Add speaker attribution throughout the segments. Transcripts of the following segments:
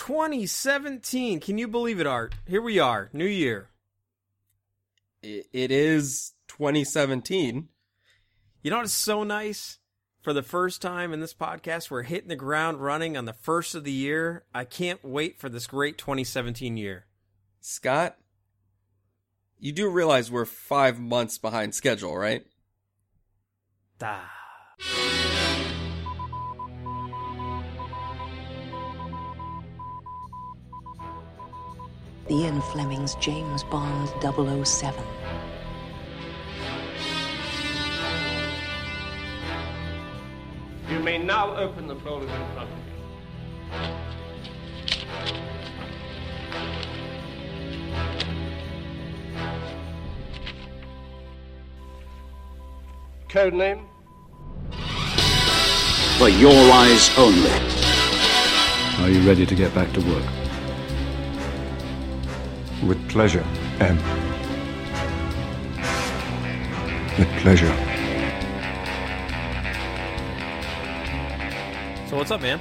Speaker 1: 2017. Can you believe it, Art? Here we are, new year.
Speaker 2: It, is 2017.
Speaker 1: You know what's so nice? For the first time in this podcast, we're hitting the ground running on the first of the year. I can't wait for this great 2017 year.
Speaker 2: Scott, you do realize we're five months behind schedule, right?
Speaker 1: Da.
Speaker 3: Ian Fleming's James Bond 007.
Speaker 4: You may now open the folders in front of you. Code name?
Speaker 5: For your eyes only.
Speaker 6: Are you ready to get back to work?
Speaker 7: With pleasure, M. With pleasure.
Speaker 1: So what's up, man?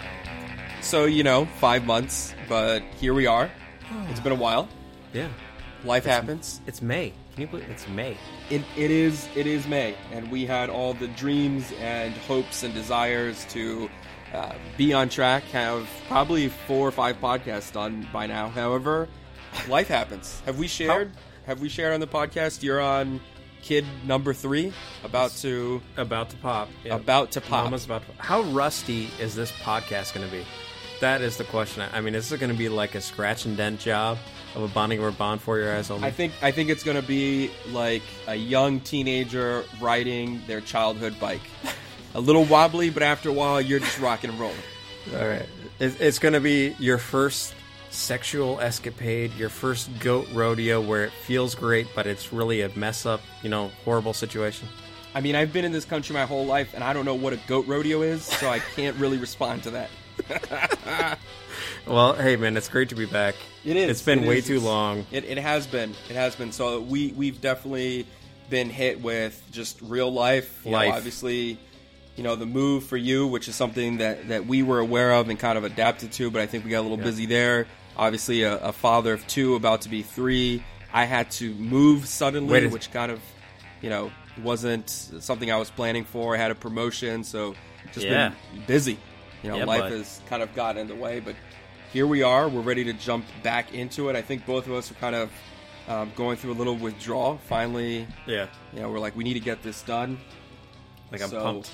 Speaker 2: So, you know, five months, but here we are. It's been a while.
Speaker 1: Yeah,
Speaker 2: Life happens.
Speaker 1: it's May. Can you believe it's May?
Speaker 2: It, it is it is May, and we had all the dreams and hopes and desires to uh, be on track. Have probably four or five podcasts done by now. However, life happens. Have we shared? Have we shared on the podcast? You're on kid number three, about to
Speaker 1: About to pop. Yeah.
Speaker 2: about to pop.
Speaker 1: Mama's about to How rusty is this podcast going to be? That is the question. I mean, is it going to be like a scratch and dent job of a bonding over bond for your eyes only?
Speaker 2: I think I think it's gonna be like a young teenager riding their childhood bike. a little wobbly, but after a while, you're just rocking and rolling.
Speaker 1: All right. It's going to be your first sexual escapade, your first goat rodeo where it feels great, but it's really a mess up, you know, horrible situation.
Speaker 2: I mean, I've been in this country my whole life, and I don't know what a goat rodeo is, so I can't really respond to that.
Speaker 1: Well, hey, man, it's great to be back.
Speaker 2: It is.
Speaker 1: It's been
Speaker 2: It
Speaker 1: way
Speaker 2: is.
Speaker 1: too
Speaker 2: It's-
Speaker 1: long.
Speaker 2: It, it has been. It has been. So we we've definitely been hit with just real life. You know,
Speaker 1: Life.
Speaker 2: obviously, you know the move for you, which is something that that we were aware of and kind of adapted to, but I think we got a little
Speaker 1: Yeah.
Speaker 2: busy there. Obviously, a, a father of two, about to be three. I had to move suddenly,
Speaker 1: a-
Speaker 2: which kind of, you know, wasn't something I was planning for. I had a promotion, so just
Speaker 1: Yeah.
Speaker 2: been busy. You know,
Speaker 1: Yeah,
Speaker 2: life
Speaker 1: bud.
Speaker 2: has kind of gotten in the way, but here we are. We're ready to jump back into it. I think both of us are kind of um, going through a little withdrawal. Finally,
Speaker 1: Yeah.
Speaker 2: you know, we're like, we need to get this done.
Speaker 1: Like, I'm
Speaker 2: So,
Speaker 1: pumped.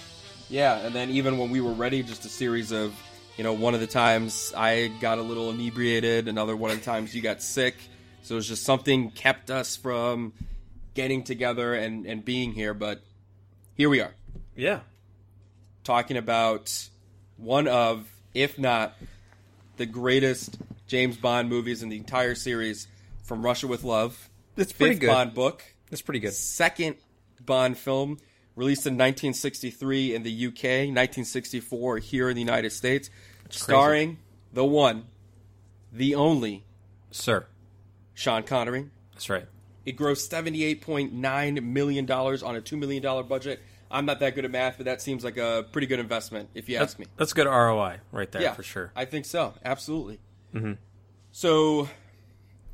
Speaker 2: Yeah, and then even when we were ready, just a series of, you know, one of the times I got a little inebriated, another one of the times you got sick. So it was just something kept us from getting together and, and being here. But here we are,
Speaker 1: Yeah.
Speaker 2: talking about one of, if not the greatest James Bond movies in the entire series, From Russia with Love.
Speaker 1: It's pretty
Speaker 2: Fifth
Speaker 1: good.
Speaker 2: Bond book
Speaker 1: It's pretty good.
Speaker 2: second Bond film, released in 1963 in the UK, 1964 here in the United States, starring the one, the only
Speaker 1: Sir.
Speaker 2: Sean Connery.
Speaker 1: That's right.
Speaker 2: It grossed $78.9 million on a $2 million budget. I'm not that good at math, but that seems like a pretty good investment, if you
Speaker 1: That's,
Speaker 2: ask me.
Speaker 1: that's good ROI right there
Speaker 2: yeah,
Speaker 1: for sure.
Speaker 2: I think so. Absolutely. Mm-hmm. So,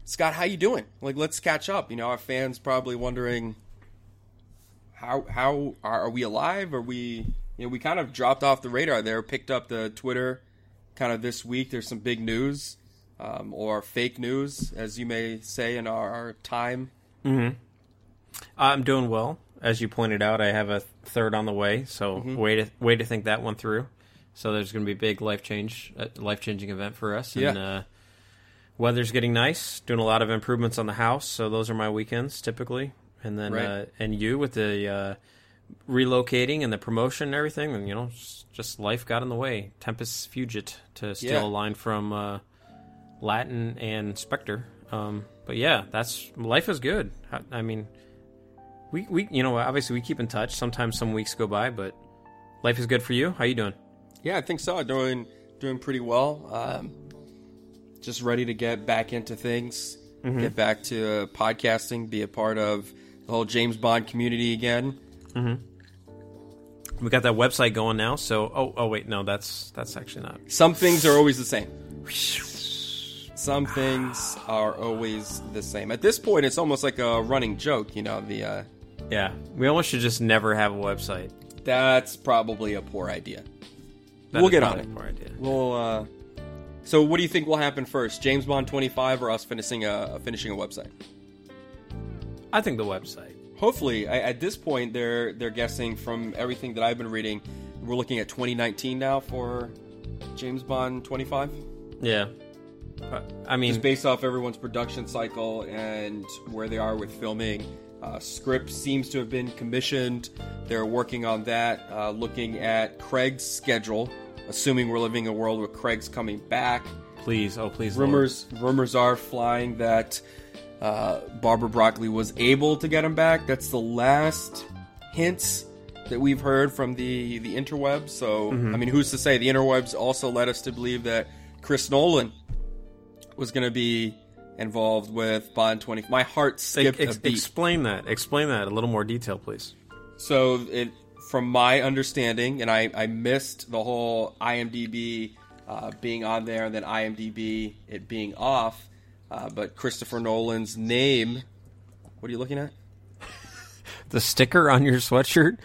Speaker 2: Scott, how you doing? Like, let's catch up. You know, our fans probably wondering how how are, are we alive? Are we? You know, we kind of dropped off the radar there. Picked up the Twitter kind of this week. There's some big news, um, or fake news, as you may say in our, our time.
Speaker 1: I'm doing well. As you pointed out, I have a third on the way, so
Speaker 2: Mm-hmm.
Speaker 1: way to way to think that one through. So there's going to be a big life change, life changing event for us. And,
Speaker 2: Yeah.
Speaker 1: uh, weather's getting nice. Doing a lot of improvements on the house, so those are my weekends typically. And then
Speaker 2: Right.
Speaker 1: uh, and you with the uh, relocating and the promotion and everything, and you know, just life got in the way. Tempest fugit to steal
Speaker 2: Yeah.
Speaker 1: a line from uh, Latin and Spectre. Um, but yeah, that's life is good. I, I mean, we we you know obviously we keep in touch. Sometimes some weeks go by, but life is good for you. How you doing?
Speaker 2: Yeah, I think so. Doing doing pretty well. Um, just ready to get back into things, get back to uh, podcasting, be a part of the whole James Bond community again.
Speaker 1: We got that website going now. So oh oh wait no that's that's actually not.
Speaker 2: Some things are always the same. Some things are always the same. At this point, it's almost like a running joke. You know, the uh,
Speaker 1: Yeah, we almost should just never have a website.
Speaker 2: that's probably a poor idea.
Speaker 1: That
Speaker 2: We'll get on it.
Speaker 1: poor idea.
Speaker 2: Well, uh, so what do you think will happen first? James Bond 25 or us finishing a finishing a website?
Speaker 1: I think the website.
Speaker 2: Hopefully, I, at this point, they're they're guessing from everything that I've been reading, we're looking at 2019 now for James Bond 25.
Speaker 1: Yeah. I mean,
Speaker 2: Just based off everyone's production cycle and where they are with filming. Uh, script seems to have been commissioned. They're working on that, uh, looking at Craig's schedule, assuming we're living a world where Craig's coming back.
Speaker 1: please, oh please, Lord.
Speaker 2: Rumors rumors are flying that uh, Barbara Broccoli was able to get him back. That's the last hints that we've heard from the the interwebs. So I mean, who's to say? The interwebs also led us to believe that Chris Nolan was going to be involved with Bond 20. My heart skipped
Speaker 1: Ex-
Speaker 2: beat.
Speaker 1: explain that. Explain that a little more detail, please.
Speaker 2: So it, from my understanding, and I, I missed the whole IMDb uh, being on there and then IMDb it being off. Uh, but Christopher Nolan's name. What are you looking at?
Speaker 1: The sticker on your sweatshirt.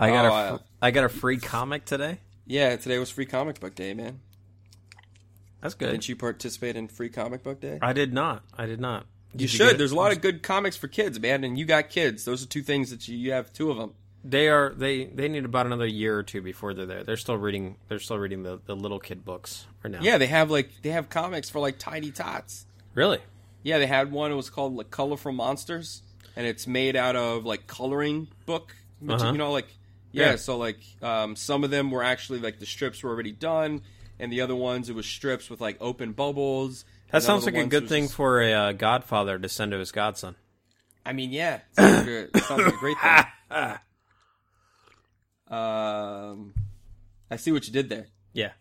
Speaker 1: I got
Speaker 2: Oh,
Speaker 1: a
Speaker 2: uh,
Speaker 1: I got a free comic today.
Speaker 2: Yeah, today was Free Comic Book Day, man.
Speaker 1: That's good.
Speaker 2: Didn't you participate in Free Comic Book Day?
Speaker 1: I did not. I did not.
Speaker 2: You
Speaker 1: Did
Speaker 2: should. There's a lot of good comics for kids, man, and you got kids. Those are two things that you, you have two of them.
Speaker 1: They are they they need about another year or two before they're there. They're still reading. They're still reading the, the little kid books right now.
Speaker 2: Yeah, they have like they have comics for like tiny tots.
Speaker 1: Really?
Speaker 2: Yeah, they had one. It was called like Colorful Monsters, and it's made out of like coloring book.
Speaker 1: Uh-huh.
Speaker 2: You know, like yeah,
Speaker 1: Yeah.
Speaker 2: So like um, some of them were actually like the strips were already done, and the other ones it was strips with like open bubbles.
Speaker 1: That sounds like a good thing
Speaker 2: just-
Speaker 1: for a uh, godfather to send to his godson.
Speaker 2: I mean, yeah, sounds like a, sounds like a great thing. um, I see what you did there.
Speaker 1: Yeah.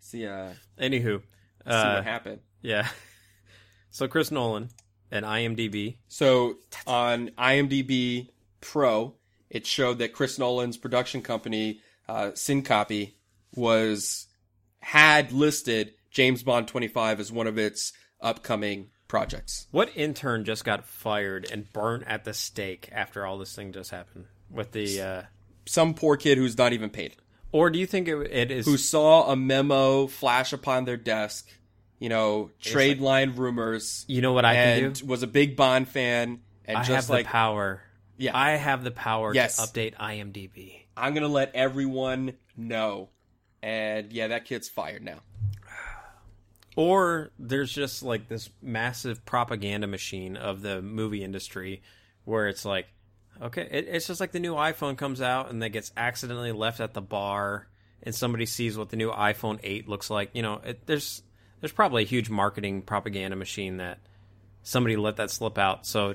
Speaker 2: See, uh,
Speaker 1: Anywho,
Speaker 2: see
Speaker 1: uh,
Speaker 2: what happened.
Speaker 1: yeah. So Chris Nolan and IMDb.
Speaker 2: So on IMDb Pro, it showed that Chris Nolan's production company, uh, Syncopy, was had listed James Bond 25 as one of its upcoming projects.
Speaker 1: What intern just got fired and burnt at the stake after all this thing just happened with the? Uh,
Speaker 2: Some poor kid who's not even paid,
Speaker 1: or do you think it, it is?
Speaker 2: who saw a memo flash upon their desk, you know, trade line rumors,
Speaker 1: you know what I can do?
Speaker 2: was a big Bond fan, and
Speaker 1: I
Speaker 2: just
Speaker 1: have
Speaker 2: like
Speaker 1: the power.
Speaker 2: Yeah.
Speaker 1: I have the power
Speaker 2: Yes.
Speaker 1: to update IMDb.
Speaker 2: I'm gonna let everyone know. And yeah, that kid's fired now.
Speaker 1: Or there's just like this massive propaganda machine of the movie industry where it's like, okay, it, it's just like the new iPhone comes out and that gets accidentally left at the bar and somebody sees what the new iPhone 8 looks like. You know, it, there's there's probably a huge marketing propaganda machine that somebody let that slip out. So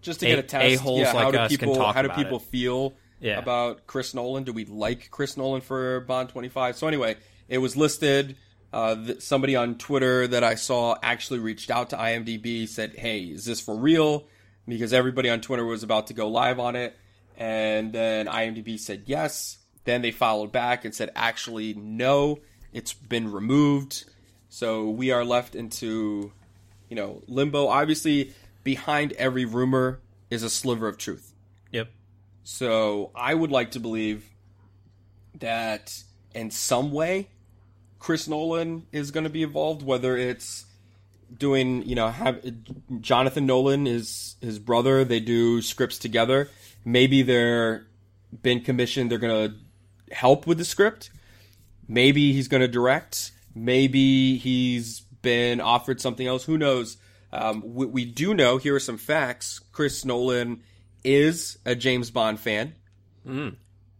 Speaker 2: Just to
Speaker 1: A-
Speaker 2: get a test,
Speaker 1: a-holes
Speaker 2: yeah, how
Speaker 1: like
Speaker 2: do
Speaker 1: us can
Speaker 2: people
Speaker 1: talk
Speaker 2: how do people
Speaker 1: it.
Speaker 2: feel
Speaker 1: Yeah.
Speaker 2: about Chris Nolan? Do we like Chris Nolan for Bond 25? So anyway, it was listed. Uh, th- somebody on Twitter that I saw actually reached out to IMDb, said, "Hey, is this for real?" Because everybody on Twitter was about to go live on it, and then IMDb said yes. Then they followed back and said, "Actually, no, it's been removed." So we are left into, you know, limbo. Obviously, behind every rumor is a sliver of truth.
Speaker 1: yep.
Speaker 2: So I would like to believe that in some way, Chris Nolan is going to be involved. Whether it's doing, you know, have Jonathan Nolan is his brother. They do scripts together. Maybe they're been commissioned. They're going to help with the script. Maybe he's going to direct. Maybe he's been offered something else. Who knows? Um, we, we do know. Here are some facts. Chris Nolan is a James Bond fan.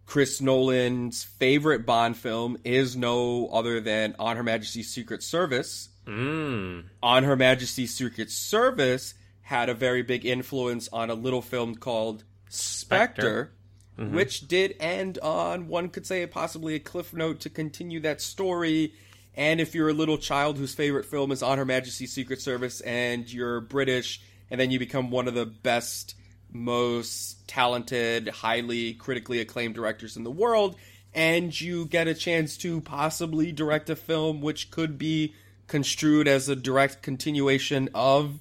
Speaker 2: Chris Nolan's favorite Bond film is no other than On Her Majesty's Secret Service.
Speaker 1: Mm.
Speaker 2: On Her Majesty's Secret Service had a very big influence on a little film called Spectre, which did end on, one could say, possibly a cliff note to continue that story. And if you're a little child whose favorite film is On Her Majesty's Secret Service and you're British, and then you become one of the best, most talented, highly critically acclaimed directors in the world, and you get a chance to possibly direct a film which could be construed as a direct continuation of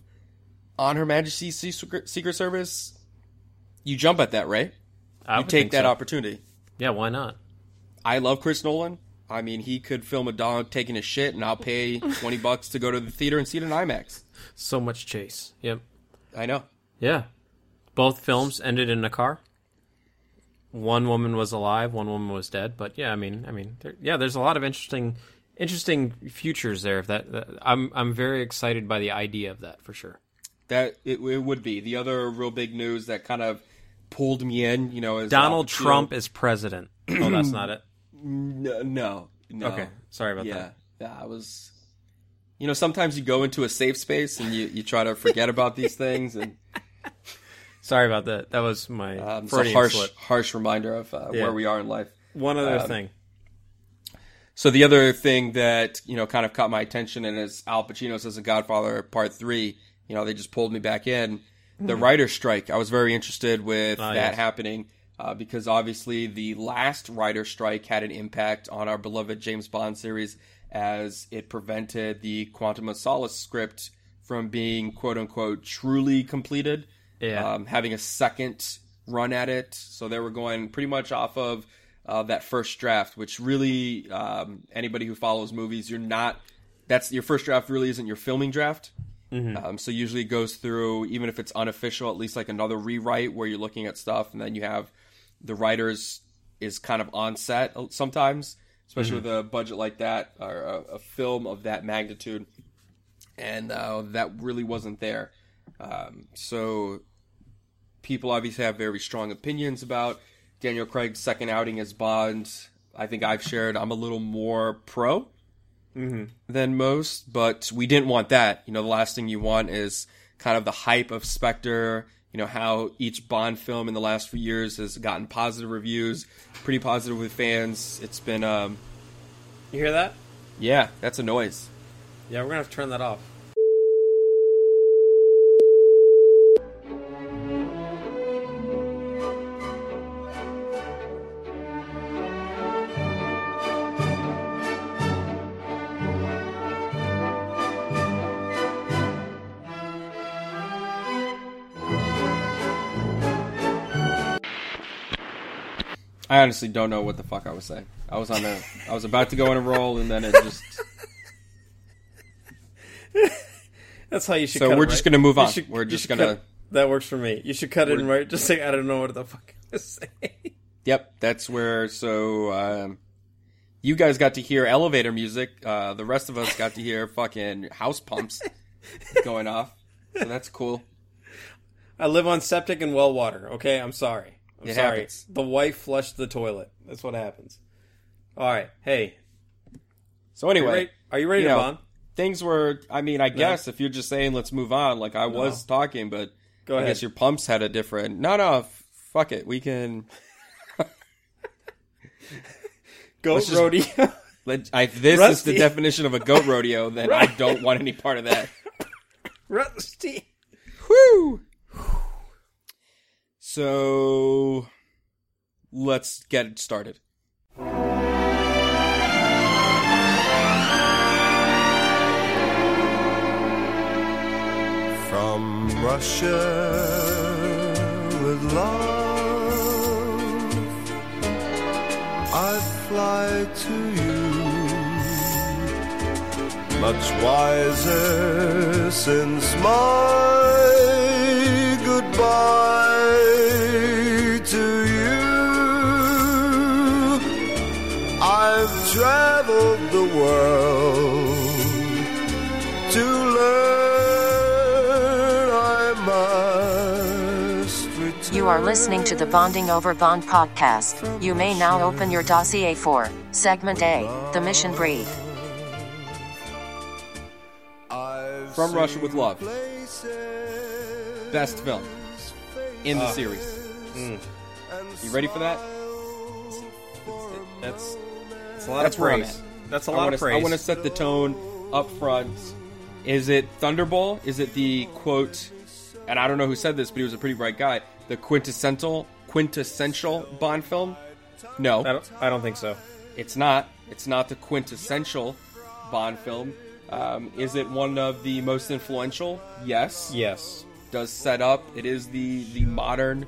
Speaker 2: On Her Majesty's Secret, Service, you jump at that, right?
Speaker 1: I
Speaker 2: You take that
Speaker 1: so.
Speaker 2: opportunity.
Speaker 1: Yeah, why not?
Speaker 2: I love Chris Nolan. I mean, he could film a dog taking a shit, and I'll pay twenty bucks to go to the theater and see it in IMAX.
Speaker 1: So much chase. Yep.
Speaker 2: I know.
Speaker 1: Yeah. Both films ended in a car. One woman was alive, one woman was dead. But yeah, I mean, I mean, there, yeah, there's a lot of interesting, interesting futures there. If that, that, I'm, I'm very excited by the idea of that for sure.
Speaker 2: That it, it would be the other real big news that kind of pulled me in. You know, is
Speaker 1: Donald Trump is president. Oh, that's not it.
Speaker 2: No, no, no.
Speaker 1: Okay, sorry about
Speaker 2: yeah,
Speaker 1: that.
Speaker 2: yeah. I was. You know, sometimes you go into a safe space and you, you try to forget about these things, and
Speaker 1: Sorry about that. That was my
Speaker 2: um, it's harsh,
Speaker 1: slip.
Speaker 2: harsh reminder of uh,
Speaker 1: Yeah.
Speaker 2: where we are in life.
Speaker 1: One other
Speaker 2: um,
Speaker 1: thing.
Speaker 2: So the other thing that you know kind of caught my attention and is Al Pacino says in Godfather Part Three. You know, they just pulled me back in. The writer's strike. I was very interested with
Speaker 1: Ah,
Speaker 2: that
Speaker 1: yes.
Speaker 2: happening uh, because obviously the last writer's strike had an impact on our beloved James Bond series as it prevented the Quantum of Solace script from being quote unquote truly completed.
Speaker 1: Yeah.
Speaker 2: Um, having a second run at it. So they were going pretty much off of uh, that first draft, which really um, anybody who follows movies, you're not. That's your first draft. Really isn't your filming draft. Um, so usually it goes through, even if it's unofficial, at least like another rewrite where you're looking at stuff, and then you have the writers is kind of on set sometimes, especially with a budget like that or a, a film of that magnitude, and uh, that really wasn't there. Um, so people obviously have very strong opinions about Daniel Craig's second outing as Bond. I think I've shared I'm a little more pro than most, but we didn't want that. You know, the last thing you want is kind of the hype of Spectre. You know how each Bond film in the last few years has gotten positive reviews, pretty positive with fans. It's been, um,
Speaker 1: You hear that?
Speaker 2: yeah, that's a noise.
Speaker 1: Yeah, we're gonna have to turn that off.
Speaker 2: I honestly don't know what the fuck I was saying. I was on a, I was about to go on a roll, and then it just.
Speaker 1: That's how you should.
Speaker 2: So we're just
Speaker 1: right?
Speaker 2: gonna move on.
Speaker 1: should-
Speaker 2: We're just gonna-
Speaker 1: cut- that works for me. You should cut it and right. Just say I don't know what the fuck I was saying.
Speaker 2: Yep, that's where. So um, you guys got to hear elevator music. Uh, the rest of us got to hear fucking house pumps going off. So that's cool.
Speaker 1: I live on septic and well water. Okay, I'm sorry. I'm
Speaker 2: It
Speaker 1: sorry.
Speaker 2: happens.
Speaker 1: The wife flushed the toilet. That's what happens. All right. Hey,
Speaker 2: So anyway,
Speaker 1: ready, are you ready
Speaker 2: you
Speaker 1: to
Speaker 2: know,
Speaker 1: bond?
Speaker 2: things were. I mean, I guess if you're just saying let's move on, like I was talking, but
Speaker 1: Go
Speaker 2: I
Speaker 1: ahead.
Speaker 2: guess your pumps had a different. No, no, fuck it. We can.
Speaker 1: Goat
Speaker 2: just-
Speaker 1: rodeo.
Speaker 2: Let, I, this is the definition of a goat rodeo. Then I don't want any part of that.
Speaker 1: Rusty.
Speaker 2: Woo! So let's get it started.
Speaker 8: From Russia with love, I fly to you. Much wiser since my goodbye traveled the world to learn I must return.
Speaker 9: You are listening to the Bonding Over Bond podcast. You may now open your dossier for Segment A, the mission brief.
Speaker 2: From Russia with Love. Best film in the ah. series. Mm.
Speaker 8: and
Speaker 2: You ready for that?
Speaker 1: That's that's a lot
Speaker 2: That's
Speaker 1: of
Speaker 2: where I'm
Speaker 1: praise. That's a
Speaker 2: I
Speaker 1: lot
Speaker 2: wanna,
Speaker 1: of praise.
Speaker 2: I want to set the tone up front. Is it Thunderball? Is it the quote? And I don't know who said this, but he was a pretty bright guy. The quintessential quintessential Bond film? No,
Speaker 1: I don't, I don't think so.
Speaker 2: it's not. It's not the quintessential Bond film. Um, is it one of the most influential? Yes.
Speaker 1: Yes.
Speaker 2: Does set up. It is the the modern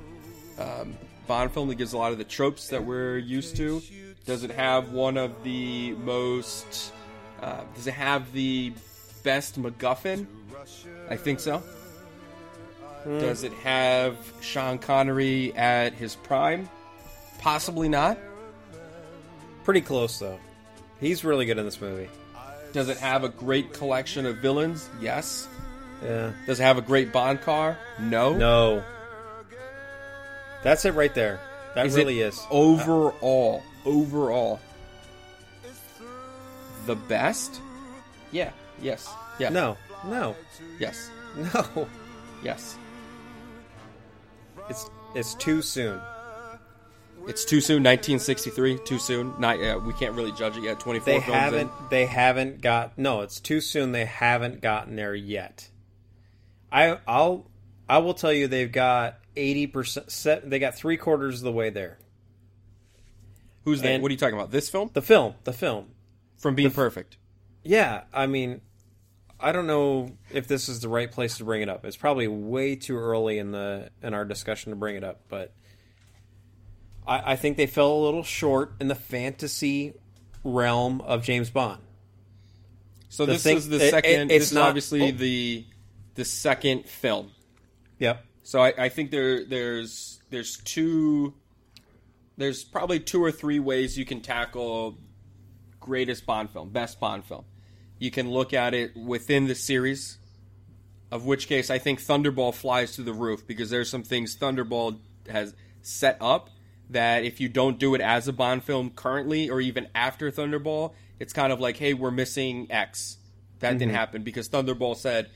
Speaker 2: um, Bond film that gives a lot of the tropes that we're used to. Does it have one of the most? Uh, does it have the best MacGuffin? I think so. Does it have Sean Connery at his prime? Possibly not.
Speaker 1: Pretty close though. He's really good in this movie.
Speaker 2: Does it have a great collection of villains? Yes.
Speaker 1: Yeah.
Speaker 2: Does it have a great Bond car? No.
Speaker 1: No. That's it right there. That
Speaker 2: Is
Speaker 1: really is.
Speaker 2: overall, overall, the best? Yeah. Yes. Yeah.
Speaker 1: No. No.
Speaker 2: Yes.
Speaker 1: No.
Speaker 2: Yes.
Speaker 1: It's it's too soon.
Speaker 2: It's too soon. 1963. Too soon. Not yet. We can't really judge it yet. 24
Speaker 1: They
Speaker 2: films
Speaker 1: haven't
Speaker 2: in.
Speaker 1: they haven't got no, it's too soon. They haven't gotten there yet. I I'll I will tell you they've got 80% set they got 3 quarters of the way there.
Speaker 2: Who's that? What are you talking about? This film?
Speaker 1: The film, the film.
Speaker 2: From Being Perfect.
Speaker 1: Yeah, I mean, I don't know if this is the right place to bring it up. It's probably way too early in the in our discussion to bring it up, but I, I think they fell a little short in the fantasy realm of James Bond.
Speaker 2: So
Speaker 1: The
Speaker 2: this
Speaker 1: thing-
Speaker 2: is the
Speaker 1: it- it-
Speaker 2: second.
Speaker 1: it's
Speaker 2: this is
Speaker 1: not-
Speaker 2: obviously
Speaker 1: oh.
Speaker 2: the the second film.
Speaker 1: Yep.
Speaker 2: So I, I think there there's there's two there's probably two or three ways you can tackle greatest Bond film, best Bond film. You can look at it within the series, of which case I think Thunderball flies through the roof because there's some things Thunderball has set up that if you don't do it as a Bond film currently or even after Thunderball, it's kind of like, hey, we're missing X. That didn't happen because Thunderball said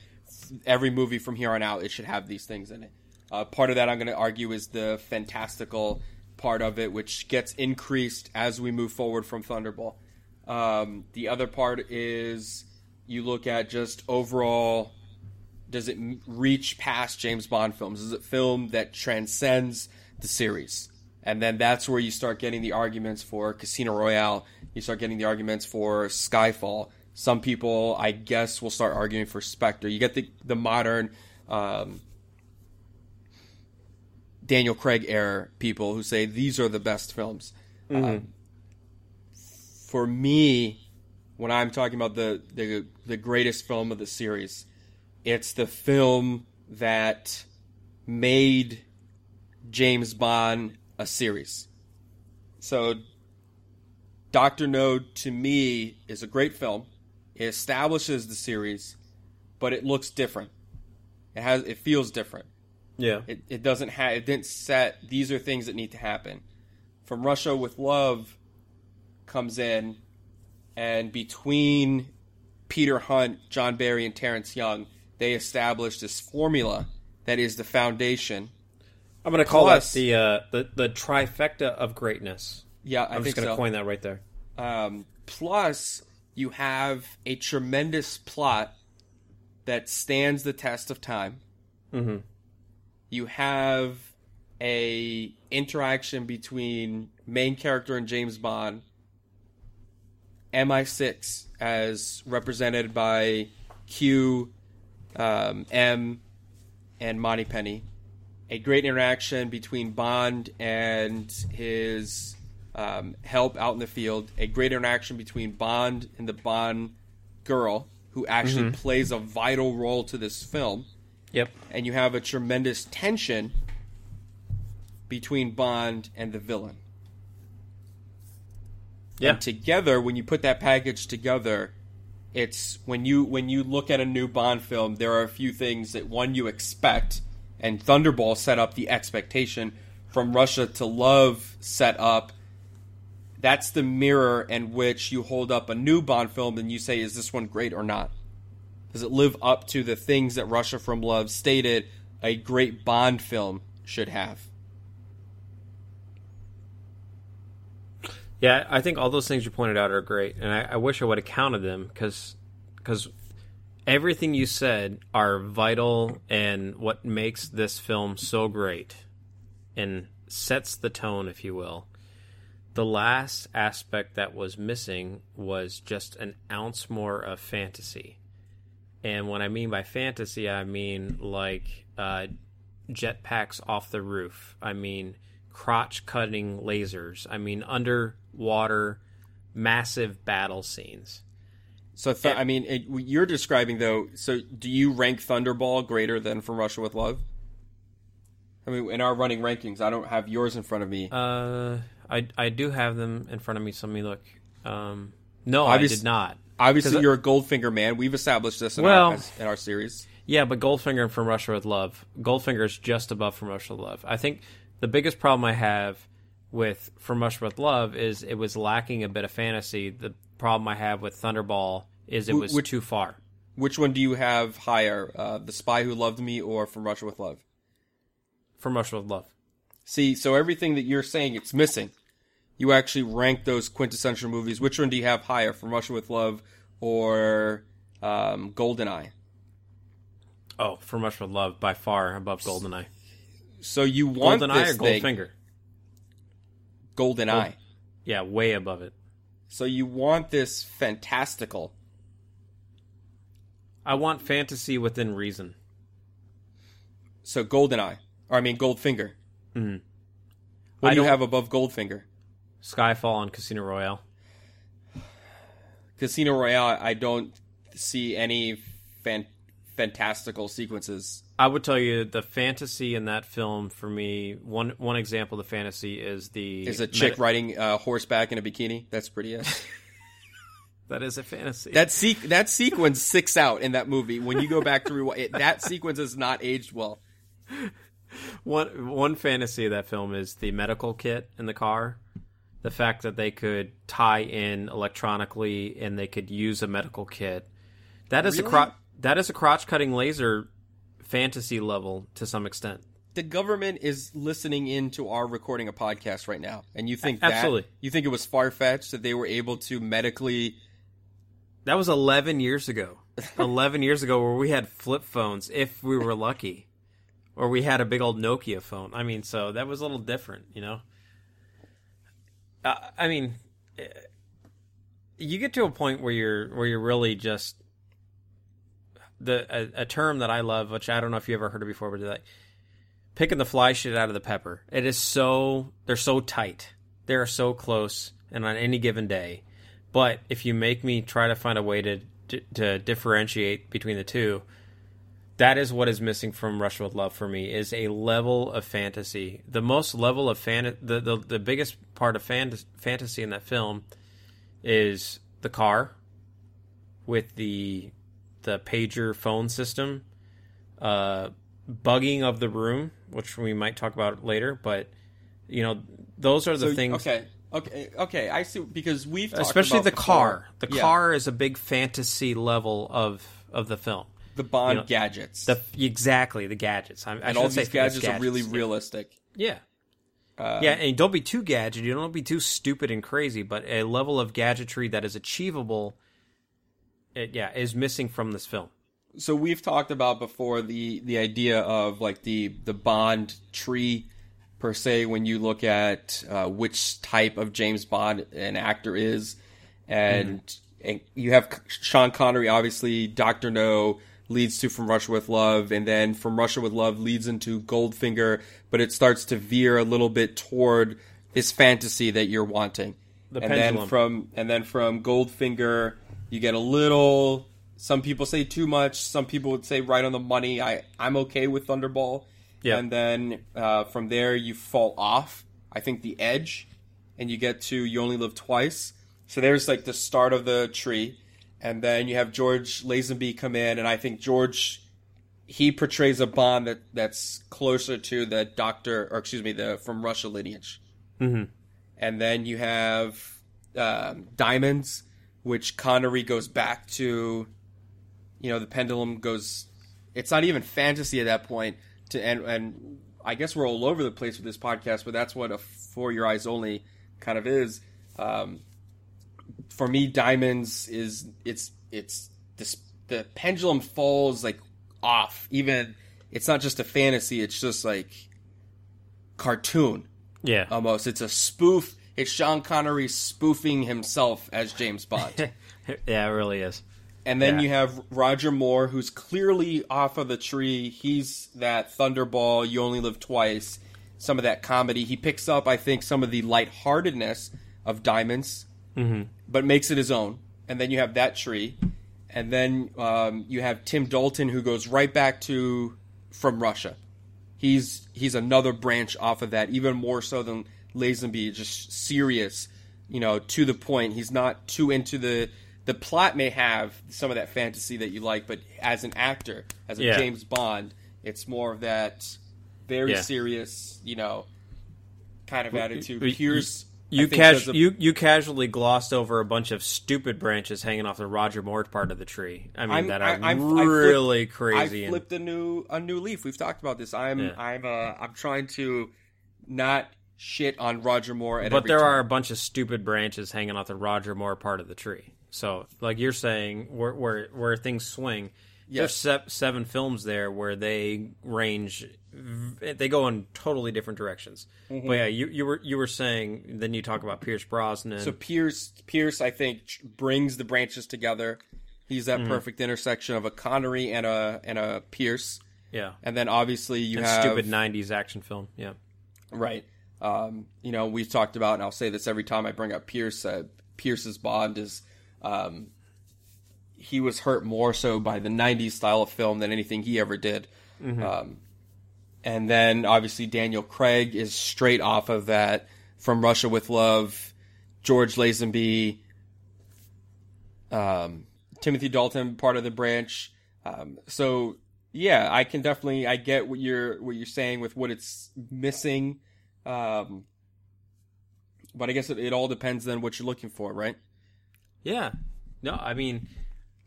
Speaker 2: every movie from here on out it should have these things in it. Uh, part of that I'm going to argue is the fantastical part of it, which gets increased as we move forward from Thunderball. Um, the other part is you look at just overall does it reach past James Bond films? Is it film that transcends the series? And then that's where you start getting the arguments for Casino Royale. You start getting the arguments for Skyfall. Some people, I guess, will start arguing for Spectre. You get the the modern um, Daniel Craig era people who say these are the best films. Um, for me, when I'm talking about the, the the greatest film of the series, it's the film that made James Bond a series. So Doctor No to me is a great film. It establishes the series, but it looks different. It has it feels different.
Speaker 1: Yeah.
Speaker 2: It, it doesn't have it didn't set these are things that need to happen. From Russia with Love comes in and between Peter Hunt, John Barry, and Terrence Young, they established this formula that is the foundation.
Speaker 1: I'm going to call
Speaker 2: Plus-
Speaker 1: that the uh, the the trifecta of greatness.
Speaker 2: Yeah, I
Speaker 1: I'm
Speaker 2: think
Speaker 1: just going to
Speaker 2: so.
Speaker 1: coin that right there.
Speaker 2: Um, plus, you have a tremendous plot that stands the test of time.
Speaker 1: Mm-hmm.
Speaker 2: You have a interaction between main character and James Bond, MI6 as represented by Q, um, M, and Moneypenny. A great interaction between Bond and his um, help out in the field. A great interaction between Bond and the Bond girl, who actually plays a vital role to this film
Speaker 1: Yep.
Speaker 2: and you have a tremendous tension between Bond and the villain.
Speaker 1: Yeah.
Speaker 2: And together, when you put that package together, it's when you when you look at a new Bond film, there are a few things that one you expect, and Thunderball set up the expectation from Russia to Love set up. That's the mirror in which you hold up a new Bond film and you say, is this one great or not? Does it live up to the things that Russia from Love stated a great Bond film should have?
Speaker 1: Yeah, I think all those things you pointed out are great, and I, I wish I would have counted them because everything you said are vital and what makes this film so great and sets the tone, if you will. the last aspect that was missing was just an ounce more of fantasy. And what I mean by fantasy, I mean like uh, jetpacks off the roof. I mean crotch cutting lasers. I mean underwater massive battle scenes.
Speaker 2: So th- I mean, it, you're describing though. So do you rank Thunderball greater than From Russia with Love? I mean, in our running rankings, I don't have yours in front of me.
Speaker 1: Uh, I I do have them in front of me. So let me look. Um, no,
Speaker 2: Obvious-
Speaker 1: I did not.
Speaker 2: Obviously, you're a Goldfinger man. We've established this in,
Speaker 1: Well-
Speaker 2: our, as- in our series.
Speaker 1: Yeah, but Goldfinger and From Russia with Love. Goldfinger is just above From Russia with Love. I think the biggest problem I have with From Russia with Love is it was lacking a bit of fantasy. The problem I have with Thunderball is it was
Speaker 2: which-
Speaker 1: too far.
Speaker 2: Which one do you have higher, uh, The Spy Who Loved Me or From Russia with Love?
Speaker 1: From Russia with Love.
Speaker 2: See, so everything that you're saying it's missing. You actually rank those quintessential movies. Which one do you have higher, From Russia with Love or um, Goldeneye?
Speaker 1: Oh, From Russia with Love by far above Goldeneye.
Speaker 2: So you want
Speaker 1: Goldeneye
Speaker 2: this
Speaker 1: or Goldfinger?
Speaker 2: Goldeneye.
Speaker 1: Yeah, way above it.
Speaker 2: So you want this fantastical.
Speaker 1: I want fantasy within reason.
Speaker 2: So Goldeneye, or I mean Goldfinger.
Speaker 1: Mhm.
Speaker 2: What
Speaker 1: I
Speaker 2: do you have above Goldfinger?
Speaker 1: Skyfall and Casino Royale.
Speaker 2: Casino Royale. I don't see any fan- fantastical sequences.
Speaker 1: I would tell you the fantasy in that film for me. One one example of the fantasy is the
Speaker 2: Is a chick
Speaker 1: meta-
Speaker 2: riding uh, horseback in a bikini? That's pretty.
Speaker 1: That is a fantasy.
Speaker 2: that se- that sequence sticks out in that movie. When you go back to rewind, it, that sequence is not aged well.
Speaker 1: one one fantasy of that film is the medical kit in the car. The fact that they could tie in electronically and they could use a medical kit. That is a
Speaker 2: Really?
Speaker 1: cro- that is a crotch cutting laser fantasy level to some extent.
Speaker 2: The government is listening into our recording a podcast right now, and you think that
Speaker 1: Absolutely.
Speaker 2: you think it was far fetched that they were able to medically
Speaker 1: That was 11 years ago. 11 years ago where we had flip phones if we were lucky. Or we had a big old Nokia phone. I mean, so that was a little different, you know? Uh, I mean, you get to a point where you're where you're really just the a, a term that I love, which I don't know if you ever heard it before, but like picking the fly shit out of the pepper. It is so they're so tight. They are so close, and on any given day. But if you make me try to find a way to to differentiate between the two, that is what is missing from Russia with Love for me is a level of fantasy. The most level of fan the the, the biggest part of fan, fantasy in that film is the car with the the pager phone system, uh, bugging of the room, which we might talk about later. But you know, those are the
Speaker 2: So,
Speaker 1: things.
Speaker 2: Okay, okay, okay. I see because we've talked
Speaker 1: Especially the
Speaker 2: before-
Speaker 1: car. The
Speaker 2: Yeah,
Speaker 1: car is a big fantasy level of of the film.
Speaker 2: the Bond
Speaker 1: you know,
Speaker 2: gadgets,
Speaker 1: The exactly the gadgets. I, I
Speaker 2: and all
Speaker 1: say
Speaker 2: these gadgets,
Speaker 1: gadgets
Speaker 2: are really
Speaker 1: yeah.
Speaker 2: realistic.
Speaker 1: Yeah.
Speaker 2: Uh,
Speaker 1: yeah, and don't be too gadget. You don't be too stupid and crazy, but a level of gadgetry that is achievable, it, yeah, is missing from this film.
Speaker 2: so we've talked about before the the idea of like the the Bond tree per se when you look at uh, which type of James Bond an actor is, and, and you have Sean Connery, obviously Doctor No leads to From Russia with Love, and then From Russia with Love leads into Goldfinger, but it starts to veer a little bit toward this fantasy that you're wanting.
Speaker 1: The
Speaker 2: and then from and then from Goldfinger, you get a little. Some people say too much. Some people would say right on the money. I I'm okay with Thunderball.
Speaker 1: Yeah.
Speaker 2: And then uh, from there you fall off. I think the edge, and you get to you only live twice. So there's like the start of the tree, and then you have George Lazenby come in, and I think George he portrays a Bond that that's closer to the Doctor, or excuse me, the from Russia lineage
Speaker 1: Mm-hmm.
Speaker 2: and then you have um, diamonds, which Connery goes back to. You know, the pendulum goes. It's not even fantasy at that point. To and and I guess we're all over the place with this podcast, but that's what a for your eyes only kind of is. Um, for me, diamonds is it's it's this the pendulum falls like off. Even it's not just a fantasy; it's just like cartoon
Speaker 1: Yeah,
Speaker 2: almost. It's a spoof. it's Sean Connery spoofing himself as James Bond.
Speaker 1: yeah, it really is.
Speaker 2: And then
Speaker 1: Yeah.
Speaker 2: you have Roger Moore, who's clearly off of the tree. He's that Thunderball, You Only Live Twice, some of that comedy. He picks up, I think, some of the lightheartedness of Diamonds, mm-hmm. But makes it his own. And then you have that tree. And then um, you have Tim Dalton, who goes right back to From Russia. He's he's another branch off of that, even more so than Lazenby, just serious, you know, to the point. He's not too into the the plot may have some of that fantasy that you like, but as an actor, as a
Speaker 1: Yeah.
Speaker 2: James Bond, it's more of that very
Speaker 1: Yeah.
Speaker 2: serious, you know, kind of attitude. Pierce,
Speaker 1: You
Speaker 2: I a-
Speaker 1: you you casually glossed over a bunch of stupid branches hanging off the Roger Moore part of the tree. I mean,
Speaker 2: I'm-
Speaker 1: that are
Speaker 2: I'm- I flipped-
Speaker 1: really
Speaker 2: I
Speaker 1: crazy. and-
Speaker 2: a new a new leaf. We've talked about this. I'm
Speaker 1: Yeah.
Speaker 2: I'm uh I'm trying to not shit on Roger Moore at
Speaker 1: but there
Speaker 2: turn.
Speaker 1: are a bunch of stupid branches hanging off the Roger Moore part of the tree. So, like you're saying, where where, where things swing, there's
Speaker 2: Yes.
Speaker 1: se- seven films there where they range, they go in totally different directions.
Speaker 2: Mm-hmm.
Speaker 1: But yeah, you you were you were saying, then you talk about Pierce Brosnan.
Speaker 2: So Pierce, Pierce, I think brings the branches together. He's that
Speaker 1: Mm-hmm.
Speaker 2: perfect intersection of a Connery and a and a Pierce,
Speaker 1: yeah,
Speaker 2: and then obviously you
Speaker 1: and
Speaker 2: have
Speaker 1: stupid '90s action film. Yeah,
Speaker 2: right. Um, you know, we've talked about, and I'll say this every time I bring up Pierce. Uh, Pierce's Bond is um, he was hurt more so by the '90s style of film than anything he ever did. Um, and then obviously Daniel Craig is straight off of that from Russia with Love, George Lazenby, um, Timothy Dalton, part of the branch. Um, so yeah, I can definitely I get what you're what you're saying with what it's missing. Um, but I guess it, it all depends then what you're looking for, right?
Speaker 1: yeah. No, I mean,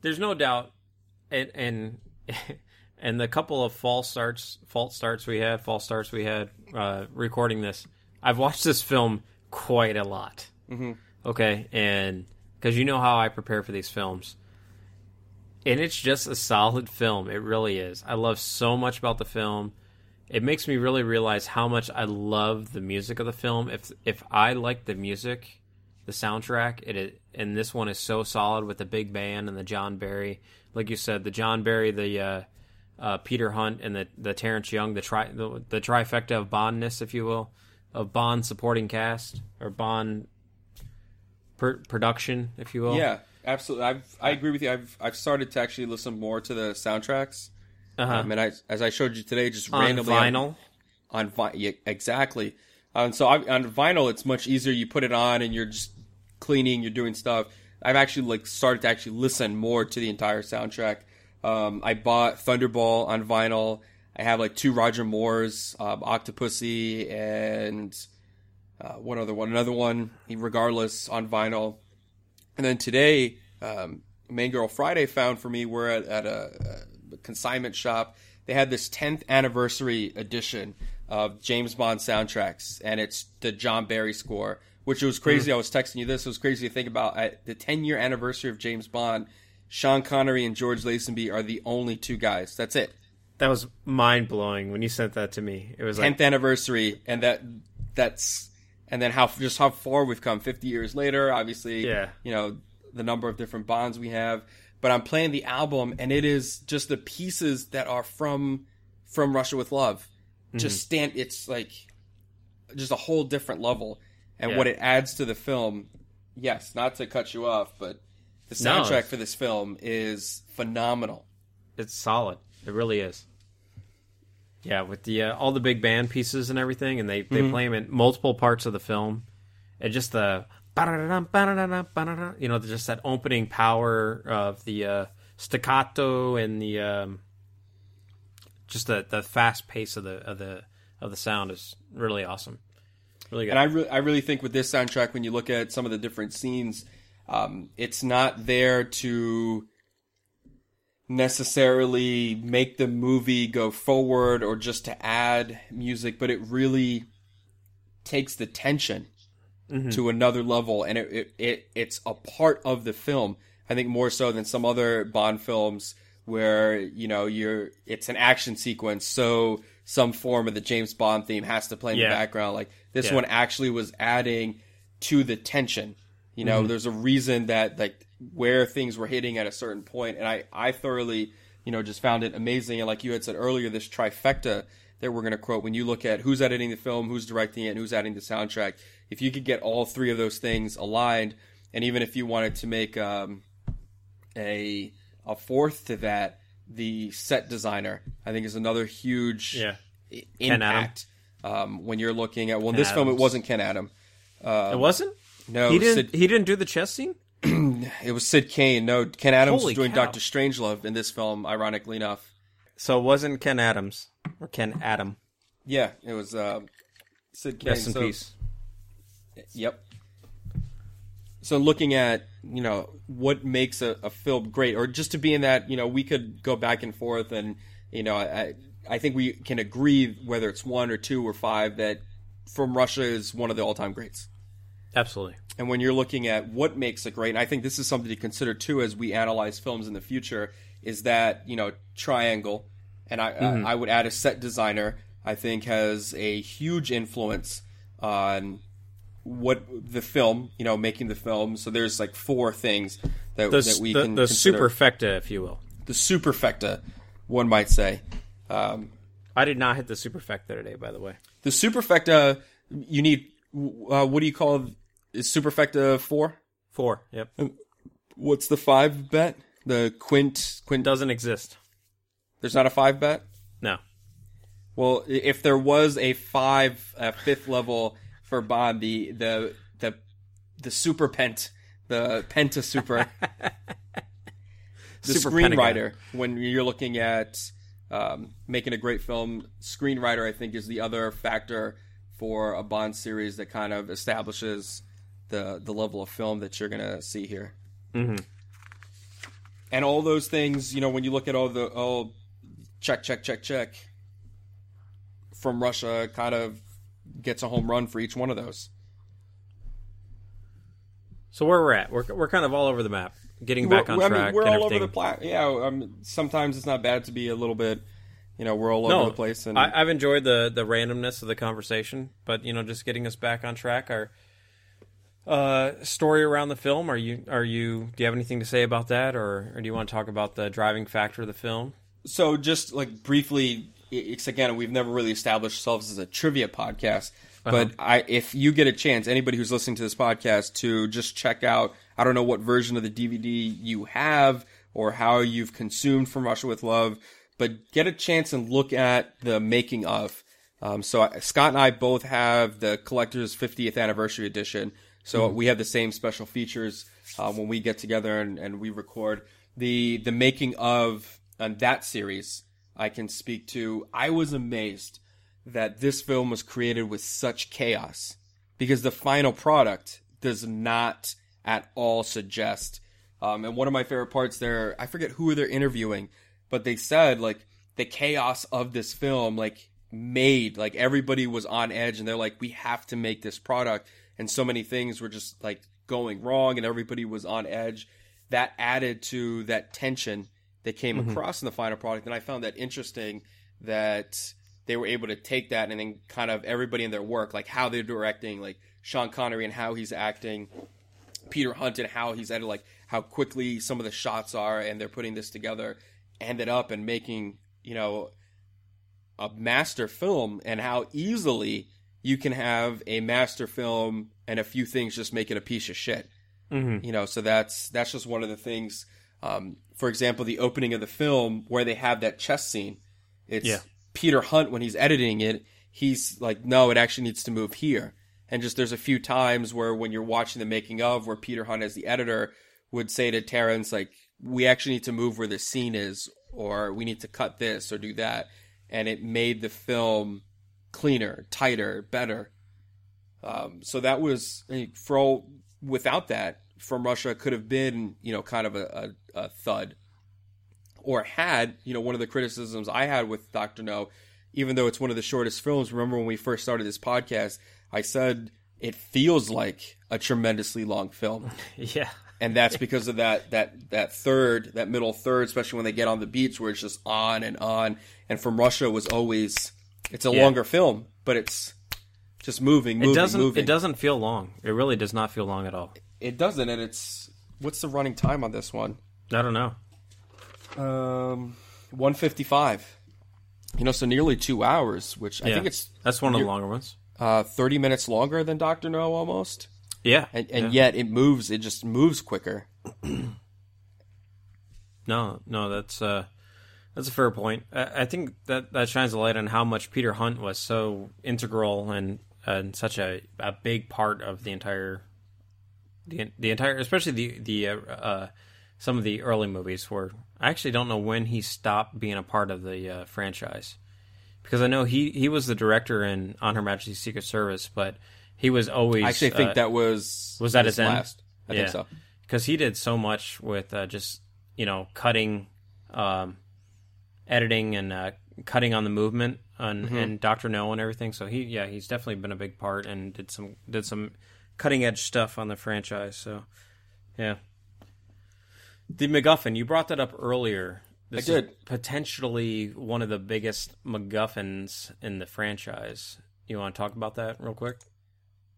Speaker 1: there's no doubt, and and and the couple of false starts, false starts we had, false starts we had uh, recording this. I've watched this film quite a lot. Mm-hmm. Okay, and because you know how I prepare for these films, and it's just a solid film. It really is. I love so much about the film. It makes me really realize how much I love the music of the film. If if I like the music, the soundtrack, it, it and this one is so solid with the big band and the John Barry, like you said, the John Barry, the uh, uh, Peter Hunt, and the the Terrence Young, the tri the, the trifecta of Bondness, if you will, of Bond supporting cast or Bond production, if you will.
Speaker 2: Yeah, absolutely. I've I agree with you. I've I've started to actually listen more to the soundtracks.
Speaker 1: uh-huh.
Speaker 2: Um, and I, as I showed you today, just
Speaker 1: on
Speaker 2: randomly on-
Speaker 1: vinyl.
Speaker 2: on, vi- yeah, exactly. Um, so I, on vinyl, it's much easier. You put it on and you're just cleaning, you're doing stuff. I've actually like started to actually listen more to the entire soundtrack. Um, I bought Thunderball on vinyl. I have like two Roger Moore's, um, Octopussy, and uh, one other one, another one, regardless, on vinyl. And then today, um, Main Girl Friday found for me, we're at, at a, a consignment shop. They had this 10th anniversary edition of James Bond soundtracks, and it's the John Barry score, which was crazy. Mm. I was texting you this. It was crazy to think about. At the 10 year anniversary of James Bond, Sean Connery and George Lazenby are the only two guys. That's it.
Speaker 1: That was mind blowing when you sent that to me. It was like
Speaker 2: 10th anniversary, and that that's and then how just how far we've come 50 years later. Obviously,
Speaker 1: Yeah.
Speaker 2: you know the number of different bonds we have. But I'm playing the album, and it is just the pieces that are from from Russia with Love.
Speaker 1: Mm-hmm.
Speaker 2: Just stand. It's like just a whole different level, and
Speaker 1: Yeah.
Speaker 2: what it adds to the film. Yes, not to cut you off, but the soundtrack
Speaker 1: it's-
Speaker 2: for this film is phenomenal.
Speaker 1: it's solid. It really is. Yeah, with the uh, all the big band pieces and everything, and they they play them in multiple parts of the film, and just the you know just that opening power of the uh, staccato and the um, just the the fast pace of the of the of the sound is really awesome. Really good.
Speaker 2: And I, re- I really think with this soundtrack, when you look at some of the different scenes, um, it's not there to necessarily make the movie go forward or just to add music, but it really takes the tension to another level, and it, it, it it's a part of the film. I think more so than some other Bond films where you know you're it's an action sequence, so some form of the James Bond theme has to play in
Speaker 1: Yeah.
Speaker 2: the background. Like this
Speaker 1: Yeah.
Speaker 2: one actually was adding to the tension. You know, there's a reason that like where things were hitting at a certain point, and I I thoroughly you know just found it amazing. And like you had said earlier, this trifecta that we're going to quote when you look at who's editing the film, who's directing it, and who's adding the soundtrack. If you could get all three of those things aligned, and even if you wanted to make um, a a fourth to that, the set designer I think is another huge
Speaker 1: Yeah.
Speaker 2: i-
Speaker 1: Ken Adam.
Speaker 2: impact. Um, when you're looking at well, in this film it wasn't Ken Adam.
Speaker 1: it wasn't.
Speaker 2: No,
Speaker 1: he didn't.
Speaker 2: Sid,
Speaker 1: He didn't do the chess scene.
Speaker 2: it was Syd Cain. No, Ken Adams
Speaker 1: Holy
Speaker 2: was doing. Doctor Strangelove in this film. Ironically enough,
Speaker 1: So it wasn't Ken Adams or Ken Adam.
Speaker 2: yeah, it was uh, Syd Cain.
Speaker 1: Rest in
Speaker 2: So-
Speaker 1: peace.
Speaker 2: Yep. So looking at you know what makes a, a film great, or just to be in that you know we could go back and forth, and you know I I think we can agree whether it's one or two or five that From Russia is one of the all time greats.
Speaker 1: Absolutely.
Speaker 2: And when you're looking at what makes it great, and I think this is something to consider too as we analyze films in the future, is that you know triangle, and I I, mm-hmm. I would add a set designer. I think has a huge influence on what the film, you know, making the film. So there's like four things that,
Speaker 1: The,
Speaker 2: that we
Speaker 1: the,
Speaker 2: can
Speaker 1: the
Speaker 2: consider.
Speaker 1: superfecta, if you will.
Speaker 2: the superfecta, one might say. Um,
Speaker 1: I did not hit the superfecta today, by the way.
Speaker 2: the superfecta, you need. Uh, what do you call is superfecta four?
Speaker 1: Four. Yep.
Speaker 2: What's the five bet? The quint quint.
Speaker 1: Doesn't exist.
Speaker 2: There's not a five bet.
Speaker 1: No.
Speaker 2: Well, if there was a five, uh, fifth level for Bond, the the the the super pent, the penta super, the
Speaker 1: Super
Speaker 2: screenwriter. When you're looking at um, making a great film, screenwriter, I think, is the other factor for a Bond series that kind of establishes the the level of film that you're gonna see here.
Speaker 1: Mm-hmm.
Speaker 2: And all those things, you know, when you look at all the oh, check, check, check, check from Russia, kind of gets a home run for each one of those.
Speaker 1: So where we're at, we're we're kind of all over the map, getting back on
Speaker 2: We're- I
Speaker 1: track.
Speaker 2: mean, we're all over the plat. Yeah, um, sometimes it's not bad to be a little bit, you know, we're all over the place. And
Speaker 1: I, I've enjoyed the the randomness of the conversation, but you know, just getting us back on track. Our uh, story around the film. Are you are you? Do you have anything to say about that, or, or do you want to talk about the driving factor of the film?
Speaker 2: so just like briefly, it's again, we've never really established ourselves as a trivia podcast.
Speaker 1: Uh-huh.
Speaker 2: But I, if you get a chance, anybody who's listening to this podcast, to just check out, I don't know what version of the DVD you have or how you've consumed From Russia with Love, but get a chance and look at the making of. Um, so I- Scott and I both have the collector's 50th anniversary edition. So we have the same special features uh, when we get together and, and we record the the making of on that series. I can speak to. I was amazed that this film was created with such chaos because the final product does not at all suggest. Um, and one of my favorite parts there, I forget who they're interviewing, but they said like the chaos of this film, like made like everybody was on edge, and they're like, we have to make this product, and so many things were just like going wrong, and everybody was on edge. That added to that tension that came across in the final product, and I found that interesting that they were able to take that and then kind of everybody in their work, like how they're directing, like Sean Connery and how he's acting, Peter Hunt and how he's edited, like how quickly some of the shots are, and they're putting this together, ended up and making you know a master film, and how easily you can have a master film and a few things just make it a piece of shit.
Speaker 1: Mm-hmm.
Speaker 2: You know, so that's that's just one of the things. Um, for example, the opening of the film where they have that chess scene. It's
Speaker 1: Yeah.
Speaker 2: Peter Hunt when he's editing it. He's like, no, it actually needs to move here. And just there's a few times where when you're watching the making of, where Peter Hunt as the editor would say to Terrence, like, we actually need to move where the scene is, or we need to cut this or do that. And it made the film cleaner, tighter, better. Um, so that was I mean, for all without that from Russia could have been you know kind of a, a, a thud, or had you know one of the criticisms I had with Doctor No, even though it's one of the shortest films. Remember when we first started this podcast, I said it feels like a tremendously long film,
Speaker 1: Yeah.
Speaker 2: and that's because of that that that third that middle third, especially when they get on the beach where it's just on and on. And from Russia was always it's a
Speaker 1: Yeah.
Speaker 2: longer film, but it's just moving, moving,
Speaker 1: it doesn't.
Speaker 2: moving.
Speaker 1: It doesn't feel long. It really does not feel long at all.
Speaker 2: It doesn't, and it's what's the running time on this one?
Speaker 1: I don't know.
Speaker 2: Um, one fifty five. You know, so nearly two hours, which I think it's
Speaker 1: that's one of the longer ones.
Speaker 2: uh, thirty minutes longer than Doctor No, almost.
Speaker 1: Yeah,
Speaker 2: And and
Speaker 1: yeah.
Speaker 2: yet it moves. It just moves quicker.
Speaker 1: No, no, that's uh, that's a fair point. I, I think that that shines a light on how much Peter Hunt was so integral and and such a, a big part of the entire the the entire, especially the the uh, uh, some of the early movies. Where I actually don't know when he stopped being a part of the uh, franchise because I know he he was the director in On Her Majesty's Secret Service, but he was always
Speaker 2: I actually think
Speaker 1: uh,
Speaker 2: that was
Speaker 1: was that
Speaker 2: his
Speaker 1: his end?
Speaker 2: last. I think so.
Speaker 1: Because he did so much with uh, just you know cutting, um, editing, and uh, cutting on the movement and,
Speaker 2: Mhm.
Speaker 1: and Doctor No and everything. So he yeah he's definitely been a big part and did some did some cutting edge stuff on the franchise. So yeah, the MacGuffin you brought that up earlier. This
Speaker 2: I
Speaker 1: is
Speaker 2: did.
Speaker 1: potentially one of the biggest MacGuffins in the franchise. You want to talk about that real quick?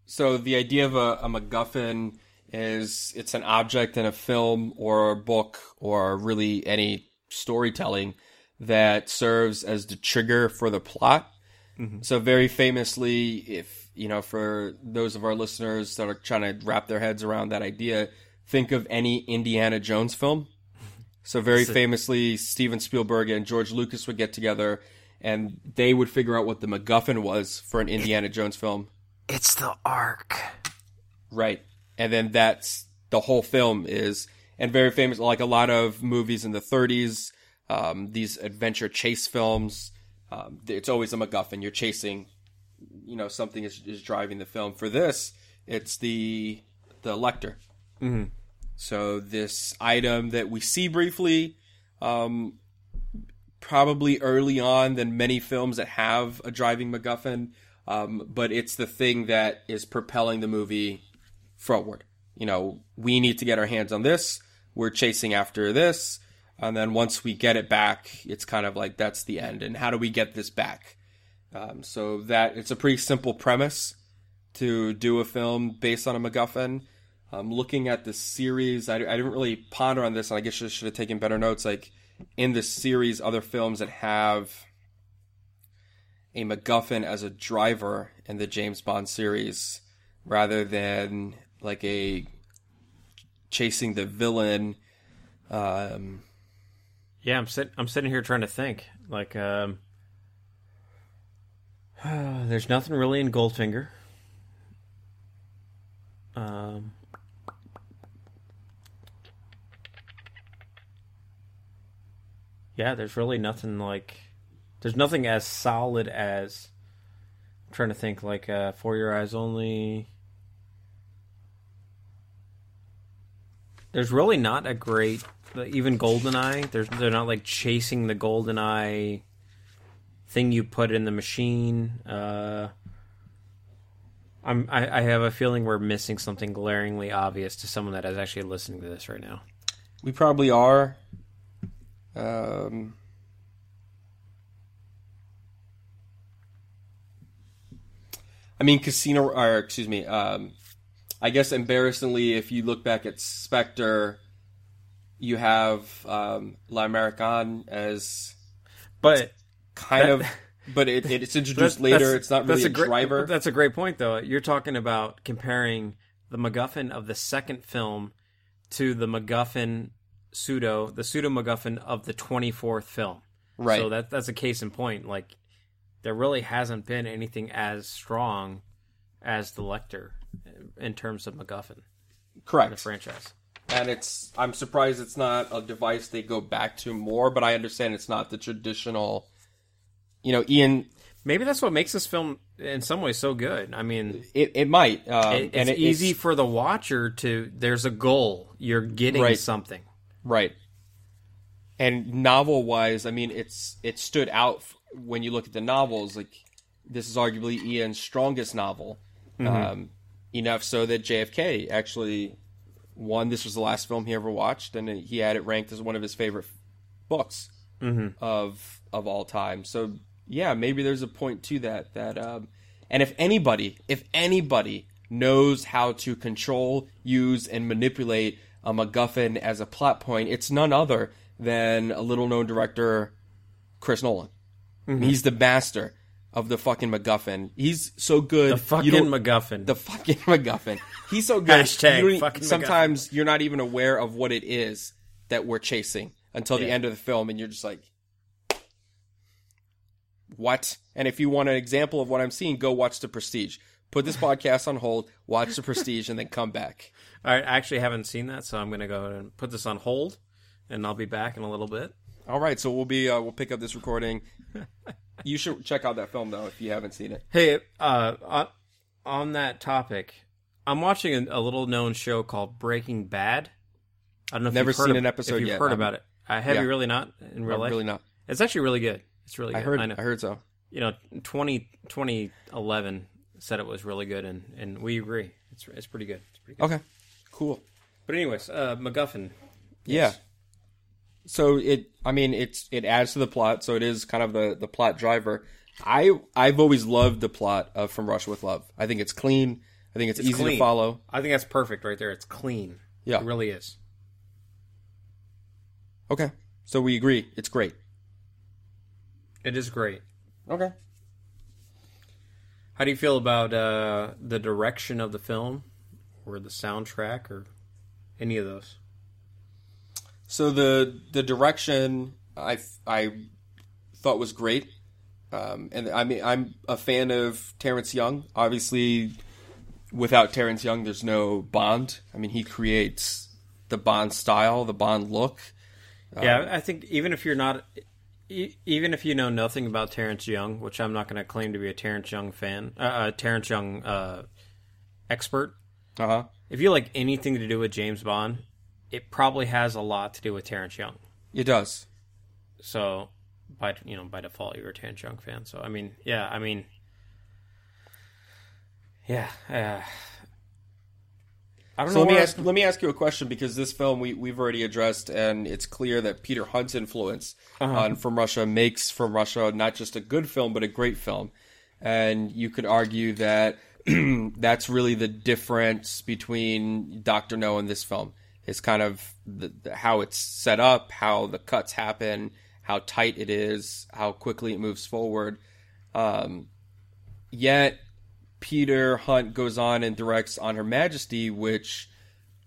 Speaker 2: So the idea of a, a MacGuffin is it's an object in a film or a book or really any storytelling that serves as the trigger for the plot. Mm-hmm. So very famously, if you know, for those of our listeners that are trying to wrap their heads around that idea, think of any Indiana Jones film. So very famously, Steven Spielberg and George Lucas would get together, and they would figure out what the MacGuffin was for an Indiana Jones film.
Speaker 1: It's the Ark.
Speaker 2: Right. And then that's the whole film is, and very famous, like a lot of movies in the 30s, um, these adventure chase films, um, it's always a MacGuffin. You're chasing, you know, something is, is driving the film. For this, it's the, the Lektor.
Speaker 1: Mhm.
Speaker 2: So this item that we see briefly, um, probably early on than many films that have a driving MacGuffin, um, but it's the thing that is propelling the movie forward. You know, we need to get our hands on this. We're chasing after this, and then once we get it back, it's kind of like that's the end. And how do we get this back? Um, so that it's a pretty simple premise to do a film based on a MacGuffin. Um, looking at the series, I, I didn't really ponder on this, and I guess I should have taken better notes. Like in this series, other films that have a MacGuffin as a driver in the James Bond series, rather than like a chasing the villain. Um,
Speaker 1: Yeah, I'm sit- I'm sitting here trying to think. Like, um, there's nothing really in Goldfinger. Um, yeah, there's really nothing like. There's nothing as solid as. I'm trying to think like uh, For Your Eyes Only. There's really not a great even GoldenEye. There's they're not like chasing the GoldenEye thing you put in the machine. Uh, I'm I, I have a feeling we're missing something glaringly obvious to someone that is actually listening to this right now.
Speaker 2: we probably are. Um, I mean, Casino, or excuse me, um, I guess embarrassingly, if you look back at Spectre, you have um, L'Américain as
Speaker 1: But
Speaker 2: kind
Speaker 1: that-
Speaker 2: of, but it, it's introduced later. It's not really a,
Speaker 1: great,
Speaker 2: driver.
Speaker 1: That's a great point, though. You're talking about comparing the MacGuffin of the second film to the MacGuffin pseudo, the pseudo MacGuffin of the 24th film.
Speaker 2: Right.
Speaker 1: So that that's a case in point. Like there really hasn't been anything as strong as the Lektor in terms of MacGuffin.
Speaker 2: Correct.
Speaker 1: The franchise.
Speaker 2: and it's I'm surprised it's not a device they go back to more, but I understand it's not the traditional. You know, Ian.
Speaker 1: Maybe that's what makes this film in some ways so good. I mean,
Speaker 2: it, it might, um,
Speaker 1: it- it's
Speaker 2: and it-
Speaker 1: easy
Speaker 2: it's-
Speaker 1: for the watcher to. There's a goal. You're getting
Speaker 2: Right.
Speaker 1: something.
Speaker 2: Right. And novel wise, I mean, it's it stood out f- when you look at the novels. Like this is arguably Ian's strongest novel,
Speaker 1: Mhm.
Speaker 2: um, enough so that JFK actually won. This was the last film he ever watched, and he had it ranked as one of his favorite books
Speaker 1: Mhm.
Speaker 2: of of all time. So yeah, maybe there's a point to that. That um, And if anybody, if anybody knows how to control, use, and manipulate a MacGuffin as a plot point, it's none other than a little known director, Chris Nolan.
Speaker 1: Mm-hmm.
Speaker 2: He's the master of the fucking MacGuffin. He's so good.
Speaker 1: The fucking MacGuffin.
Speaker 2: The fucking MacGuffin. He's so good.
Speaker 1: Hashtag fucking
Speaker 2: sometimes you're not even aware of what it is that we're chasing until the end of the film, and you're just like, what? And if you want an example of what I'm seeing, go watch The Prestige. Put this podcast on hold, watch The Prestige, and then come back.
Speaker 1: All right, I actually haven't seen that, so I'm going to go and put this on hold, and I'll be back in a little bit.
Speaker 2: All right, so we'll be uh, we'll pick up this recording. You should check out that film though if you haven't seen it.
Speaker 1: Hey, uh, on, that topic, I'm watching a, little known show called Breaking Bad. I don't know if
Speaker 2: Never
Speaker 1: you've heard
Speaker 2: seen
Speaker 1: of-
Speaker 2: an episode
Speaker 1: if you've
Speaker 2: yet.
Speaker 1: heard
Speaker 2: I'm-
Speaker 1: about it. I have
Speaker 2: yeah.
Speaker 1: you really not in real
Speaker 2: I'm
Speaker 1: life?
Speaker 2: really not.
Speaker 1: It's actually really good. It's really good.
Speaker 2: I heard.
Speaker 1: I know.
Speaker 2: I heard so.
Speaker 1: You know, 20, 2011 said it was really good, and, and we agree. It's it's pretty good. It's pretty good.
Speaker 2: Okay, cool.
Speaker 1: But anyways, uh, MacGuffin.
Speaker 2: Yeah. So it, I mean, it's it adds to the plot, so it is kind of the the plot driver. I I've always loved the plot of From Russia with Love. I think it's clean. I think it's,
Speaker 1: It's
Speaker 2: easy to follow.
Speaker 1: I think that's perfect right there. It's clean.
Speaker 2: Yeah.
Speaker 1: It really is.
Speaker 2: Okay, so we agree. It's great.
Speaker 1: It is great.
Speaker 2: Okay.
Speaker 1: How do you feel about uh, the direction of the film, or the soundtrack, or any of those?
Speaker 2: So the the direction I I thought was great, um, and I mean I'm a fan of Terrence Young. Obviously, without Terrence Young, there's no Bond. I mean, he creates the Bond style, the Bond look.
Speaker 1: yeah, I think even if you're not, e- even if you know nothing about Terrence Young, which I'm not going to claim to be a Terrence Young fan, uh, a Terrence Young uh, expert.
Speaker 2: Uh huh.
Speaker 1: If you like anything to do with James Bond, it probably has a lot to do with Terrence Young.
Speaker 2: It does.
Speaker 1: So, by you know, by default, you're a Terrence Young fan. So, I mean, yeah, I mean, yeah. Uh, I don't
Speaker 2: So
Speaker 1: know.
Speaker 2: let me ask let me ask you a question because this film we we've already addressed and it's clear that Peter Hunt's influence
Speaker 1: Uh-huh.
Speaker 2: on From Russia makes From Russia not just a good film but a great film, and you could argue that that's really the difference between Doctor No and this film. Is kind of the, the, how it's set up, how the cuts happen, how tight it is, how quickly it moves forward. Um, yet Peter Hunt goes on and directs On Her Majesty, which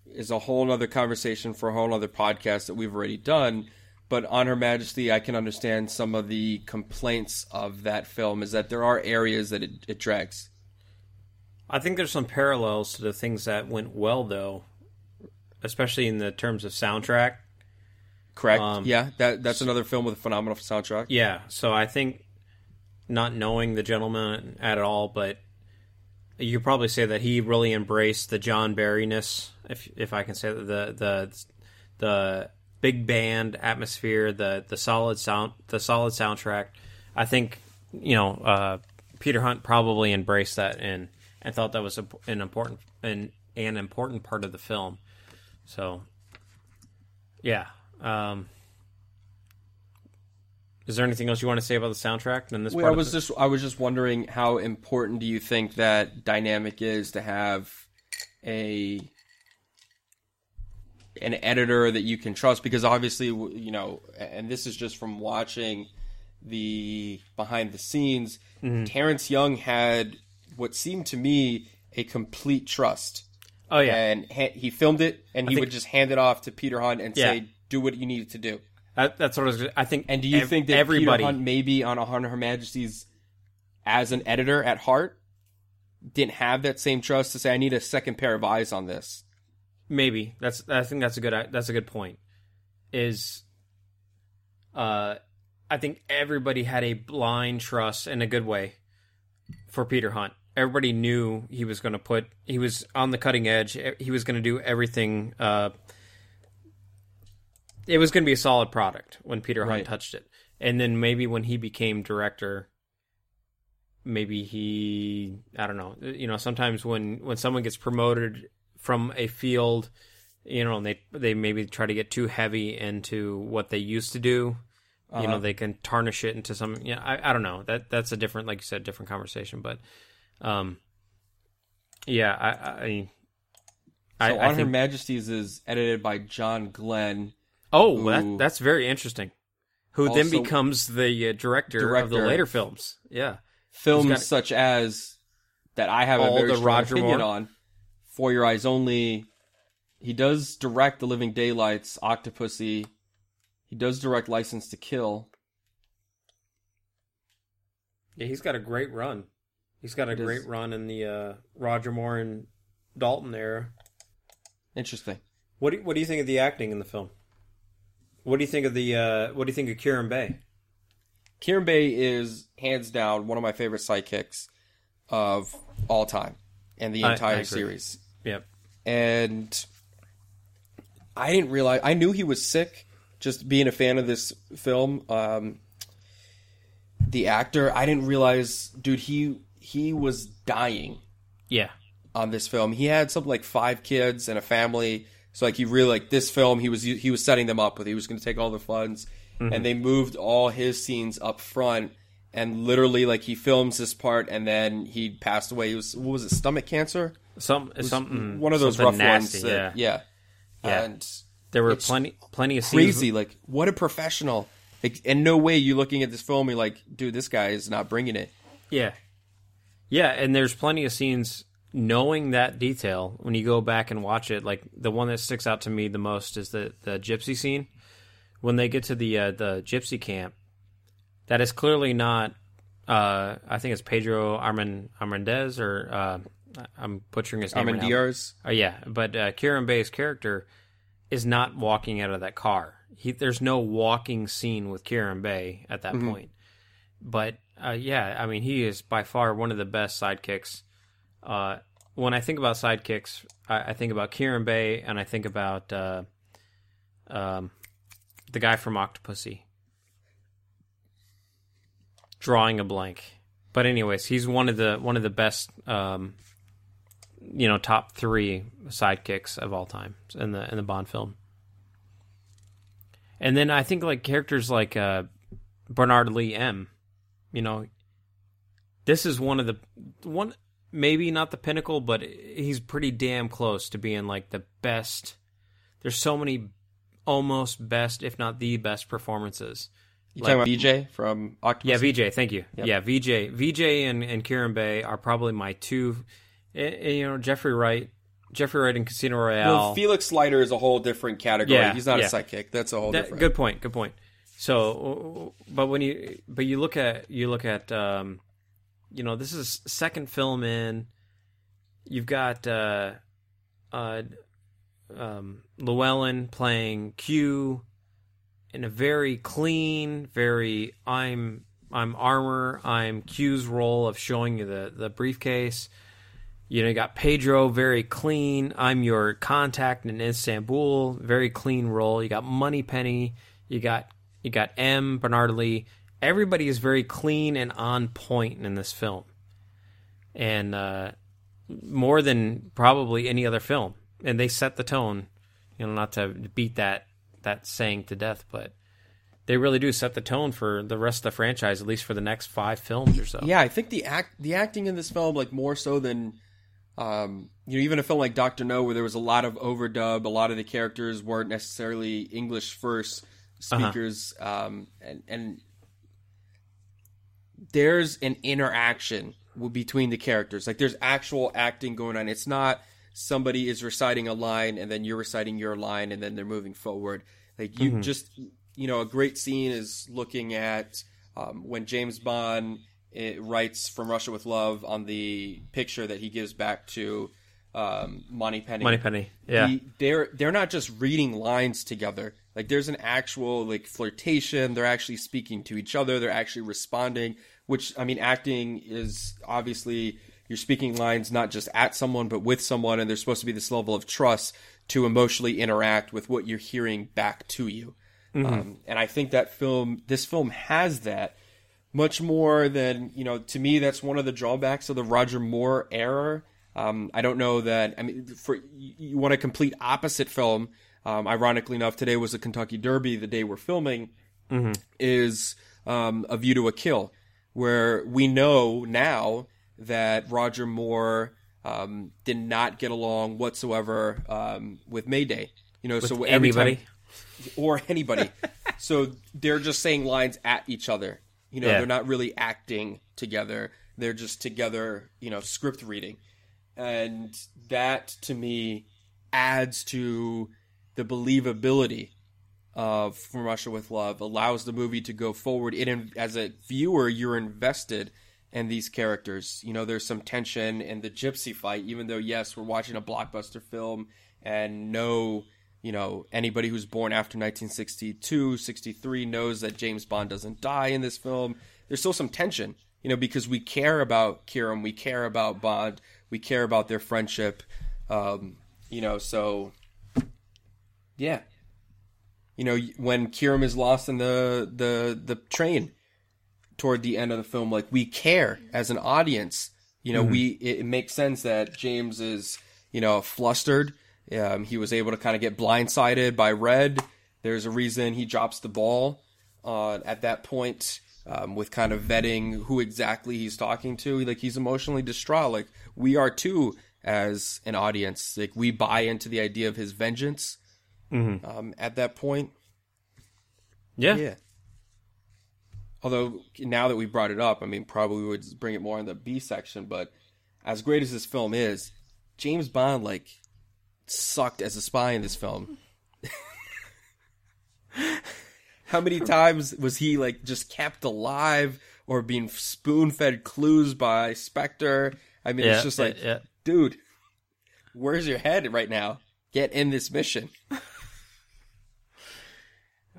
Speaker 2: is a whole other conversation for a whole other podcast that we've already done. But On Her Majesty, I can understand some of the complaints of that film is that there are areas that it, it drags.
Speaker 1: I think there's some parallels to the things that went well, though, especially in the terms of soundtrack.
Speaker 2: Correct?
Speaker 1: Um,
Speaker 2: yeah, that that's another film with a phenomenal soundtrack.
Speaker 1: Yeah, so I think not knowing the gentleman at all, but you could probably say that he really embraced the John Barry-ness, if if I can say that, the the the big band atmosphere, the the solid sound, the solid soundtrack. I think you know uh, Peter Hunt probably embraced that and and thought that was an important an an important part of the film. So yeah. Um, is there anything else you want to say about the soundtrack? And this
Speaker 2: Well, I was just I was just wondering how important do you think that dynamic is to have a an editor that you can trust because obviously you know and this is just from watching the behind the scenes
Speaker 1: Mm-hmm.
Speaker 2: Terrence Young had what seemed to me a complete trust
Speaker 1: oh yeah,
Speaker 2: and he filmed it and he
Speaker 1: think-
Speaker 2: would just hand it off to Peter Hunt and
Speaker 1: Yeah.
Speaker 2: say do what you need to do
Speaker 1: that, that's what I was. I think.
Speaker 2: and do you
Speaker 1: ev-
Speaker 2: think that
Speaker 1: everybody?
Speaker 2: Peter Hunt, maybe on On Her Majesty's, as an editor at heart, didn't have that same trust to say, "I need a second pair of eyes on this"?
Speaker 1: Maybe that's. I think that's a good. That's a good point. Is, uh, I think everybody had a blind trust in a good way for Peter Hunt. Everybody knew he was going to put. He was on the cutting edge. He was going to do everything. Uh, it was going to be a solid product when Peter Hunt
Speaker 2: Right.
Speaker 1: touched it, and then maybe when he became director, maybe he I don't know. You know, sometimes when when someone gets promoted from a field, you know, and they they maybe try to get too heavy into what they used to do. You know, they can tarnish it into some. Yeah, I, I don't know. That that's a different, like you said, different conversation. But Um, yeah, I, I, I,
Speaker 2: So
Speaker 1: I
Speaker 2: On Her
Speaker 1: think.
Speaker 2: Majesty's is edited by John Glenn.
Speaker 1: Oh, that, that's very interesting. Who then becomes the uh, director, of the later films? Yeah,
Speaker 2: Films
Speaker 1: got-
Speaker 2: such as that I have a very
Speaker 1: the
Speaker 2: strong
Speaker 1: Roger
Speaker 2: opinion
Speaker 1: Moore?
Speaker 2: on. For Your Eyes Only. He does direct The Living Daylights, Octopussy. He does direct License to Kill.
Speaker 1: yeah, he's got a great run. He's got a
Speaker 2: It is-
Speaker 1: great run in the uh, Roger Moore and Dalton era.
Speaker 2: Interesting.
Speaker 1: What do, what do you think of the acting in the film? What do you think of the uh, What do you think of Kerim Bey?
Speaker 2: Kerim Bey is hands down one of my favorite sidekicks of all time and the
Speaker 1: I- I
Speaker 2: entire series.
Speaker 1: Yep.
Speaker 2: And I didn't realize I knew he was sick just being a fan of this film. Um, the actor, I didn't realize, dude, he he was dying
Speaker 1: Yeah.
Speaker 2: on this film. He had something like five kids and a family. So like he really like this film. He was he was setting them up with. He was going to take all the funds, and mm-hmm. they moved all his scenes up front. And literally, like he films this part, and then he passed away. He was what was it? Stomach cancer.
Speaker 1: Some something
Speaker 2: One of those rough
Speaker 1: nasty,
Speaker 2: ones. That, yeah.
Speaker 1: Yeah.
Speaker 2: And
Speaker 1: There were plenty plenty of scenes.
Speaker 2: crazy. Like what a professional. Like, and no way you looking at this film. You're like, dude, this guy is not bringing it.
Speaker 1: Yeah. Yeah, and there's plenty of scenes knowing that detail when you go back and watch it. Like the one that sticks out to me the most is the the gypsy scene when they get to the uh, the gypsy camp. That is clearly not. Uh, I think it's Pedro Armand Armendez or uh, I'm butchering his name. right.
Speaker 2: Armandiar's.
Speaker 1: Oh yeah, but uh, Kerim Bey's character is not walking out of that car. He, there's no walking scene with Kerim Bey at that
Speaker 2: Mhm.
Speaker 1: point. But uh, yeah, I mean, he is by far one of the best sidekicks. Uh, when I think about sidekicks, I, I think about Kerim Bey, and I think about uh, um, the guy from Octopussy. Drawing a blank, but anyways, he's one of the one of the best um, you know top three sidekicks of all time in the in the Bond film. And then I think like characters like uh, Bernard Lee M. You know, this is one of the one maybe not the pinnacle, but he's pretty damn close to being like the best. There's so many almost best, if not the best performances.
Speaker 2: You
Speaker 1: Like-
Speaker 2: talking about Vijay from Octopus?
Speaker 1: yeah, Vijay. Thank you.
Speaker 2: Yep.
Speaker 1: Yeah, Vijay, Vijay, and and Kerim Bey are probably my two. eh, eh, You know, Jeffrey Wright, Jeffrey Wright in Casino Royale.
Speaker 2: Well, Felix Leiter is a whole different category.
Speaker 1: Yeah,
Speaker 2: He's not
Speaker 1: yeah.
Speaker 2: a sidekick. That's a whole
Speaker 1: That-
Speaker 2: different.
Speaker 1: Good point. Good point. So, but when you but you look at you look at um, you know this is second film in. You've got uh, uh, um, Llewelyn playing Q in a very clean, very I'm I'm armor. I'm Q's role of showing you the the briefcase. You know, you got Pedro, very clean. I'm your contact in Istanbul, very clean role. You got Moneypenny. You got you got M Bernard Lee. Everybody is very clean and on point in this film, and uh, more than probably any other film. And they set the tone. You know, not to beat that that saying to death, but they really do set the tone for the rest of the franchise, at least for the next five films or so.
Speaker 2: Yeah, I think the act the acting in this film, like more so than um, you know, even a film like Doctor No, where there was a lot of overdub, a lot of the characters weren't necessarily English first
Speaker 1: Uh-huh.
Speaker 2: speakers, um, and and there's an interaction between the characters. Like there's actual acting going on. It's not somebody is reciting a line and then you're reciting your line and then they're moving forward. Like you
Speaker 1: Mhm.
Speaker 2: just, you know, a great scene is looking at um, when James Bond eh, writes "From Russia with Love" on the picture that he gives back to um, Monty Penny.
Speaker 1: Moneypenny, yeah.
Speaker 2: He- they're they're not just reading lines together. Like there's an actual like flirtation. They're actually speaking to each other. They're actually responding. Which I mean, acting is obviously you're speaking lines not just at someone but with someone, and there's supposed to be this level of trust to emotionally interact with what you're hearing back to you.
Speaker 1: Mhm.
Speaker 2: Um, and I think that film, this film has that much more than you know. To me, that's one of the drawbacks of the Roger Moore era. Um, I don't know that. I mean, for you, you want a complete opposite film. Um, ironically enough, today was the Kentucky Derby. The day we're filming
Speaker 1: Mhm.
Speaker 2: is um, A View to a Kill, where we know now that Roger Moore um, did not get along whatsoever um, with Mayday. You know,
Speaker 1: With
Speaker 2: so every time- or anybody. so they're just saying lines at each other. You know,
Speaker 1: Yeah.
Speaker 2: they're not really acting together. They're just together, you know, script reading. And that to me adds to the believability of From Russia with Love, allows the movie to go forward. It as a viewer, you're invested in these characters. You know, there's some tension in the gypsy fight, even though yes, we're watching a blockbuster film and no you know, anybody who's born after 1962, 63 knows that James Bond doesn't die in this film. There's still some tension, you know, because we care about Kerim, we care about Bond, we care about their friendship, um, you know, so yeah. You know, when Kerim is lost in the the the train toward the end of the film, like we care as an audience. You know,
Speaker 1: Mhm.
Speaker 2: we it, it makes sense that James is you know flustered. Um, he was able to kind of get blindsided by Red. There's a reason he drops the ball uh, at that point um, with kind of vetting who exactly he's talking to. Like he's emotionally distraught. Like we are too as an audience. Like we buy into the idea of his vengeance
Speaker 1: Mhm.
Speaker 2: um, at that point.
Speaker 1: Yeah.
Speaker 2: Yeah. Although now that we brought it up, I mean, probably we would bring it more in the B section. But as great as this film is, James Bond like sucked as a spy in this film. How many times was he like just kept alive or being spoon fed clues by Spectre? I mean,
Speaker 1: Yeah,
Speaker 2: it's just
Speaker 1: yeah,
Speaker 2: like,
Speaker 1: yeah.
Speaker 2: dude, where's your head right now? Get in this mission.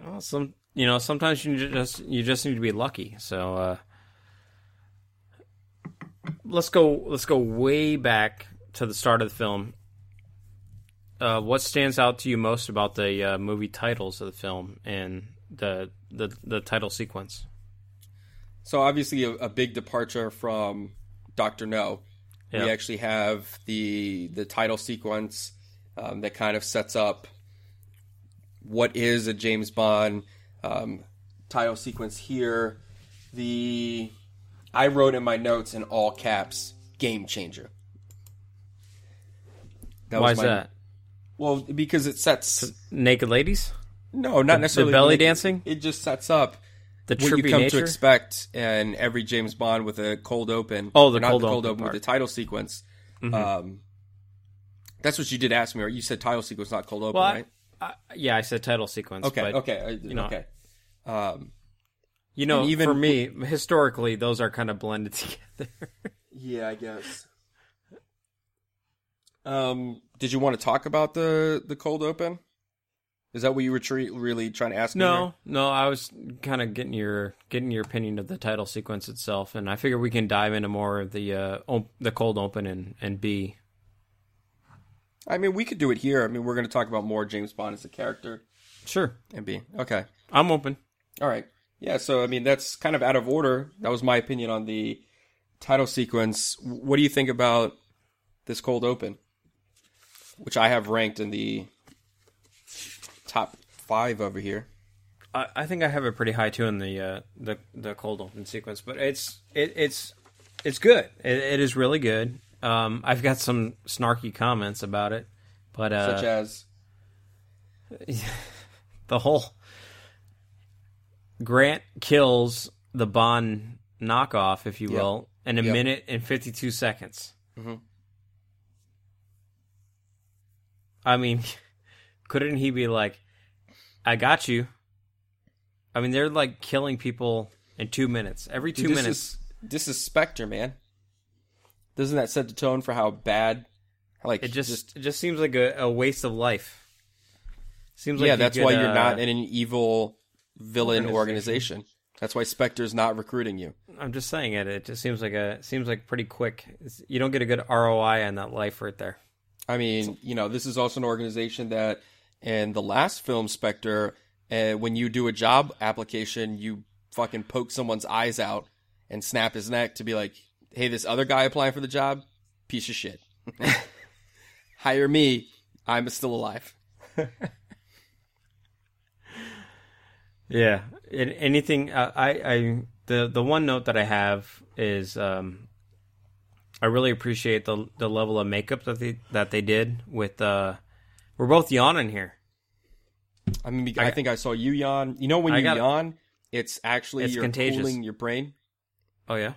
Speaker 1: Well, some you know sometimes you just you just need to be lucky. So uh, let's go let's go way back to the start of the film. Uh, what stands out to you most about the uh, movie titles of the film and the the the title sequence?
Speaker 2: So obviously a, a big departure from Doctor No.
Speaker 1: Yeah.
Speaker 2: We actually have the the title sequence um, that kind of sets up what is a James Bond um, title sequence here. The I wrote in my notes in all caps, "Game changer."
Speaker 1: Why
Speaker 2: was
Speaker 1: is
Speaker 2: my-
Speaker 1: that?
Speaker 2: Well, because it sets
Speaker 1: Naked ladies?
Speaker 2: no, not
Speaker 1: The-
Speaker 2: necessarily
Speaker 1: the belly
Speaker 2: naked-
Speaker 1: dancing.
Speaker 2: It just sets up
Speaker 1: The
Speaker 2: what you come
Speaker 1: nature?
Speaker 2: to expect in every James Bond with a cold open.
Speaker 1: Oh, the
Speaker 2: not
Speaker 1: cold
Speaker 2: the cold
Speaker 1: open
Speaker 2: open with the title sequence.
Speaker 1: Mhm.
Speaker 2: Um, that's what you did ask me, or you said title sequence, not cold open,
Speaker 1: Well,
Speaker 2: right?
Speaker 1: I, yeah, I said title sequence.
Speaker 2: Okay,
Speaker 1: but,
Speaker 2: okay,
Speaker 1: you know,
Speaker 2: okay. Um,
Speaker 1: You know,
Speaker 2: even
Speaker 1: for me, historically, those are kind of blended together.
Speaker 2: yeah, I guess. Um, did you want to talk about the the cold open? Is that what you were tre- really trying to ask?
Speaker 1: No, no, I was kind of getting your getting your opinion of the title sequence itself, and I figure we can dive into more of the uh, op- the cold open and and B.
Speaker 2: I mean, we could do it here. I mean, we're going to talk about more James Bond as a character.
Speaker 1: Sure.
Speaker 2: And be Okay.
Speaker 1: I'm open.
Speaker 2: All right. Yeah, so I mean that's kind of out of order. That was my opinion on the title sequence. What do you think about this cold open? Which I have ranked in the top five over here.
Speaker 1: I, I think I have it pretty high too in the uh, the the cold open sequence, but it's it, it's it's good. It, it is really good. Um, I've got some snarky comments about it, but uh,
Speaker 2: Such as
Speaker 1: the whole Grant kills the Bond knockoff, if you
Speaker 2: Yep.
Speaker 1: will, in a
Speaker 2: Yep.
Speaker 1: minute and fifty two seconds.
Speaker 2: Mhm.
Speaker 1: I mean, couldn't he be like, "I got you"? I mean, they're like killing people in two minutes. Every two
Speaker 2: Dude, this
Speaker 1: minutes.
Speaker 2: Is, this is Spectre, man. Doesn't that set the tone for how bad? Like
Speaker 1: it just, it just seems like a, a waste of life. Seems like
Speaker 2: yeah, that's
Speaker 1: could,
Speaker 2: why you're
Speaker 1: uh,
Speaker 2: not in an evil villain
Speaker 1: organization.
Speaker 2: organization. That's why Spectre's not recruiting you.
Speaker 1: I'm just saying it. It just seems like a seems like pretty quick. It's, you don't get a good ROI on that life right there.
Speaker 2: I mean, you know, this is also an organization that in the last film, Spectre, uh, when you do a job application, you fucking poke someone's eyes out and snap his neck to be like, hey, this other guy applying for the job, piece of shit. Hire me. I'm still alive.
Speaker 1: Yeah. And anything uh, I I the the one note that I have is um I really appreciate the the level of makeup that they that they did with. uh We're both yawning here.
Speaker 2: I mean, I,
Speaker 1: I-
Speaker 2: think I saw you yawn. You know when you
Speaker 1: got-
Speaker 2: yawn, it's actually
Speaker 1: It's
Speaker 2: you're
Speaker 1: contagious.
Speaker 2: cooling your brain.
Speaker 1: Oh. Yeah,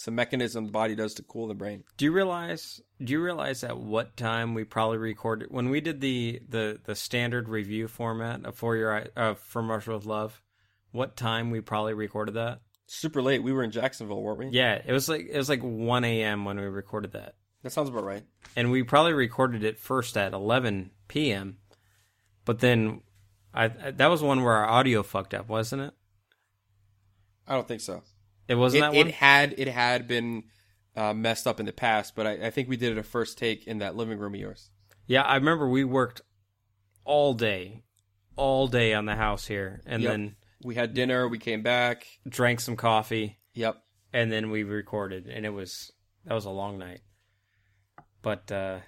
Speaker 2: it's a mechanism the body does to cool the brain.
Speaker 1: Do you realize? Do you realize at what time we probably recorded when we did the the the standard review format of For Your uh, from Russia with Love? What time we probably recorded that?
Speaker 2: Super late. We were in Jacksonville, weren't we?
Speaker 1: Yeah, it was like it was like one a.m. when we recorded that,
Speaker 2: that sounds about right.
Speaker 1: and we probably recorded it first at eleven p.m. But then, I that was one where our audio fucked up, wasn't it?
Speaker 2: I don't think so.
Speaker 1: It wasn't
Speaker 2: It,
Speaker 1: that one.
Speaker 2: it had it had been uh, messed up in the past, but I, I think we did it a first take in that living room of yours.
Speaker 1: Yeah, I remember we worked all day, all day on the house here, and
Speaker 2: Yep.
Speaker 1: then
Speaker 2: We had dinner. We came back.
Speaker 1: drank some coffee,
Speaker 2: Yep.
Speaker 1: and then we recorded, and it was that was a long night. But uh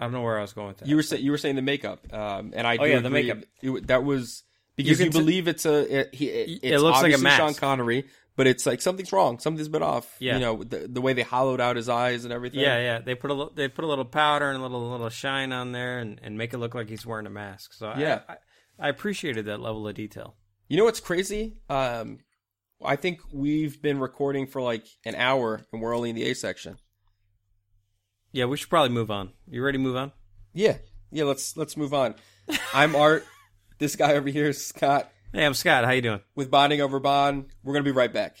Speaker 1: I don't know where I was going with that.
Speaker 2: You were say, you were saying the makeup, um, and I
Speaker 1: Oh, yeah, the
Speaker 2: agree.
Speaker 1: makeup.
Speaker 2: It- that was because
Speaker 1: You
Speaker 2: you,
Speaker 1: can t-
Speaker 2: believe it's a it, it,
Speaker 1: It looks like a mask.
Speaker 2: Sean Connery, but it's like something's wrong. Something's been off.
Speaker 1: Yeah.
Speaker 2: you know the, the way they hollowed out his eyes and everything.
Speaker 1: yeah, yeah. They put a they put a little powder and a little little shine on there, and, and make it look like he's wearing a mask. So I-
Speaker 2: Yeah.
Speaker 1: I, I appreciated that level of detail.
Speaker 2: You know what's crazy? Um, I think we've been recording for like an hour, and we're only in the A section.
Speaker 1: Yeah, we should probably move on. You ready to move on?
Speaker 2: Yeah, yeah. Let's let's move on. I'm Art. This guy over here is Scott
Speaker 1: Hey, I'm Scott. How you doing?
Speaker 2: with Bonding Over Bond. We're gonna be right back.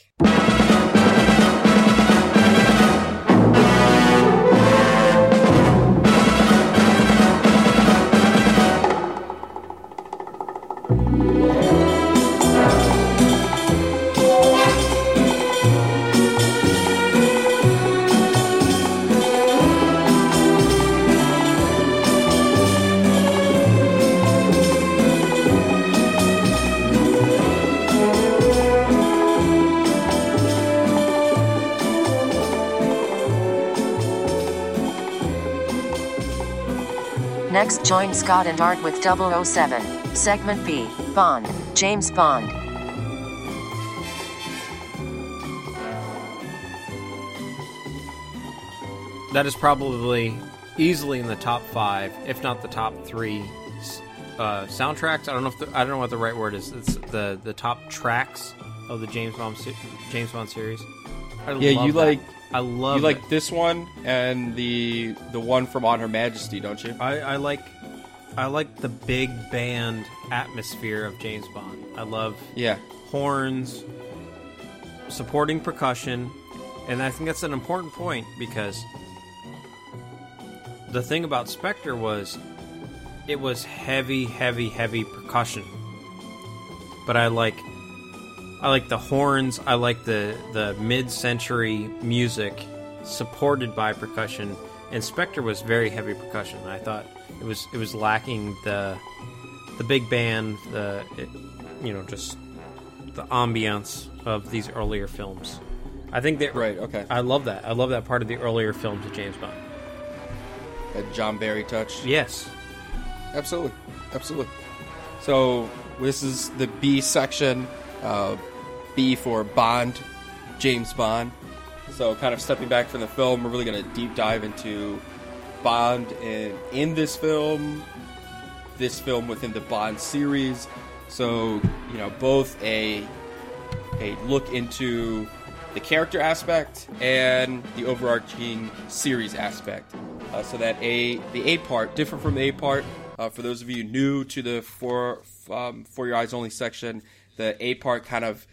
Speaker 9: Next, join Scott and Art with 007. Segment B Bond. James Bond.
Speaker 1: That is probably easily in the top five, if not the top three uh, soundtracks. I don't know if the, I don't know what the right word is. It's the the top tracks of the James Bond James Bond series. I
Speaker 2: Yeah,
Speaker 1: love
Speaker 2: you
Speaker 1: that.
Speaker 2: like-
Speaker 1: I love
Speaker 2: you like
Speaker 1: it.
Speaker 2: this one and the the one from On Her Majesty, don't you?
Speaker 1: I, I like I like the big band atmosphere of James Bond. I love
Speaker 2: Yeah,
Speaker 1: horns, supporting percussion, and I think that's an important point because the thing about Spectre was it was heavy, heavy, heavy percussion. But I like I like the horns, I like the the mid-century music supported by percussion, and Spectre was very heavy percussion. I thought it was it was lacking the the big band, the it, you know, just the ambiance of these earlier films. I think that
Speaker 2: right. Okay,
Speaker 1: I love that. I love that part of the earlier films of James Bond.
Speaker 2: that John Barry touch.
Speaker 1: Yes.
Speaker 2: Absolutely, absolutely. So this is the B section. Uh, B for Bond, James Bond. So kind of stepping back from the film, we're really going to deep dive into Bond in in this film, this film within the Bond series. So you know both a a look into the character aspect and the overarching series aspect. Uh, so that a the A part different from the A part. Uh, for those of you new to the for um, for your eyes only section, the A part kind of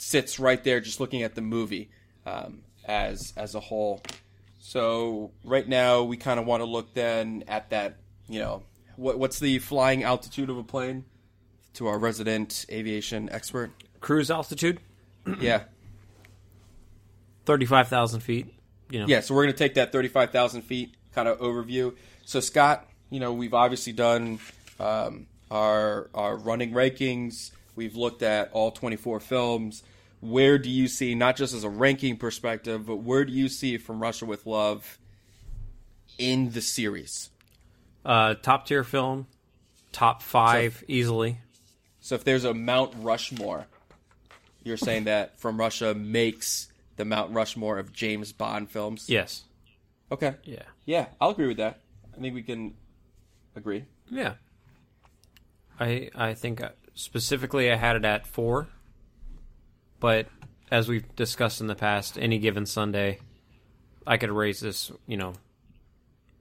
Speaker 2: sits right there, just looking at the movie um, as as a whole. So right now we kind of want to look then at that. You know, what what's the flying altitude of a plane? To our resident aviation expert.
Speaker 1: Cruise altitude,
Speaker 2: Yeah.
Speaker 1: thirty-five thousand feet. You know.
Speaker 2: Yeah, so we're going to take that 35,000 feet kind of overview. So, Scott, you know, we've obviously done um, our, our running rankings. We've looked at all 24 films. Where do you see, not just as a ranking perspective, but where do you see From Russia with Love in the series?
Speaker 1: Uh, top tier film, top five easily.
Speaker 2: So, if there's a Mount Rushmore, you're saying that From Russia makes the Mount Rushmore of James Bond films.
Speaker 1: Yes.
Speaker 2: Okay.
Speaker 1: Yeah.
Speaker 2: Yeah, I'll agree with that. I think we can agree.
Speaker 1: Yeah. I I think uh, specifically I had it at four, but as we've discussed in the past, any given Sunday, I could raise this, you know,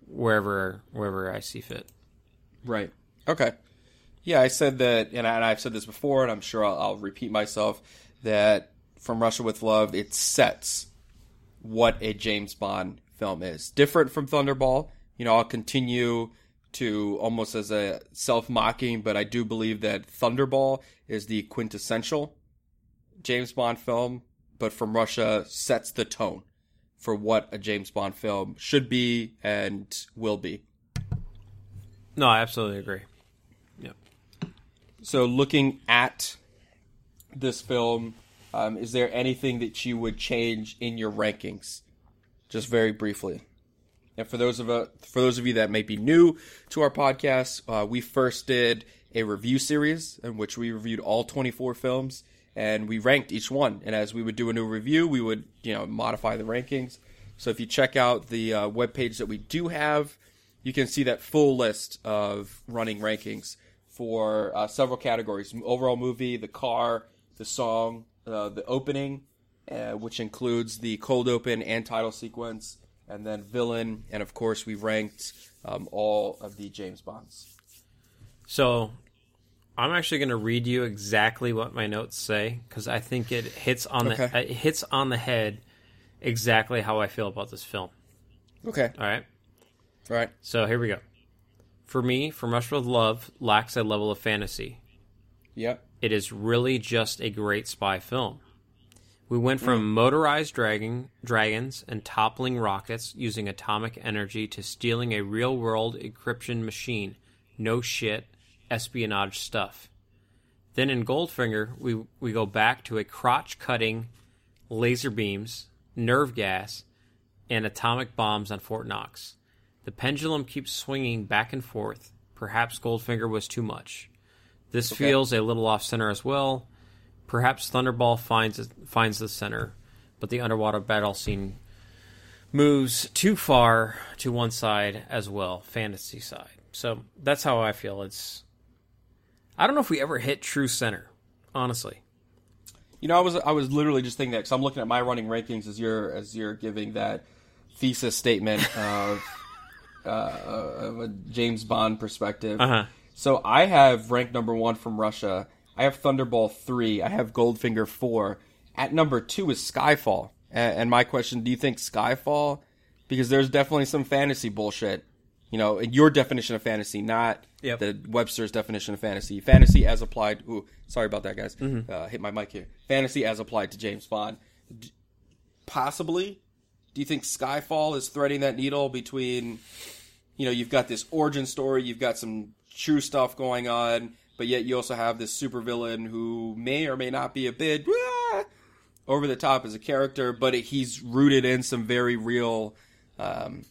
Speaker 1: wherever wherever I see fit.
Speaker 2: Right. Okay. Yeah, I said that, and, I, I've said this before, and I'm sure I'll, I'll repeat myself that from Russia with Love, it sets what a James Bond film is. Different from Thunderball. You know, I'll continue to almost as a self mocking, but I do believe that Thunderball is the quintessential James Bond film, but from Russia sets the tone for what a James Bond film should be and will be.
Speaker 1: No, I absolutely agree. Yep.
Speaker 2: So, looking at this film, um, is there anything that you would change in your rankings? Just very briefly. And for those of uh, for those of you that may be new to our podcast, uh, we first did a review series in which we reviewed all 24 films and we ranked each one. And as we would do a new review, we would you know modify the rankings. So if you check out the uh, web page that we do have, you can see that full list of running rankings for uh, several categories: overall movie, the car, the song, uh, the opening, uh, which includes the cold open and title sequence, and then villain, and of course we ranked um, all of the James Bonds.
Speaker 1: So I'm actually going to read you exactly what my notes say because I think it hits on the
Speaker 2: Okay.
Speaker 1: it hits on the head exactly how I feel about this film.
Speaker 2: Okay,
Speaker 1: All right.
Speaker 2: all right,
Speaker 1: So here we go. For me, From Russia with Love lacks a level of fantasy.
Speaker 2: yep,
Speaker 1: It is really just a great spy film. We went from mm. motorized dragon, dragons and toppling rockets using atomic energy to stealing a real world encryption machine. No shit, espionage stuff. Then in Goldfinger, we, we go back to a crotch cutting laser beams, nerve gas, and atomic bombs on Fort Knox. The pendulum keeps swinging back and forth. Perhaps Goldfinger was too much. This feels a little off center as well. Perhaps Thunderball finds finds the center, but the underwater battle scene moves too far to one side as well, fantasy side. So that's how I feel. It's I don't know if we ever hit true center, honestly.
Speaker 2: You know, I was I was literally just thinking that because I'm looking at my running rankings as you're as you're giving that thesis statement of uh, of a James Bond perspective.
Speaker 1: Uh-huh.
Speaker 2: So I have ranked number one from Russia. I have Thunderball three. I have Goldfinger four. At number two is Skyfall. And, my question: Do you think Skyfall? Because there's definitely some fantasy bullshit. You know, in your definition of fantasy, not
Speaker 1: Yep.
Speaker 2: the Webster's definition of fantasy. Fantasy as applied. Ooh, sorry about that, guys. Uh, hit my mic here. Fantasy as applied to James Bond. D- possibly. Do you think Skyfall is threading that needle between, you know, you've got this origin story, you've got some true stuff going on, but yet you also have this supervillain who may or may not be a bit ah, over the top as a character, but he's rooted in some very real um,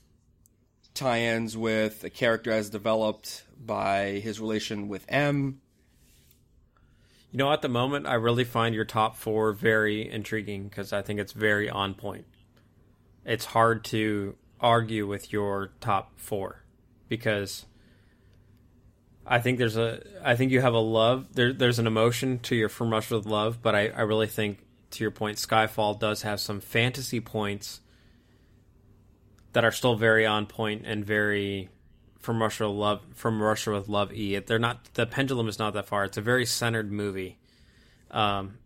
Speaker 2: tie-ins with a character as developed by his relation with M.
Speaker 1: You know, at the moment, I really find your top four very intriguing because I think it's very on point. It's hard to argue with your top four because I think there's a, I think you have a love. There, there's an emotion to your From Russia with Love, but I, I really think, to your point, Skyfall does have some fantasy points that are still very on point and very from Russia with Love from Russia with Love E. They're not the pendulum is not that far. It's a very centered movie. Um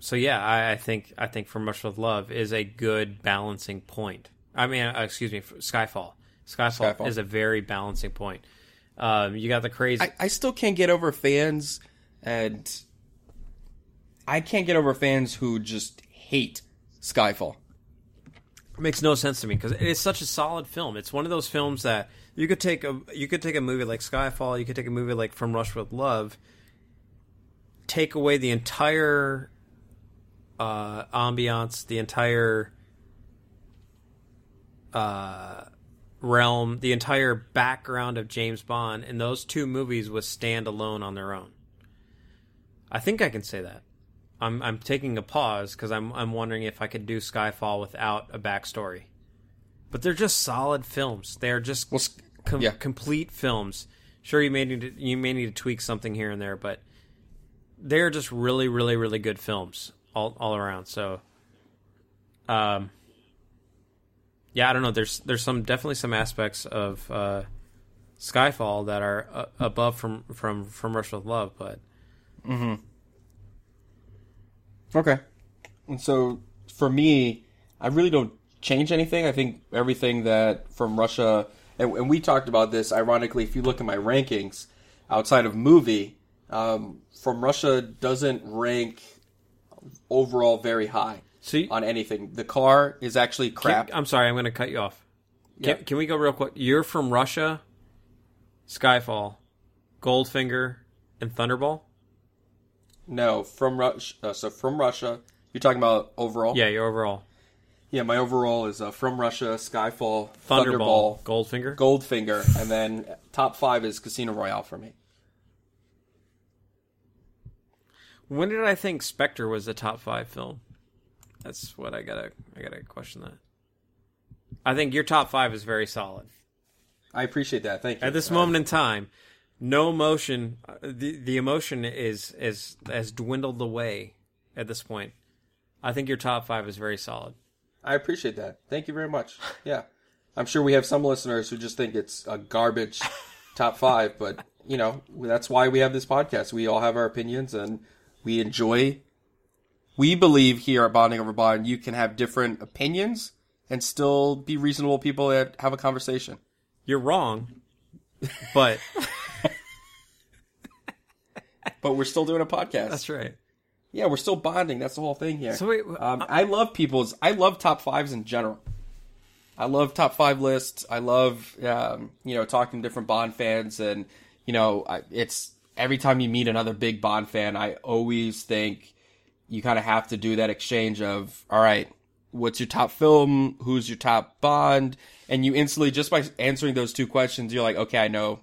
Speaker 1: so yeah, I, I think I think from Russia with Love is a good balancing point. I mean, uh, excuse me, Skyfall. Skyfall.
Speaker 2: Skyfall.
Speaker 1: is a very balancing point. Um, you got the crazy.
Speaker 2: I, I still can't get over fans, and I can't get over fans who just hate Skyfall.
Speaker 1: It makes no sense to me because it is such a solid film. It's one of those films that you could take a you could take a movie like Skyfall, you could take a movie like From Russia with Love, take away the entire uh, ambiance, the entire uh, realm, the entire background of James Bond, and those two movies would stand alone on their own. I think I can say that. I'm I'm taking a pause because I'm I'm wondering if I could do Skyfall without a backstory. But they're just solid films. They're just
Speaker 2: Well,
Speaker 1: com-
Speaker 2: yeah.
Speaker 1: complete films. Sure, you may need to, you may need to tweak something here and there, but they're just really, really, really good films all all around. So, um, yeah, I don't know. There's there's some definitely some aspects of uh, Skyfall that are uh, above from from from Rush with Love, but
Speaker 2: Okay. And so for me, I really don't change anything. I think everything that from Russia, and, and we talked about this, ironically, if you look at my rankings outside of movie, um, from Russia doesn't rank overall very high
Speaker 1: you,
Speaker 2: on anything. The car is actually crap.
Speaker 1: Can- I'm sorry, I'm going to cut you off. Can,
Speaker 2: Yeah.
Speaker 1: can we go real quick? You're from Russia, Skyfall, Goldfinger, and Thunderball.
Speaker 2: no, from Russia. Uh, so from Russia, you're talking about overall.
Speaker 1: Yeah, your overall
Speaker 2: Yeah, my overall is uh, from Russia, Skyfall,
Speaker 1: Thunderball,
Speaker 2: Thunderball,
Speaker 1: Goldfinger.
Speaker 2: Goldfinger, and then top five is Casino Royale for me.
Speaker 1: When did I think Spectre was the top five film? That's what I gotta I gotta question that. I think your top five is very solid
Speaker 2: I appreciate that. Thank you.
Speaker 1: at this
Speaker 2: Uh,
Speaker 1: moment in time. No emotion. uh, The the emotion is is has dwindled away at this point. I think your top five is very solid.
Speaker 2: I appreciate that. Thank you very much. Yeah, I'm sure we have some listeners who just think it's a garbage top five, but you know that's why we have this podcast. We all have our opinions, and we enjoy. We believe here at Bonding Over Bond, you can have different opinions and still be reasonable people that have a conversation.
Speaker 1: You're wrong, but
Speaker 2: But we're still doing a podcast.
Speaker 1: that's right.
Speaker 2: Yeah, we're still bonding. That's the whole thing here.
Speaker 1: So wait,
Speaker 2: um, I love people's. I love top fives in general. I love top five lists. I love, um, you know, talking to different Bond fans, and you know, I, it's every time you meet another big Bond fan, I always think you kind of have to do that exchange of, all right, what's your top film? Who's your top Bond? And you instantly, just by answering those two questions, you're like, okay, I know,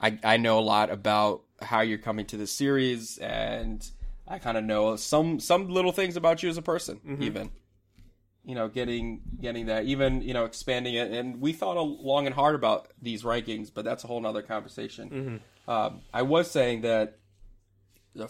Speaker 2: I I know a lot about how you're coming to the series, and I kind of know some some little things about you as a person, even. You know, getting getting that, even you know, expanding it, and we thought a- long and hard about these rankings, but that's a whole nother conversation. Um, I was saying that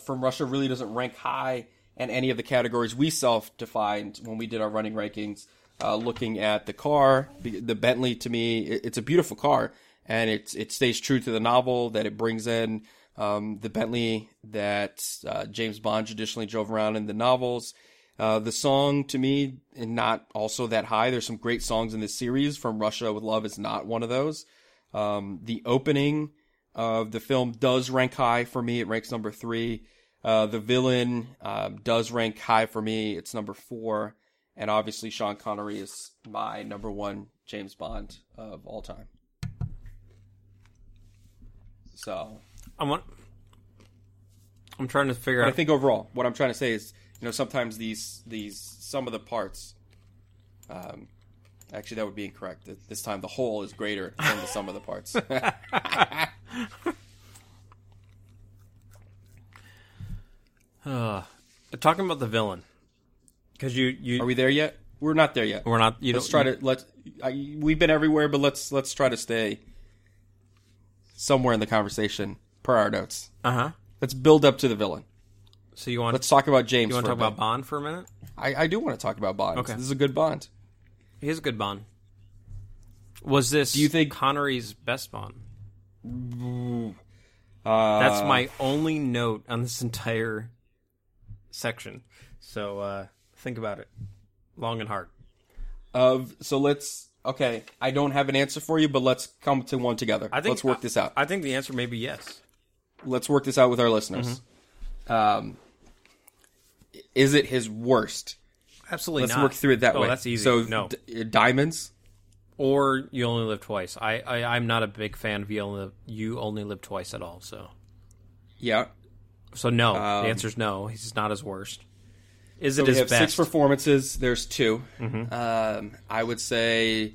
Speaker 2: From Russia really doesn't rank high in any of the categories we self-defined when we did our running rankings. Uh, looking at the car, the the Bentley to me, it's a beautiful car, and it's it stays true to the novel that it brings in. Um, the Bentley that uh, James Bond traditionally drove around in the novels. Uh, the song to me, and not also that high. There's some great songs in this series. From Russia with Love is not one of those. Um, the opening of the film does rank high for me. It ranks number three. Uh, the villain um, does rank high for me. It's number four. And obviously, Sean Connery is my number one James Bond of all time. So,
Speaker 1: I want. I'm trying to figure
Speaker 2: but I think overall, what I'm trying to say is, you know, sometimes these these some of the parts. Um, actually, that would be incorrect. This time, the whole is greater than the sum of the parts.
Speaker 1: Uh, talking about the villain, because you you
Speaker 2: Are we there yet? We're not there yet.
Speaker 1: we're not. You
Speaker 2: let's try to let's. We've been everywhere, but let's let's try to stay somewhere in the conversation per our notes.
Speaker 1: Uh huh.
Speaker 2: Let's build up to the villain.
Speaker 1: So you want
Speaker 2: Let's talk about James.
Speaker 1: you want to talk about. Bond for a minute?
Speaker 2: I, I do want to talk about Bond.
Speaker 1: Okay.
Speaker 2: This is a good Bond.
Speaker 1: He is a good Bond. Was this?
Speaker 2: Do you think-
Speaker 1: Connery's best Bond?
Speaker 2: Uh,
Speaker 1: That's my only note on this entire section. So uh, think about it, long and hard.
Speaker 2: of. So let's. Okay, I don't have an answer for you, but let's come to one together.
Speaker 1: I think
Speaker 2: let's work this out.
Speaker 1: I think the answer may be yes.
Speaker 2: let's work this out with our listeners.
Speaker 1: Mm-hmm.
Speaker 2: Um, is it his worst?
Speaker 1: Absolutely
Speaker 2: Let's
Speaker 1: not.
Speaker 2: work through it that
Speaker 1: oh,
Speaker 2: way.
Speaker 1: that's easy.
Speaker 2: So
Speaker 1: no,
Speaker 2: d- diamonds.
Speaker 1: or you only live twice. I, I I'm not a big fan of you only live, you only live twice at all. So
Speaker 2: Yeah.
Speaker 1: So no.
Speaker 2: Um,
Speaker 1: the is no. He's not his worst. Is
Speaker 2: So
Speaker 1: it
Speaker 2: we
Speaker 1: his
Speaker 2: have
Speaker 1: best?
Speaker 2: six performances. There's 2
Speaker 1: Mm-hmm.
Speaker 2: Um, I would say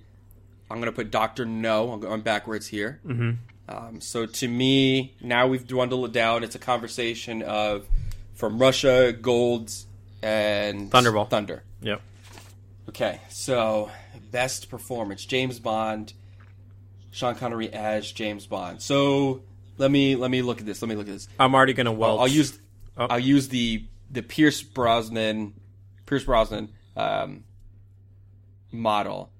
Speaker 2: I'm going to put Doctor No. I'm going backwards here. Mm-hmm. Um, so to me, now we've dwindled it down. It's a conversation of from Russia, Golds, and
Speaker 1: Thunderball.
Speaker 2: Thunder.
Speaker 1: Yep.
Speaker 2: Okay, so best performance: James Bond, Sean Connery as James Bond. So let me let me look at this. Let me look at this.
Speaker 1: I'm already gonna
Speaker 2: I'll. I'll use
Speaker 1: Oh.
Speaker 2: I'll use the the Pierce Brosnan Pierce Brosnan um, model.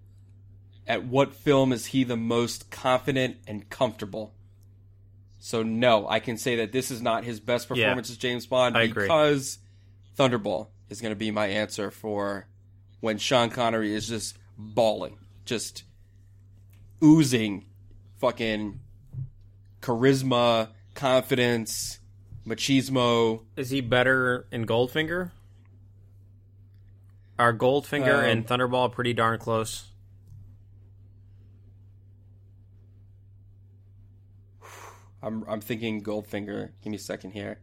Speaker 2: At what film is he the most confident and comfortable? So no, I can say that this is not his best
Speaker 1: Yeah.
Speaker 2: performance as James Bond
Speaker 1: I agree.
Speaker 2: because Thunderball is going to be my answer for when Sean Connery is just balling, just oozing fucking charisma, confidence, machismo.
Speaker 1: Is he better in Goldfinger? Are Goldfinger
Speaker 2: Um,
Speaker 1: and Thunderball pretty darn close?
Speaker 2: I'm I'm thinking Goldfinger. Give me a second here.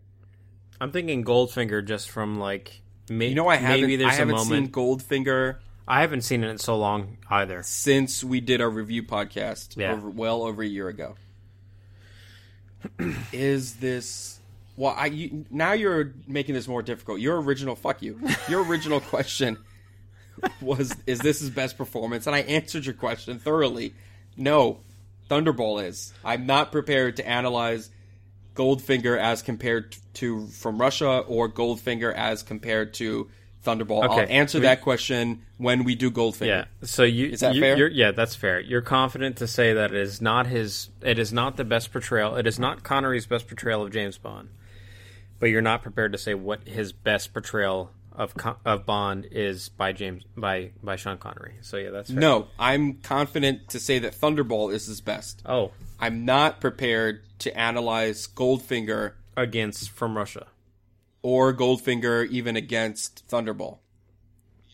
Speaker 1: I'm thinking Goldfinger just from like may-
Speaker 2: You know, I haven't
Speaker 1: maybe there's
Speaker 2: I haven't
Speaker 1: a
Speaker 2: seen
Speaker 1: moment.
Speaker 2: Goldfinger
Speaker 1: I haven't seen it in so long either.
Speaker 2: since we did our review podcast
Speaker 1: Yeah.
Speaker 2: over, well over a year ago. Is this well? I you, now you're making this more difficult. Your original fuck you. Your original question was is this his best performance? And I answered your question thoroughly. No, Thunderball is. I'm not prepared to analyze Goldfinger as compared to from Russia or Goldfinger as compared to Thunderball. I'll
Speaker 1: Okay.
Speaker 2: answer
Speaker 1: We-
Speaker 2: that question when we do Goldfinger.
Speaker 1: Yeah. So you
Speaker 2: Is that
Speaker 1: you-
Speaker 2: fair?
Speaker 1: You're, yeah, that's fair. You're confident to say that it is not his. It is not the best portrayal. It is not Connery's best portrayal of James Bond. But you're not prepared to say what his best portrayal of of Bond is by James by by Sean Connery. So yeah, that's fair.
Speaker 2: No, I'm confident to say that Thunderball is his best.
Speaker 1: Oh,
Speaker 2: I'm not prepared to analyze Goldfinger
Speaker 1: against from Russia.
Speaker 2: Or Goldfinger even against Thunderball.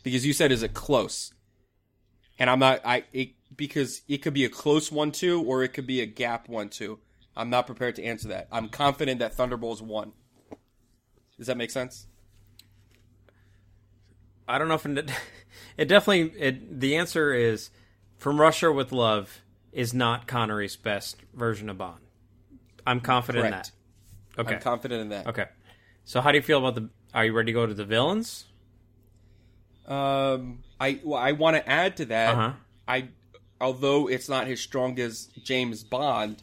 Speaker 2: Because you said is it close? And I'm not I it, because it could be a close 1-2 or it could be a gap 1-2. I'm not prepared to answer that. I'm confident that Thunderball's won. Does that make sense?
Speaker 1: I don't know if it, it definitely it, the answer is from Russia with Love is not Connery's best version of Bond. I'm confident
Speaker 2: Correct.
Speaker 1: in that. Okay.
Speaker 2: I'm confident in that.
Speaker 1: okay. So how do you feel about the are you ready to go to the villains?
Speaker 2: Um, I well, I want to add to that.
Speaker 1: Uh-huh.
Speaker 2: I although it's not his strongest James Bond,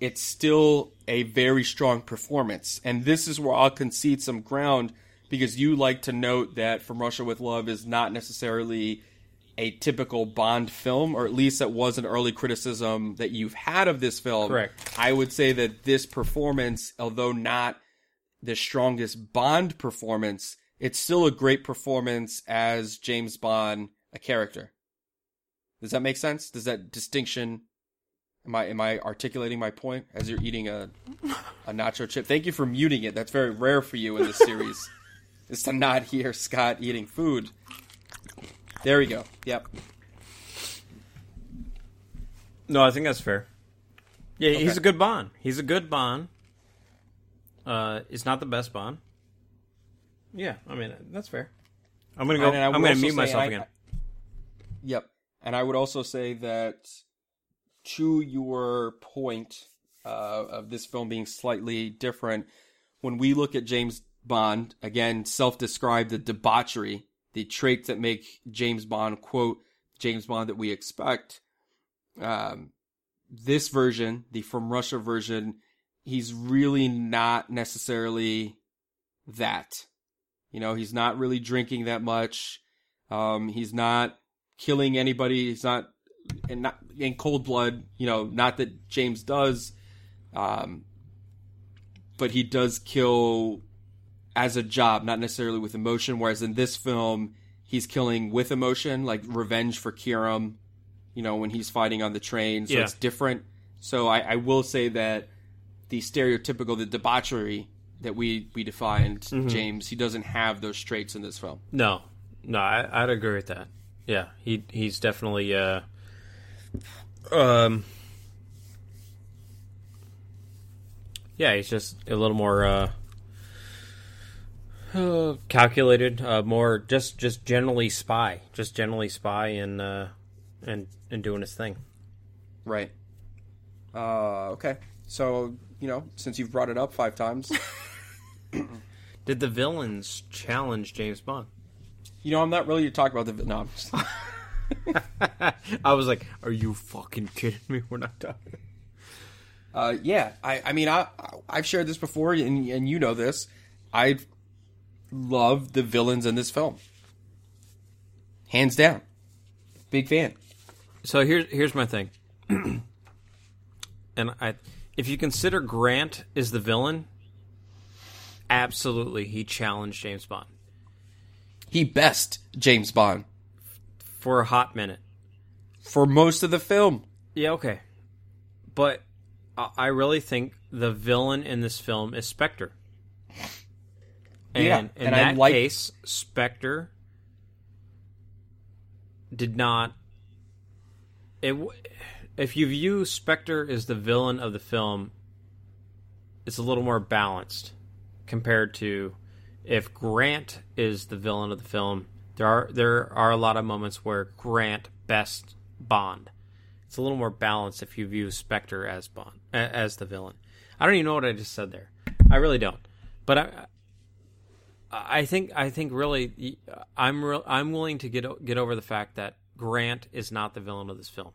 Speaker 2: it's still a very strong performance, and this is where I'll concede some ground because you like to note that From Russia with Love is not necessarily a typical Bond film, or at least that was an early criticism that you've had of this film.
Speaker 1: Correct.
Speaker 2: I would say that this performance, although not the strongest Bond performance, it's still a great performance as James Bond, a character. Does that make sense? Does that distinction am I am I articulating my point as you're eating a a nacho chip? Thank you for muting it. That's very rare for you in this series. is to not hear Scott eating food. There we go. Yep.
Speaker 1: No, I think that's fair. Yeah, he's a good Bond. He's a good Bond. Uh, it's not the best Bond. Yeah, I mean that's fair. I'm gonna go.
Speaker 2: And I
Speaker 1: I'm gonna mute myself
Speaker 2: I-
Speaker 1: again.
Speaker 2: Yep. And I would also say that to your point uh, of this film being slightly different, when we look at James Bond, again, self described the debauchery, the traits that make James Bond, quote, James Bond that we expect, um, this version, the From Russia version, he's really not necessarily that. You know, he's not really drinking that much. Um, he's not killing anybody. He's not and not in cold blood. You know, not that James does, um, but he does kill as a job, not necessarily with emotion. Whereas in this film, he's killing with emotion, like revenge for Kerim. You know, when he's fighting on the train, so
Speaker 1: Yeah.
Speaker 2: it's different. So I, I will say that the stereotypical, the debauchery that we we defined,
Speaker 1: Mm-hmm.
Speaker 2: James, he doesn't have those traits in this film.
Speaker 1: No, no, I, I'd agree with that. Yeah, he he's definitely uh, um, yeah, he's just a little more uh, uh calculated, uh, more just just generally spy, just generally spy and uh, and and doing his thing.
Speaker 2: Right. Uh, okay. So, you know, since you've brought it up five times,
Speaker 1: Did the villains challenge James Bond?
Speaker 2: You know, I'm not really to talk about the no. I'm just-
Speaker 1: I was like, "Are you fucking kidding me? We're not talking."
Speaker 2: Uh, yeah, I, I mean, I, I've shared this before, and, and you know this. I love the villains in this film, hands down. Big fan.
Speaker 1: So here's here's my thing, and I, if you consider Grant is the villain, absolutely he challenged James Bond
Speaker 2: He best James Bond
Speaker 1: for a hot minute.
Speaker 2: for most of the film.
Speaker 1: Yeah, okay, but I I really think the villain in this film is Spectre. And
Speaker 2: Yeah,
Speaker 1: in
Speaker 2: and I
Speaker 1: that
Speaker 2: like-
Speaker 1: case, Spectre did not. It, if you view Spectre as the villain of the film, it's a little more balanced compared to if Grant is the villain of the film. There are there are a lot of moments where Grant best Bond. It's a little more balanced if you view Spectre as Bond as the villain. I don't even know what I just said there. I really don't. But I I think I think really I'm I'm willing to get get over the fact that Grant is not the villain of this film.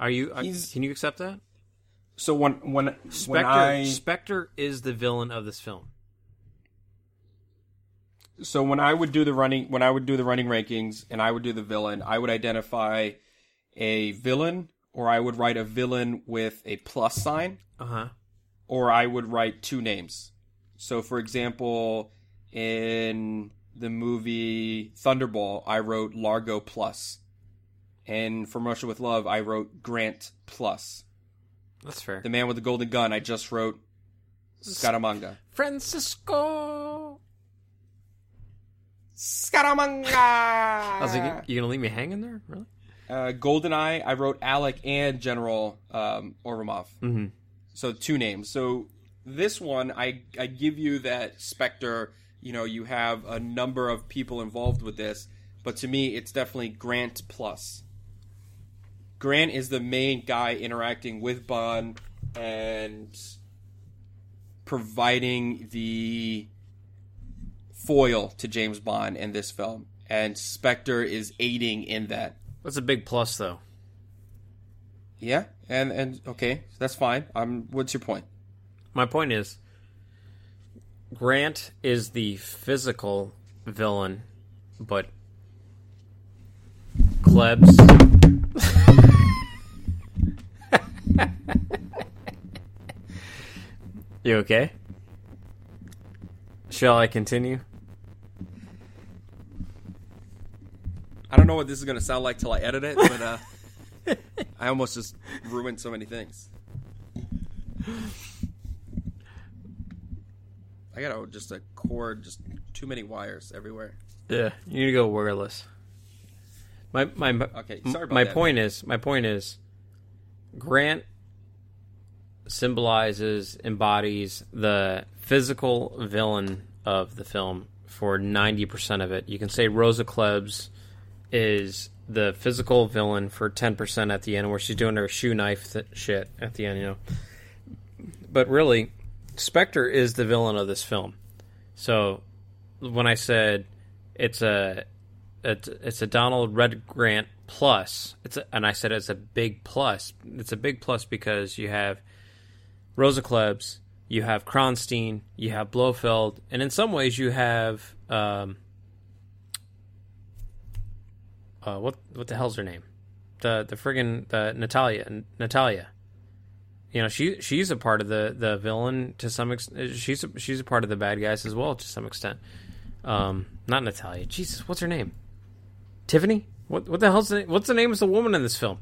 Speaker 1: Are you? Are, can you accept that?
Speaker 2: So when when when
Speaker 1: Spectre
Speaker 2: I
Speaker 1: Spectre is the villain of this film.
Speaker 2: so when I would do the running when I would do the running rankings and I would do the villain, I would identify a villain or I would write a villain with a plus sign
Speaker 1: Uh huh.
Speaker 2: or I would write two names. So for example, in the movie Thunderball, I wrote Largo plus. And for Russia with Love, I wrote Grant plus.
Speaker 1: That's fair.
Speaker 2: The Man with the Golden Gun, I just wrote Scaramanga.
Speaker 1: Francisco.
Speaker 2: Scaramanga!
Speaker 1: I was like, you gonna leave me hanging there? Really?
Speaker 2: uh, Goldeneye, I wrote Alec and General um, Ourumov.
Speaker 1: Mm-hmm.
Speaker 2: So two names. So this one, I I give you that Spectre. You know, you have a number of people involved with this, but to me, it's definitely Grant plus. Grant is the main guy interacting with Bond and providing the foil to James Bond in this film, and Spectre is aiding in that.
Speaker 1: That's a big plus, though.
Speaker 2: Yeah, and and okay, that's fine. Um, what's your point?
Speaker 1: My point is, Grant is the physical villain, but Klebs. You okay? Shall I continue?
Speaker 2: I don't know what this is gonna sound like till I edit it, but uh, I almost just ruined so many things. I got a, just a cord, just too many wires everywhere.
Speaker 1: Yeah, you need to go wireless. My my
Speaker 2: Okay, sorry about
Speaker 1: my
Speaker 2: that,
Speaker 1: point is my point is Grant symbolizes embodies the physical villain of the film for 90% of it. You can say Rosa Klebs is the physical villain for 10% at the end where she's doing her shoe knife th- shit at the end, you know. But really Spectre is the villain of this film. So when I said it's a it's, it's a Donald Red Grant plus. It's a, and I said it's a big plus. It's a big plus because you have Rosa Klebs, you have Kronstein, you have Blofeld, and in some ways you have um, uh, what what the hell's her name? The the friggin' the Natalia Natalia. You know she she's a part of the the villain to some extent. She's a, she's a part of the bad guys as well to some extent. Um, not Natalia. Jesus, what's her name? Tiffany. What what the hell's the, what's the name of the woman in this film?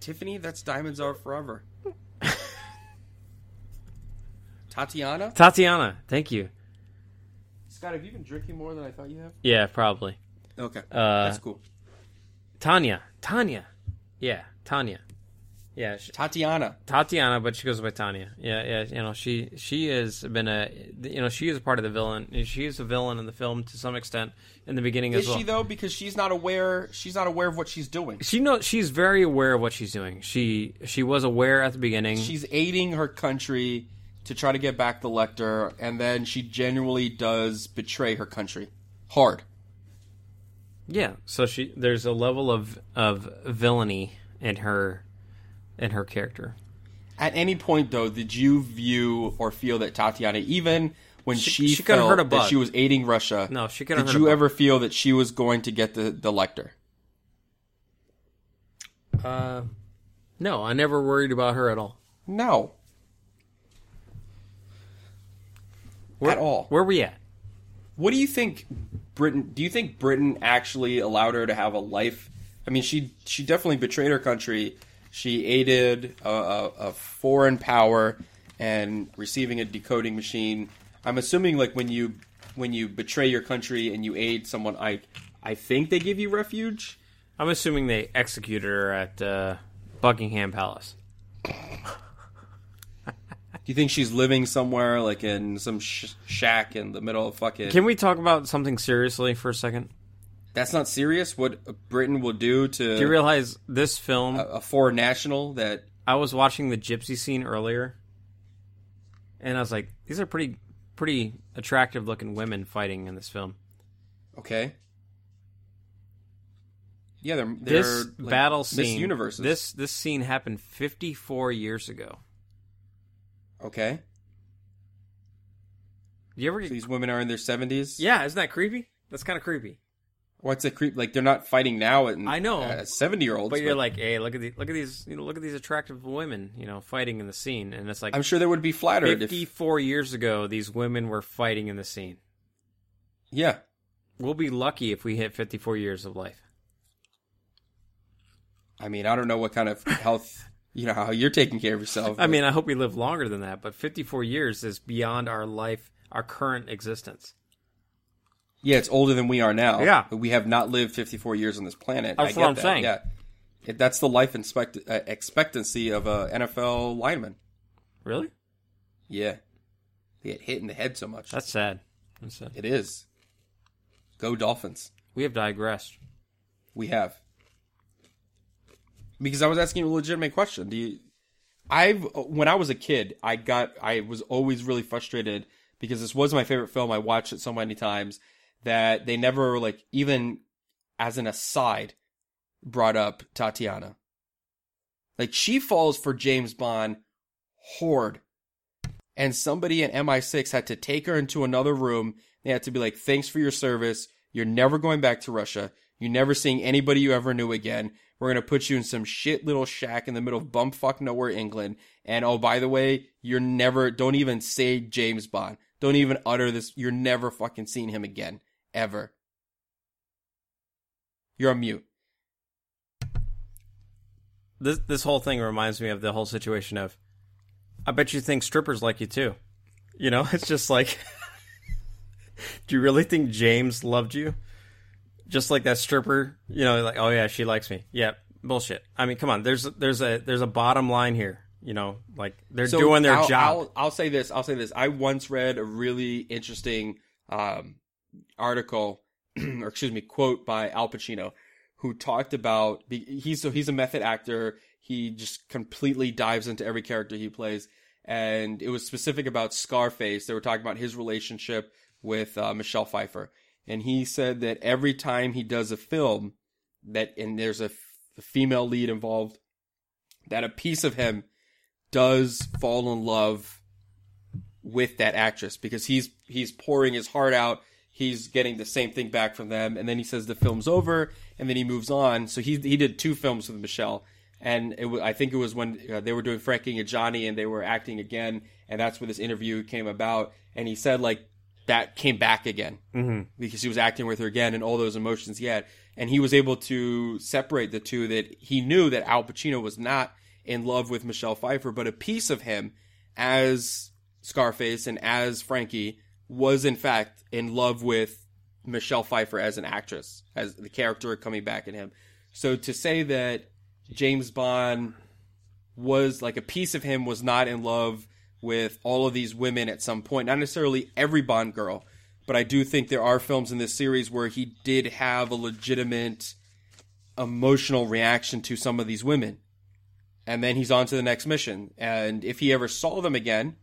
Speaker 2: Tiffany, that's Diamonds Are Forever. Tatiana,
Speaker 1: Tatiana. Thank you.
Speaker 2: Scott, have you been drinking more than I thought you have?
Speaker 1: Yeah, probably.
Speaker 2: Okay,
Speaker 1: Uh,
Speaker 2: that's cool.
Speaker 1: Tanya. Tanya. Yeah, Tanya. Yeah, she,
Speaker 2: Tatiana,
Speaker 1: Tatiana, but she goes by Tanya. Yeah, yeah. You know, she she has been a you know she is a part of the villain. She is a villain in the film to some extent in the beginning
Speaker 2: is
Speaker 1: as well.
Speaker 2: Is she though? Because she's not aware. She's not aware of what she's doing.
Speaker 1: She knows she's very aware of what she's doing. She she was aware at the beginning.
Speaker 2: She's aiding her country to try to get back the Lektor, and then she genuinely does betray her country. Hard.
Speaker 1: Yeah, so she there's a level of of villainy in her in her character.
Speaker 2: At any point, though, did you view or feel that Tatiana, even when
Speaker 1: She-
Speaker 2: she,
Speaker 1: she
Speaker 2: felt
Speaker 1: hurt a
Speaker 2: that she was aiding Russia,
Speaker 1: No, she could've
Speaker 2: did you ever feel that she was going to get the, the Lektor?
Speaker 1: Uh, no, I never worried about her at all.
Speaker 2: No.
Speaker 1: Where,
Speaker 2: At all.
Speaker 1: Where were we at?
Speaker 2: What do you think Britain do you think Britain actually allowed her to have a life? I mean, she she definitely betrayed her country. She aided a, a, a foreign power and receiving a decoding machine. I'm assuming like when you when you betray your country and you aid someone, I I think they give you refuge.
Speaker 1: I'm assuming they executed her at uh, Buckingham Palace.
Speaker 2: Do you think she's living somewhere like in some sh- shack in the middle of fucking?
Speaker 1: Can we talk about something seriously for a second?
Speaker 2: That's not serious. What Britain will do to
Speaker 1: Do you realize this film?
Speaker 2: a, a foreign national that
Speaker 1: I was watching the gypsy scene earlier, and I was like, these are pretty pretty attractive looking women fighting in this film.
Speaker 2: Okay. Yeah, they're, they're
Speaker 1: this
Speaker 2: like
Speaker 1: battle scene,
Speaker 2: Universes.
Speaker 1: this this scene happened 54 years ago.
Speaker 2: Okay.
Speaker 1: You ever
Speaker 2: So
Speaker 1: get?
Speaker 2: these women are in their seventies.
Speaker 1: Yeah, isn't that creepy? That's kind of creepy.
Speaker 2: What's a creep? Like they're not fighting now.
Speaker 1: I know.
Speaker 2: uh, seventy year olds.
Speaker 1: But you're like, hey, look at these, look at these, you know, look at these attractive women, you know, fighting in the scene, and it's like
Speaker 2: I'm sure they would be flattered. If,
Speaker 1: 54 years ago, these women were fighting in the scene.
Speaker 2: yeah,
Speaker 1: We'll be lucky if we hit 54 years of life.
Speaker 2: I mean, I don't know what kind of health, you know, how you're taking care of yourself.
Speaker 1: I mean, I hope we live longer than that, but 54 years is beyond our life, our current existence.
Speaker 2: yeah, it's older than we are now.
Speaker 1: Yeah.
Speaker 2: but we have not lived 54 years on this planet.
Speaker 1: That's
Speaker 2: I get
Speaker 1: what I'm
Speaker 2: that.
Speaker 1: saying.
Speaker 2: Yeah, It- that's the life inspect- uh, expectancy of a NFL lineman.
Speaker 1: Really?
Speaker 2: Yeah, they get hit in the head so much.
Speaker 1: That's sad. That's sad.
Speaker 2: it is. Go Dolphins.
Speaker 1: We have digressed.
Speaker 2: We have. Because I was asking a legitimate question. Do you I've when I was a kid, I got I was always really frustrated because this was my favorite film. I watched it so many times that they never like even as an aside brought up Tatiana. Like she falls for James Bond horde. And somebody in MI6 had to take her into another room. They had to be like, thanks for your service. You're never going back to Russia. You're never seeing anybody you ever knew again. We're going to put you in some shit little shack in the middle of bumfuck nowhere, England. And oh, by the way, you're never, don't even say James Bond. Don't even utter this. You're never fucking seeing him again. Ever. You're on mute.
Speaker 1: This this whole thing reminds me of the whole situation of I bet you think strippers like you too. You know, it's just like Do you really think James loved you? Just like that stripper, you know, like, oh yeah, she likes me. Yeah, bullshit. I mean, come on. There's there's a there's a bottom line here. You know, like they're
Speaker 2: So
Speaker 1: doing their
Speaker 2: I'll,
Speaker 1: job.
Speaker 2: I'll, I'll say this. I'll say this. I once read a really interesting um, article, or excuse me, quote by Al Pacino, who talked about he's so he's a method actor. He just completely dives into every character he plays, and it was specific about Scarface. They were talking about his relationship with uh, Michelle Pfeiffer, and he said that every time he does a film, that and there's a, f- a female lead involved, that a piece of him does fall in love with that actress because he's he's pouring his heart out. He's getting the same thing back from them. And then he says the film's over and then he moves on. So he he did two films with Michelle. And it was, I think it was when uh, they were doing Frankie and Johnny and they were acting again. And that's where this interview came about. And he said like that came back again mm-hmm. because he was acting with her again and all those emotions he had and he was able to separate the two that he knew that Al Pacino was not in love with Michelle Pfeiffer, but a piece of him as Scarface and as Frankie was in fact in love with Michelle Pfeiffer as an actress, as the character coming back in him. So to say that James Bond was like a piece of him was not in love with all of these women at some point, not necessarily every Bond girl, but I do think there are films in this series where he did have a legitimate emotional reaction to some of these women and then he's on to the next mission. And if he ever saw them again,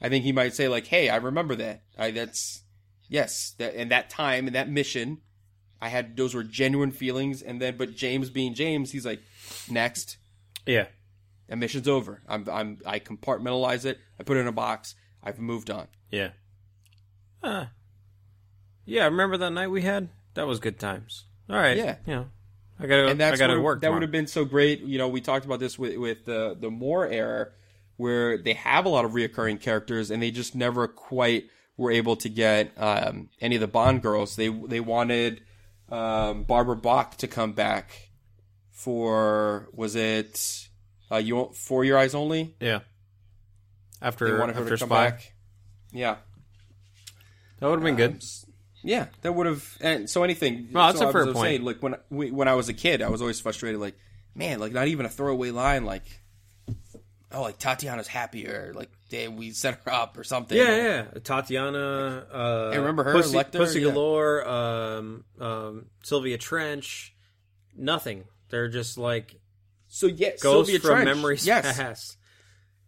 Speaker 2: I think he might say like, "Hey, I remember that. I that's yes, that and that time and that mission, I had those were genuine feelings." And then, but James being James, he's like, "Next,
Speaker 1: Yeah.
Speaker 2: That mission's over. I'm I'm I compartmentalize it. I put it in a box. I've moved on."
Speaker 1: Yeah. Uh, yeah, remember that night we had? That was good times. All right.
Speaker 2: Yeah.
Speaker 1: Yeah. I gotta,
Speaker 2: and that's
Speaker 1: I gotta
Speaker 2: what-
Speaker 1: work.
Speaker 2: That would have been so great. You know, we talked about this with with the the Moore era, where they have a lot of reoccurring characters, and they just never quite were able to get um, any of the Bond girls. They they wanted um, Barbara Bach to come back for was it uh, you want for your eyes only?
Speaker 1: Yeah.
Speaker 2: They
Speaker 1: After
Speaker 2: wanted her
Speaker 1: after
Speaker 2: to come
Speaker 1: Spy,
Speaker 2: back. Yeah.
Speaker 1: that would have been good.
Speaker 2: Um, Yeah, that would have. And so anything.
Speaker 1: Well, that's
Speaker 2: so
Speaker 1: a
Speaker 2: I
Speaker 1: fair point.
Speaker 2: Saying, like when we, when I was a kid, I was always frustrated. Like, man, like not even a throwaway line. Like, oh, like Tatiana's happier. Like, they, we set her up or something.
Speaker 1: Yeah, yeah. Tatiana. Uh,
Speaker 2: Hey, remember her,
Speaker 1: Pussy,
Speaker 2: Lecter?
Speaker 1: Pussy
Speaker 2: Yeah.
Speaker 1: Galore. Um, um, Sylvia Trench. Nothing. They're just like
Speaker 2: So yeah,
Speaker 1: ghosts
Speaker 2: Sylvia
Speaker 1: from
Speaker 2: Trench.
Speaker 1: memories
Speaker 2: Yes,
Speaker 1: past.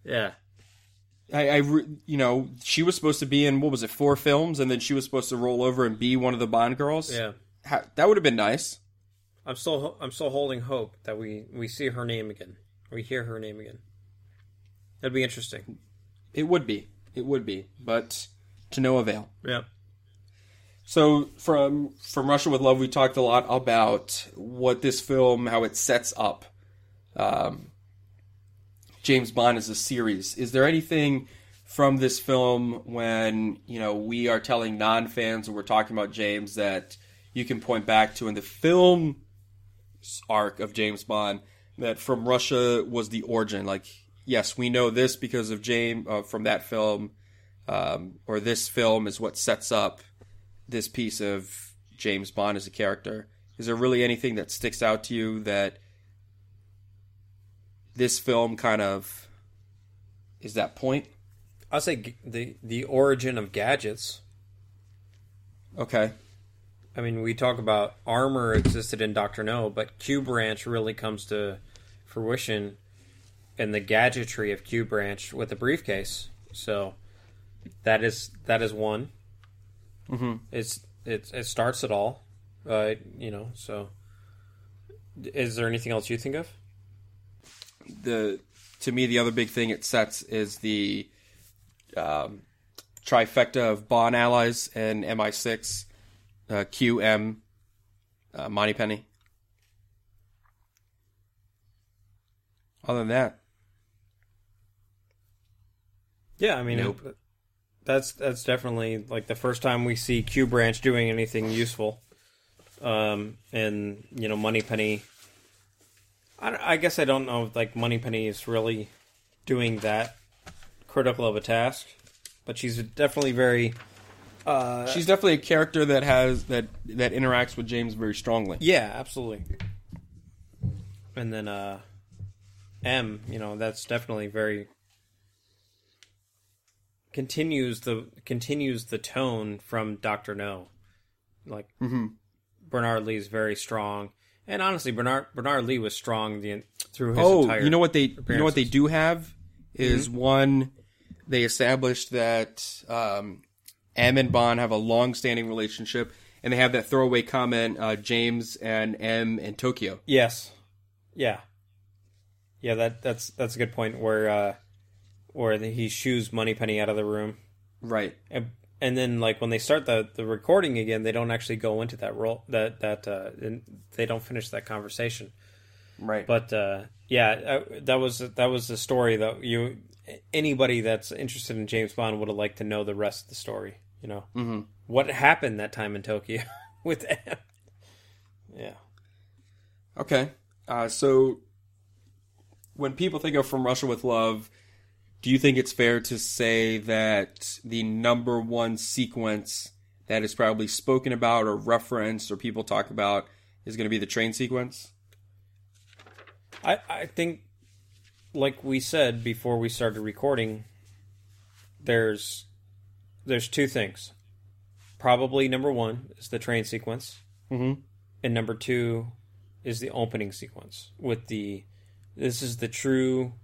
Speaker 1: Yeah.
Speaker 2: I, I, you know, she was supposed to be in what was it, four films, and then she was supposed to roll over and be one of the Bond girls.
Speaker 1: Yeah.
Speaker 2: Ha- that would have been nice.
Speaker 1: I'm still I'm still holding hope that we we see her name again. We hear her name again. That'd be interesting.
Speaker 2: It would be. It would be, but to no avail.
Speaker 1: Yeah.
Speaker 2: So from from Russia with Love, we talked a lot about what this film, how it sets up um, James Bond as a series. Is there anything from this film when you know we are telling non fans and we're talking about James that you can point back to in the film arc of James Bond that from Russia was the origin? Like, yes, we know this because of James uh, from that film, um, or this film is what sets up this piece of James Bond as a character. Is there really anything that sticks out to you that this film kind of is that point?
Speaker 1: I'll say g- the the origin of gadgets.
Speaker 2: Okay.
Speaker 1: I mean, we talk about armor existed in Doctor No, but Q Branch really comes to fruition in the gadgetry of Q Branch with the briefcase. So that is that is one. Mm-hmm. It's it it starts it all, uh, you know. So, is there anything else you think of?
Speaker 2: The to me the other big thing it sets is the um, trifecta of Bond allies and MI6, uh, QM, uh, Moneypenny. Other than that,
Speaker 1: Yeah, I mean,
Speaker 2: Nope.
Speaker 1: that's that's definitely like the first time we see Q Branch doing anything useful. Um, and you know, Moneypenny. I, I guess I don't know if like Moneypenny is really doing that critical of a task, but she's definitely very
Speaker 2: she's definitely a character that has that that interacts with James very strongly.
Speaker 1: yeah, absolutely. And then uh, M, you know, that's definitely very continues the continues the tone from Doctor No. Like Bernard Lee is very strong, and honestly, Bernard Bernard Lee was strong the, through his
Speaker 2: Oh,
Speaker 1: entire.
Speaker 2: you know what they you know what they do have is one they established that um, M and Bond have a long-standing relationship, and they have that throwaway comment uh, James and M in Tokyo.
Speaker 1: Yes, yeah, yeah. That that's that's a good point where uh, where he shoos Moneypenny out of the room.
Speaker 2: Right.
Speaker 1: and, and then like when they start the, the recording again they don't actually go into that role that that uh and they don't finish that conversation
Speaker 2: Right.
Speaker 1: but uh yeah uh, that was that was the story that you anybody that's interested in james bond would have liked to know the rest of the story you know mm-hmm. what happened that time in tokyo with M. yeah
Speaker 2: Okay. Uh, so when people think of From Russia with Love, do you think it's fair to say that the number one sequence that is probably spoken about or referenced or people talk about is going to be the train sequence?
Speaker 1: I, I think, like we said before we started recording, there's there's two things. Probably number one is the train sequence,
Speaker 2: Mhm.
Speaker 1: and number two is the opening sequence with the. This is the true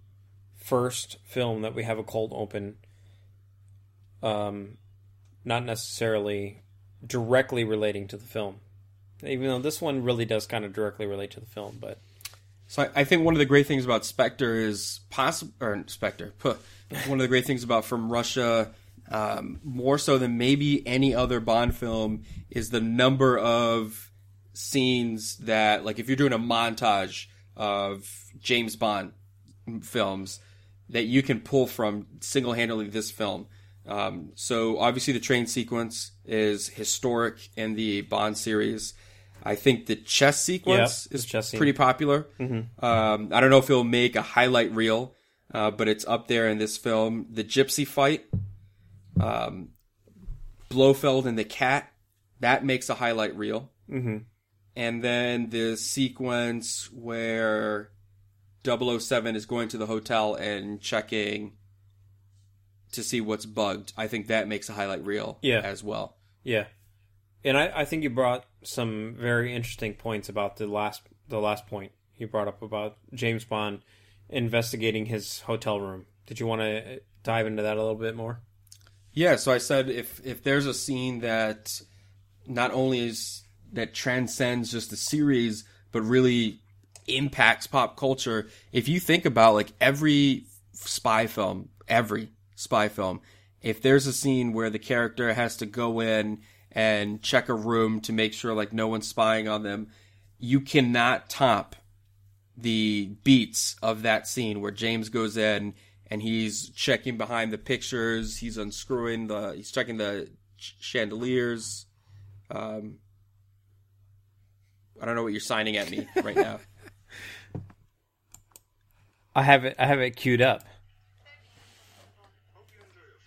Speaker 1: first film that we have a cold open um, not necessarily directly relating to the film. Even though this one really does kind of directly relate to the film, but
Speaker 2: So I, I think one of the great things about Spectre is possible, or Spectre. Puh. One of the great things about From Russia, um, more so than maybe any other Bond film, is the number of scenes that, like, if you're doing a montage of James Bond films, that you can pull from single-handedly this film. Um, so obviously the train sequence is historic in the Bond series. I think the chess sequence
Speaker 1: Yeah,
Speaker 2: is
Speaker 1: chess scene.
Speaker 2: pretty popular. Um, I don't know if he'll make a highlight reel, uh, but it's up there in this film. The gypsy fight, um, Blofeld and the cat, that makes a highlight reel. Mm-hmm. And then the sequence where 007 is going to the hotel and checking to see what's bugged. I think that makes a highlight reel
Speaker 1: Yeah.
Speaker 2: as well.
Speaker 1: Yeah, and I, I think you brought some very interesting points about the last the last point you brought up about James Bond investigating his hotel room. Did you want to uh, dive into that a little bit more?
Speaker 2: Yeah, so I said if if there's a scene that not only is that transcends just the series, but really impacts pop culture. If you think about like every spy film, every spy film, if there's a scene where the character has to go in and check a room to make sure like no one's spying on them, you cannot top the beats of that scene where James goes in and he's checking behind the pictures, he's unscrewing the, he's checking the ch- chandeliers. Um, I don't know what you're signing at me right now.
Speaker 1: I have it. I have it queued up.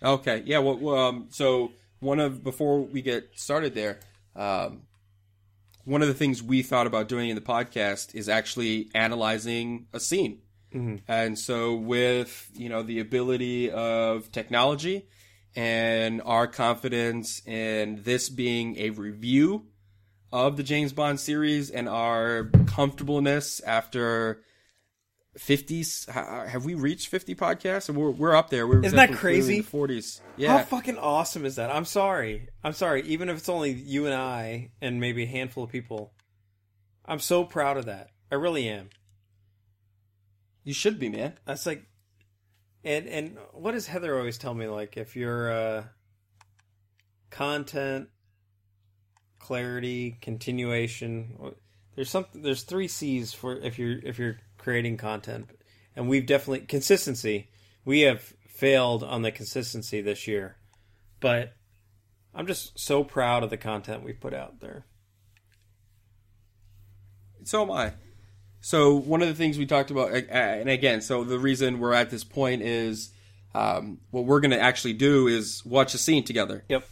Speaker 2: Okay, yeah. Well, well, um, so one of before we get started there, um, one of the things we thought about doing in the podcast is actually analyzing a scene, and so with you know the ability of technology and our confidence in this being a review of the James Bond series and our comfortableness after. 50s have we reached 50 podcasts And we're, we're up there we're
Speaker 1: Isn't that
Speaker 2: definitely clearly in
Speaker 1: crazy?
Speaker 2: the 40s yeah
Speaker 1: How fucking awesome is that? I'm sorry. I'm sorry. Even if it's only you and I and maybe a handful of people, I'm so proud of that. I really am.
Speaker 2: You should be, man.
Speaker 1: That's like, and and what does Heather always tell me? Like, if you're uh, content, clarity, continuation, there's something. There's three C's for if you're if you're creating content, and we've definitely consistency. We have failed on the consistency this year, but I'm just so proud of the content we put out there.
Speaker 2: So am I. So one of the things we talked about, and again, so the reason we're at this point is um, what we're going to actually do is watch a scene together.
Speaker 1: Yep.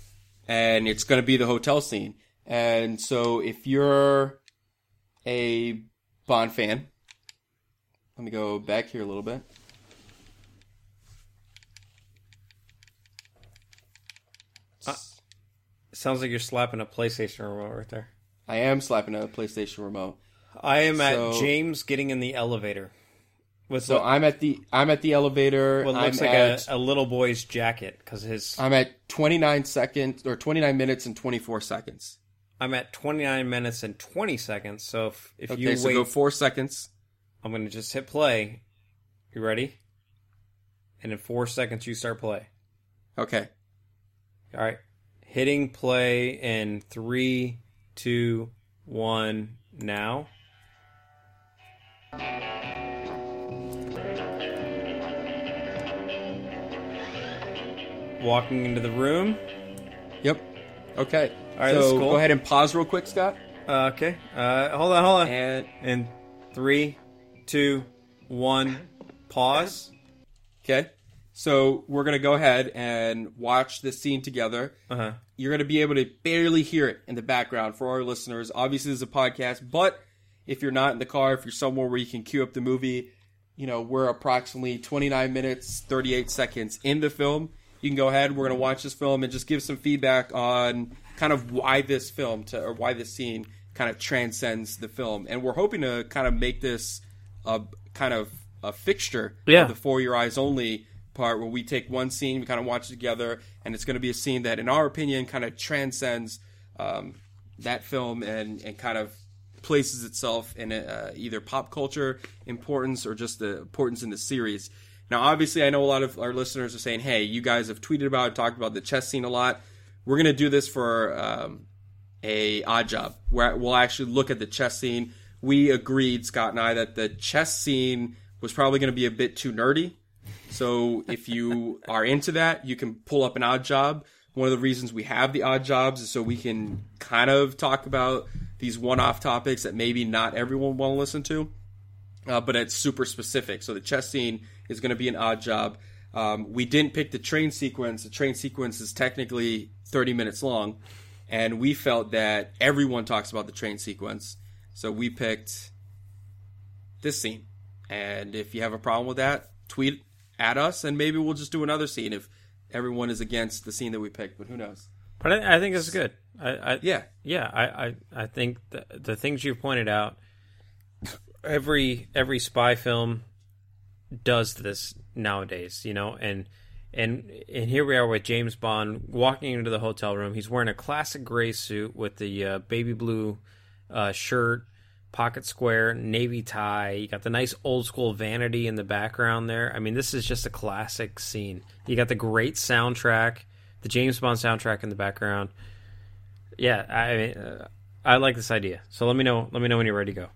Speaker 2: And it's going to be the hotel scene. And so if you're a Bond fan, let me go back here a little bit.
Speaker 1: Uh, sounds like you're slapping a PlayStation remote right there.
Speaker 2: I am slapping a PlayStation remote.
Speaker 1: I am at James getting in the elevator with
Speaker 2: So
Speaker 1: what,
Speaker 2: I'm at the I'm at the elevator.
Speaker 1: what looks
Speaker 2: I'm
Speaker 1: like
Speaker 2: at,
Speaker 1: a, a little boy's jacket because his
Speaker 2: I'm at 29 seconds or 29 minutes and 24 seconds.
Speaker 1: I'm at 29 minutes and 20 seconds. So if, if
Speaker 2: Okay,
Speaker 1: you
Speaker 2: so
Speaker 1: wait,
Speaker 2: go four seconds.
Speaker 1: I'm going to just hit play. You ready? And in four seconds, you start play.
Speaker 2: Okay.
Speaker 1: All right. Hitting play in three, two, one, now. Walking into the room.
Speaker 2: Yep. Okay.
Speaker 1: All right,
Speaker 2: so
Speaker 1: cool.
Speaker 2: go ahead and pause real quick, Scott.
Speaker 1: Uh, okay. Uh, hold on, hold on.
Speaker 2: And
Speaker 1: In three, two, one, pause.
Speaker 2: okay. So we're gonna go ahead and watch this scene together.
Speaker 1: Uh huh.
Speaker 2: You're gonna be able to barely hear it in the background for our listeners. Obviously, this is a podcast, but if you're not in the car, if you're somewhere where you can queue up the movie, you know we're approximately 29 minutes 38 seconds in the film. You can go ahead. We're gonna watch this film and just give some feedback on kind of why this film to or why this scene kind of transcends the film, and we're hoping to kind of make this a kind of a fixture
Speaker 1: Yeah.
Speaker 2: of the For Your Eyes Only part where we take one scene, we kind of watch it together, and it's going to be a scene that, in our opinion, kind of transcends um, that film and, and kind of places itself in a, uh, either pop culture importance or just the importance in the series. Now, obviously, I know a lot of our listeners are saying, "Hey, you guys have tweeted about, talked about the chess scene a lot. We're going to do this for um, a odd job where we'll actually look at the chess scene. We agreed, Scott and I, that the chess scene was probably going to be a bit too nerdy. So if you are into that, you can pull up an odd job. One of the reasons we have the odd jobs is so we can kind of talk about these one-off topics that maybe not everyone will listen to, uh, but it's super specific. So the chess scene is going to be an odd job. Um, we didn't pick the train sequence. The train sequence is technically 30 minutes long, and we felt that everyone talks about the train sequence. So we picked this scene. And if you have a problem with that, tweet at us, and maybe we'll just do another scene if everyone is against the scene that we picked. But who knows?
Speaker 1: But I, I think this is good. I, I
Speaker 2: Yeah.
Speaker 1: yeah. I, I, I think the, the things you pointed out. Every every spy film does this nowadays, you know, and and and here we are with James Bond walking into the hotel room. He's wearing a classic gray suit with the uh, baby blue uh, shirt, pocket square, navy tie. You got the nice old school vanity in the background there. I mean, this is just a classic scene. You got the great soundtrack, the James Bond soundtrack in the background. Yeah, I uh, I like this idea. So let me know. Let me know when you're ready to go.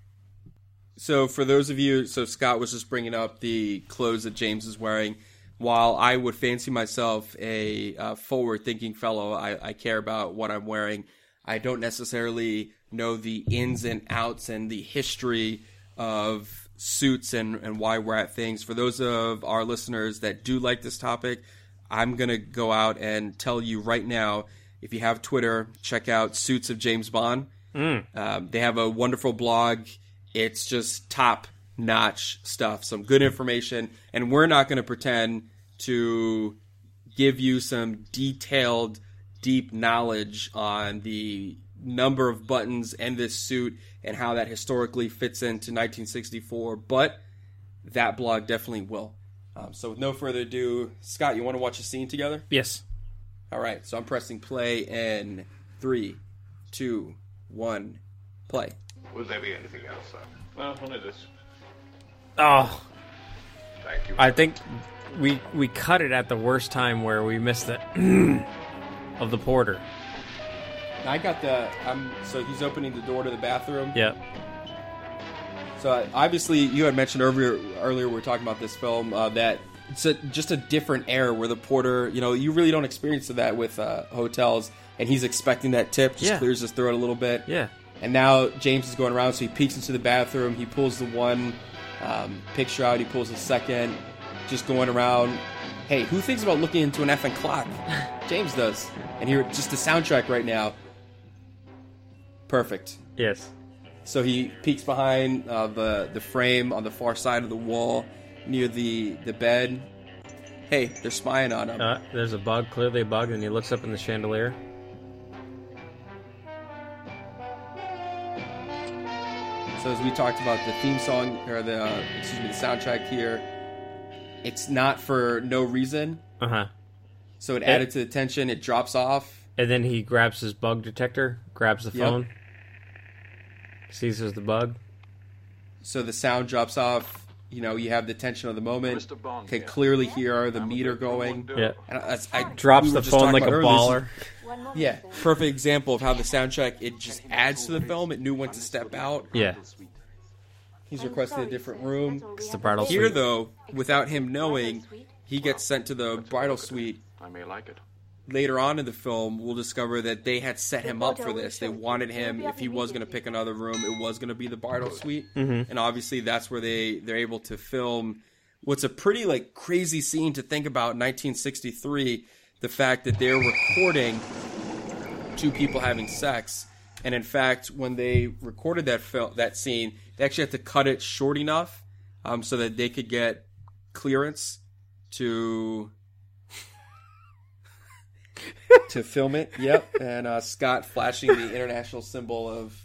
Speaker 2: So for those of you, so Scott was just bringing up the clothes that James is wearing. While I would fancy myself a uh, forward-thinking fellow, I, I care about what I'm wearing. I don't necessarily know the ins and outs and the history of suits and, and why we're at things. For those of our listeners that do like this topic, I'm going to go out and tell you right now if you have Twitter, check out Suits of James Bond. Um, they have a wonderful blog. It's just top notch stuff, some good information. And we're not going to pretend to give you some detailed, deep knowledge on the number of buttons and this suit and how that historically fits into 1964. But that blog definitely will. Um, so, with no further ado, Scott, you want to watch a scene together?
Speaker 1: Yes.
Speaker 2: All right, so I'm pressing play in three, two, one, play.
Speaker 4: Will there be anything else, sir? Well, only this.
Speaker 1: Oh,
Speaker 4: Thank you.
Speaker 1: I think we we cut it at the worst time where we missed the of the porter.
Speaker 2: I got the. I'm so he's opening the door to the bathroom.
Speaker 1: Yep.
Speaker 2: So uh, obviously, you had mentioned earlier. Earlier, we were talking about this film uh, that it's a, just a different era where the porter. You know, you really don't experience that with uh, hotels, and he's expecting that tip. Just
Speaker 1: Yeah.
Speaker 2: clears his throat a little bit.
Speaker 1: Yeah.
Speaker 2: And now James is going around, so he peeks into the bathroom. He pulls the one um, picture out. He pulls the second. Just going around. Hey, who thinks about looking into an effing clock? James does. And here, just the soundtrack right now. Perfect.
Speaker 1: Yes.
Speaker 2: So he peeks behind uh, the the frame on the far side of the wall near the the bed. Hey, they're spying on him.
Speaker 1: Uh, there's a bug, clearly a bug, and he looks up in the chandelier.
Speaker 2: So as we talked about the theme song or the uh, excuse me the soundtrack here, it's not for no reason.
Speaker 1: Uh huh.
Speaker 2: So it added to the tension. It drops off.
Speaker 1: And then he grabs his bug detector, grabs the
Speaker 2: Yep.
Speaker 1: phone, sees there's the bug.
Speaker 2: So the sound drops off. You know, you have the tension of the moment.
Speaker 4: Mr. Bond
Speaker 2: Can
Speaker 4: here.
Speaker 2: clearly hear the meter going.
Speaker 1: Yeah.
Speaker 2: And I, I,
Speaker 1: Drops
Speaker 2: we
Speaker 1: the phone like a
Speaker 2: earlier,
Speaker 1: baller.
Speaker 2: Yeah, perfect example of how the soundtrack it just adds to the film. It knew when to step out.
Speaker 1: Yeah.
Speaker 2: He's requested a different room.
Speaker 1: It's the bridal
Speaker 2: Here,
Speaker 1: suite.
Speaker 2: though, without him knowing, he gets sent to the bridal suite.
Speaker 4: I may like it.
Speaker 2: Later on in the film, we'll discover that they had set him up for this. They wanted him, if he was going to pick another room, it was going to be the bridal suite. And obviously, that's where they they're able to film what's a pretty like crazy scene to think about. 1963, the fact that they're recording two people having sex. And in fact, when they recorded that film, that scene, they actually had to cut it short enough um, so that they could get clearance to to film it. Yep. And uh, Scott flashing the international symbol of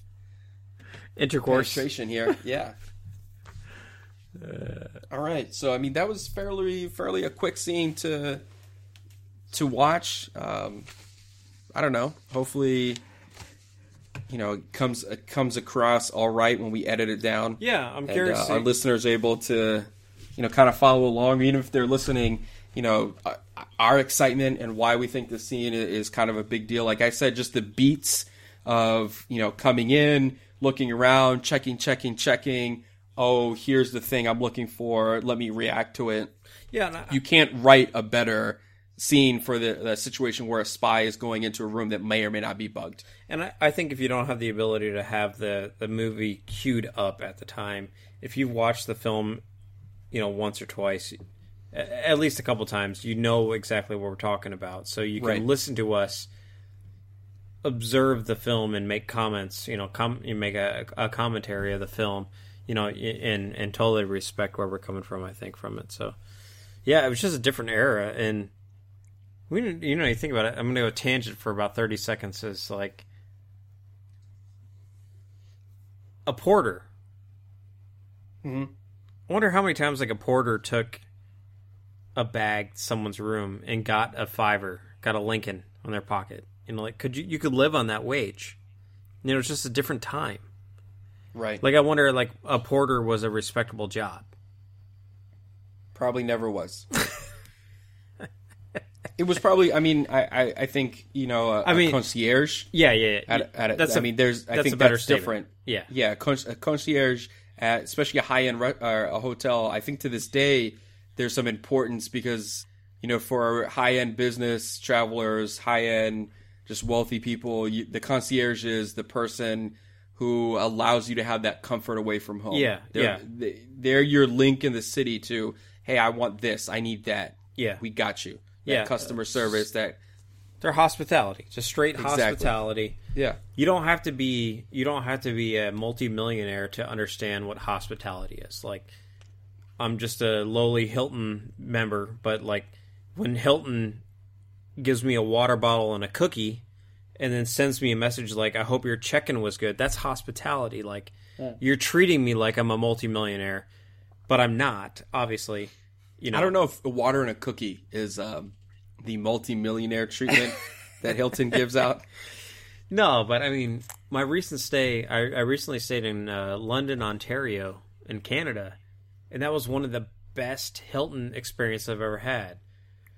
Speaker 1: Intercourse.
Speaker 2: penetration here. Yeah. All right, so I mean that was fairly fairly a quick scene to to watch. Um, I don't know. Hopefully, you know, it comes it comes across all right when we edit it down.
Speaker 1: Yeah, I'm
Speaker 2: and,
Speaker 1: curious.
Speaker 2: uh, our listeners able to, you know, kind of follow along, even if they're listening. You know, uh, our excitement and why we think the scene is kind of a big deal. Like I said, just the beats of you know coming in, looking around, checking, checking, checking. Oh, here's the thing I'm looking for. Let me react to it.
Speaker 1: yeah, I-
Speaker 2: You can't write a better scene for the, the situation where a spy is going into a room that may or may not be bugged.
Speaker 1: And I, I think if you don't have the ability to have the, the movie queued up at the time, if you watch the film, you know, once or twice, at least a couple times, you know exactly what we're talking about. So you can
Speaker 2: Right.
Speaker 1: listen to us, observe the film, and make comments. You know, com- you make a, a commentary of the film. You know, and and totally respect where we're coming from. I think from it. So, yeah, it was just a different era, and we didn't. You know, you think about it. I'm going to go tangent for about thirty seconds. Is like a porter.
Speaker 2: Mhm.
Speaker 1: I wonder how many times like a porter took a bag to someone's room and got a fiver, got a Lincoln on their pocket. You know, like could you you could live on that wage? You know, it's just a different time.
Speaker 2: Right.
Speaker 1: Like I wonder, like a porter was a respectable job.
Speaker 2: Probably never was. it was probably. I mean, I, I, I think you know. A,
Speaker 1: I mean-
Speaker 2: concierge.
Speaker 1: Yeah, yeah. yeah.
Speaker 2: At, at a,
Speaker 1: That's
Speaker 2: I
Speaker 1: a-
Speaker 2: mean, there's. I think that's
Speaker 1: statement.
Speaker 2: different.
Speaker 1: Yeah.
Speaker 2: yeah. A, con- concierge, at, especially a high end re- or a hotel. I think to this day, there's some importance because you know for high end business travelers, high end just wealthy people, you, the concierge is the person who allows you to have that comfort away from home.
Speaker 1: Yeah,
Speaker 2: they're,
Speaker 1: yeah.
Speaker 2: they- They're your link in the city to, hey, I want this, I need that.
Speaker 1: Yeah.
Speaker 2: we got you. That
Speaker 1: Yeah.
Speaker 2: customer service. That
Speaker 1: They're hospitality, just straight
Speaker 2: Exactly.
Speaker 1: hospitality.
Speaker 2: yeah,
Speaker 1: You don't have to be you don't have to be a multimillionaire to understand what hospitality is. Like I'm just a lowly Hilton member, but like when Hilton gives me a water bottle and a cookie and then sends me a message like I hope your check-in was good. That's hospitality. Like you're treating me like I'm a multimillionaire, but I'm not, obviously. You know.
Speaker 2: I don't know if water and a cookie is um, the multi-millionaire treatment that Hilton gives out.
Speaker 1: No, but I mean, my recent stay, I, I recently stayed in uh, London, Ontario, in Canada, and that was one of the best Hilton experience I've ever had.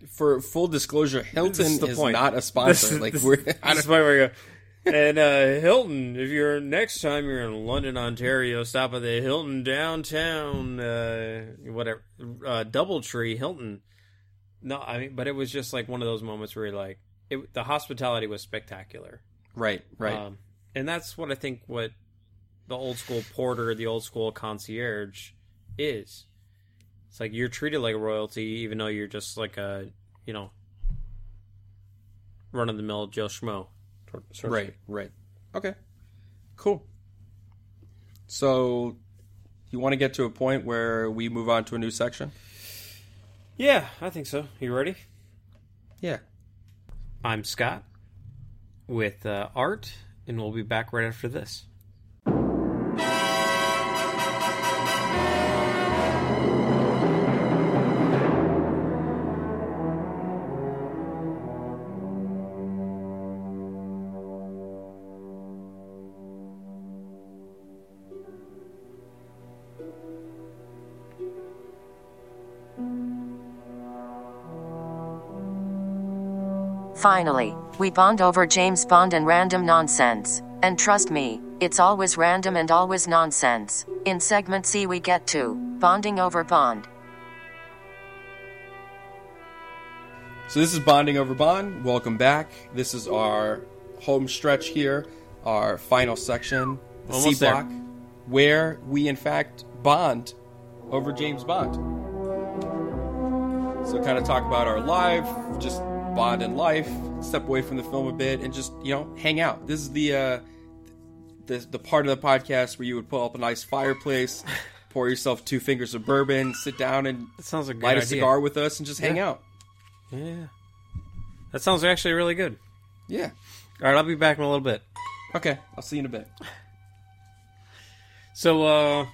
Speaker 2: For full disclosure, Hilton
Speaker 1: This
Speaker 2: is,
Speaker 1: the point.
Speaker 2: not a sponsor.
Speaker 1: is-
Speaker 2: like
Speaker 1: this-
Speaker 2: we're,
Speaker 1: this is the point where I go. And uh, Hilton, if you're next time you're in London, Ontario, stop at the Hilton downtown, uh, whatever, uh, DoubleTree Hilton. No, I mean, but it was just like one of those moments where you're like, it, the hospitality was spectacular.
Speaker 2: right, right.
Speaker 1: Um, and that's what I think what the old school porter, the old school concierge is. It's like you're treated like royalty, even though you're just like a, you know, run of the mill Joe Schmo. sort- sort of
Speaker 2: Right, right. Okay, cool. So, you want to get to a point where we move on to a new section?
Speaker 1: Yeah, I think so. You ready?
Speaker 2: Yeah.
Speaker 1: I'm Scott with uh, Art, and we'll be back right after this.
Speaker 9: Finally, we bond over James Bond and random nonsense. And trust me, it's always random and always nonsense. In segment C, we get to bonding over Bond.
Speaker 2: So this is Bonding Over Bond. Welcome back. This is our home stretch here, our final section, the C
Speaker 1: Almost there.
Speaker 2: block, where we in fact bond over James Bond. So kind of talk about our life, just bond in life, step away from the film a bit, and just you know hang out. This is the uh, the the part of the podcast where you would pull up a nice fireplace, pour yourself two fingers of bourbon, sit down and
Speaker 1: That sounds like a
Speaker 2: light a
Speaker 1: idea.
Speaker 2: cigar with us, and just hang out.
Speaker 1: Yeah. That sounds actually really good.
Speaker 2: Yeah.
Speaker 1: All right, I'll be back in a little bit.
Speaker 2: Okay, I'll see you in a bit.
Speaker 1: So, uh,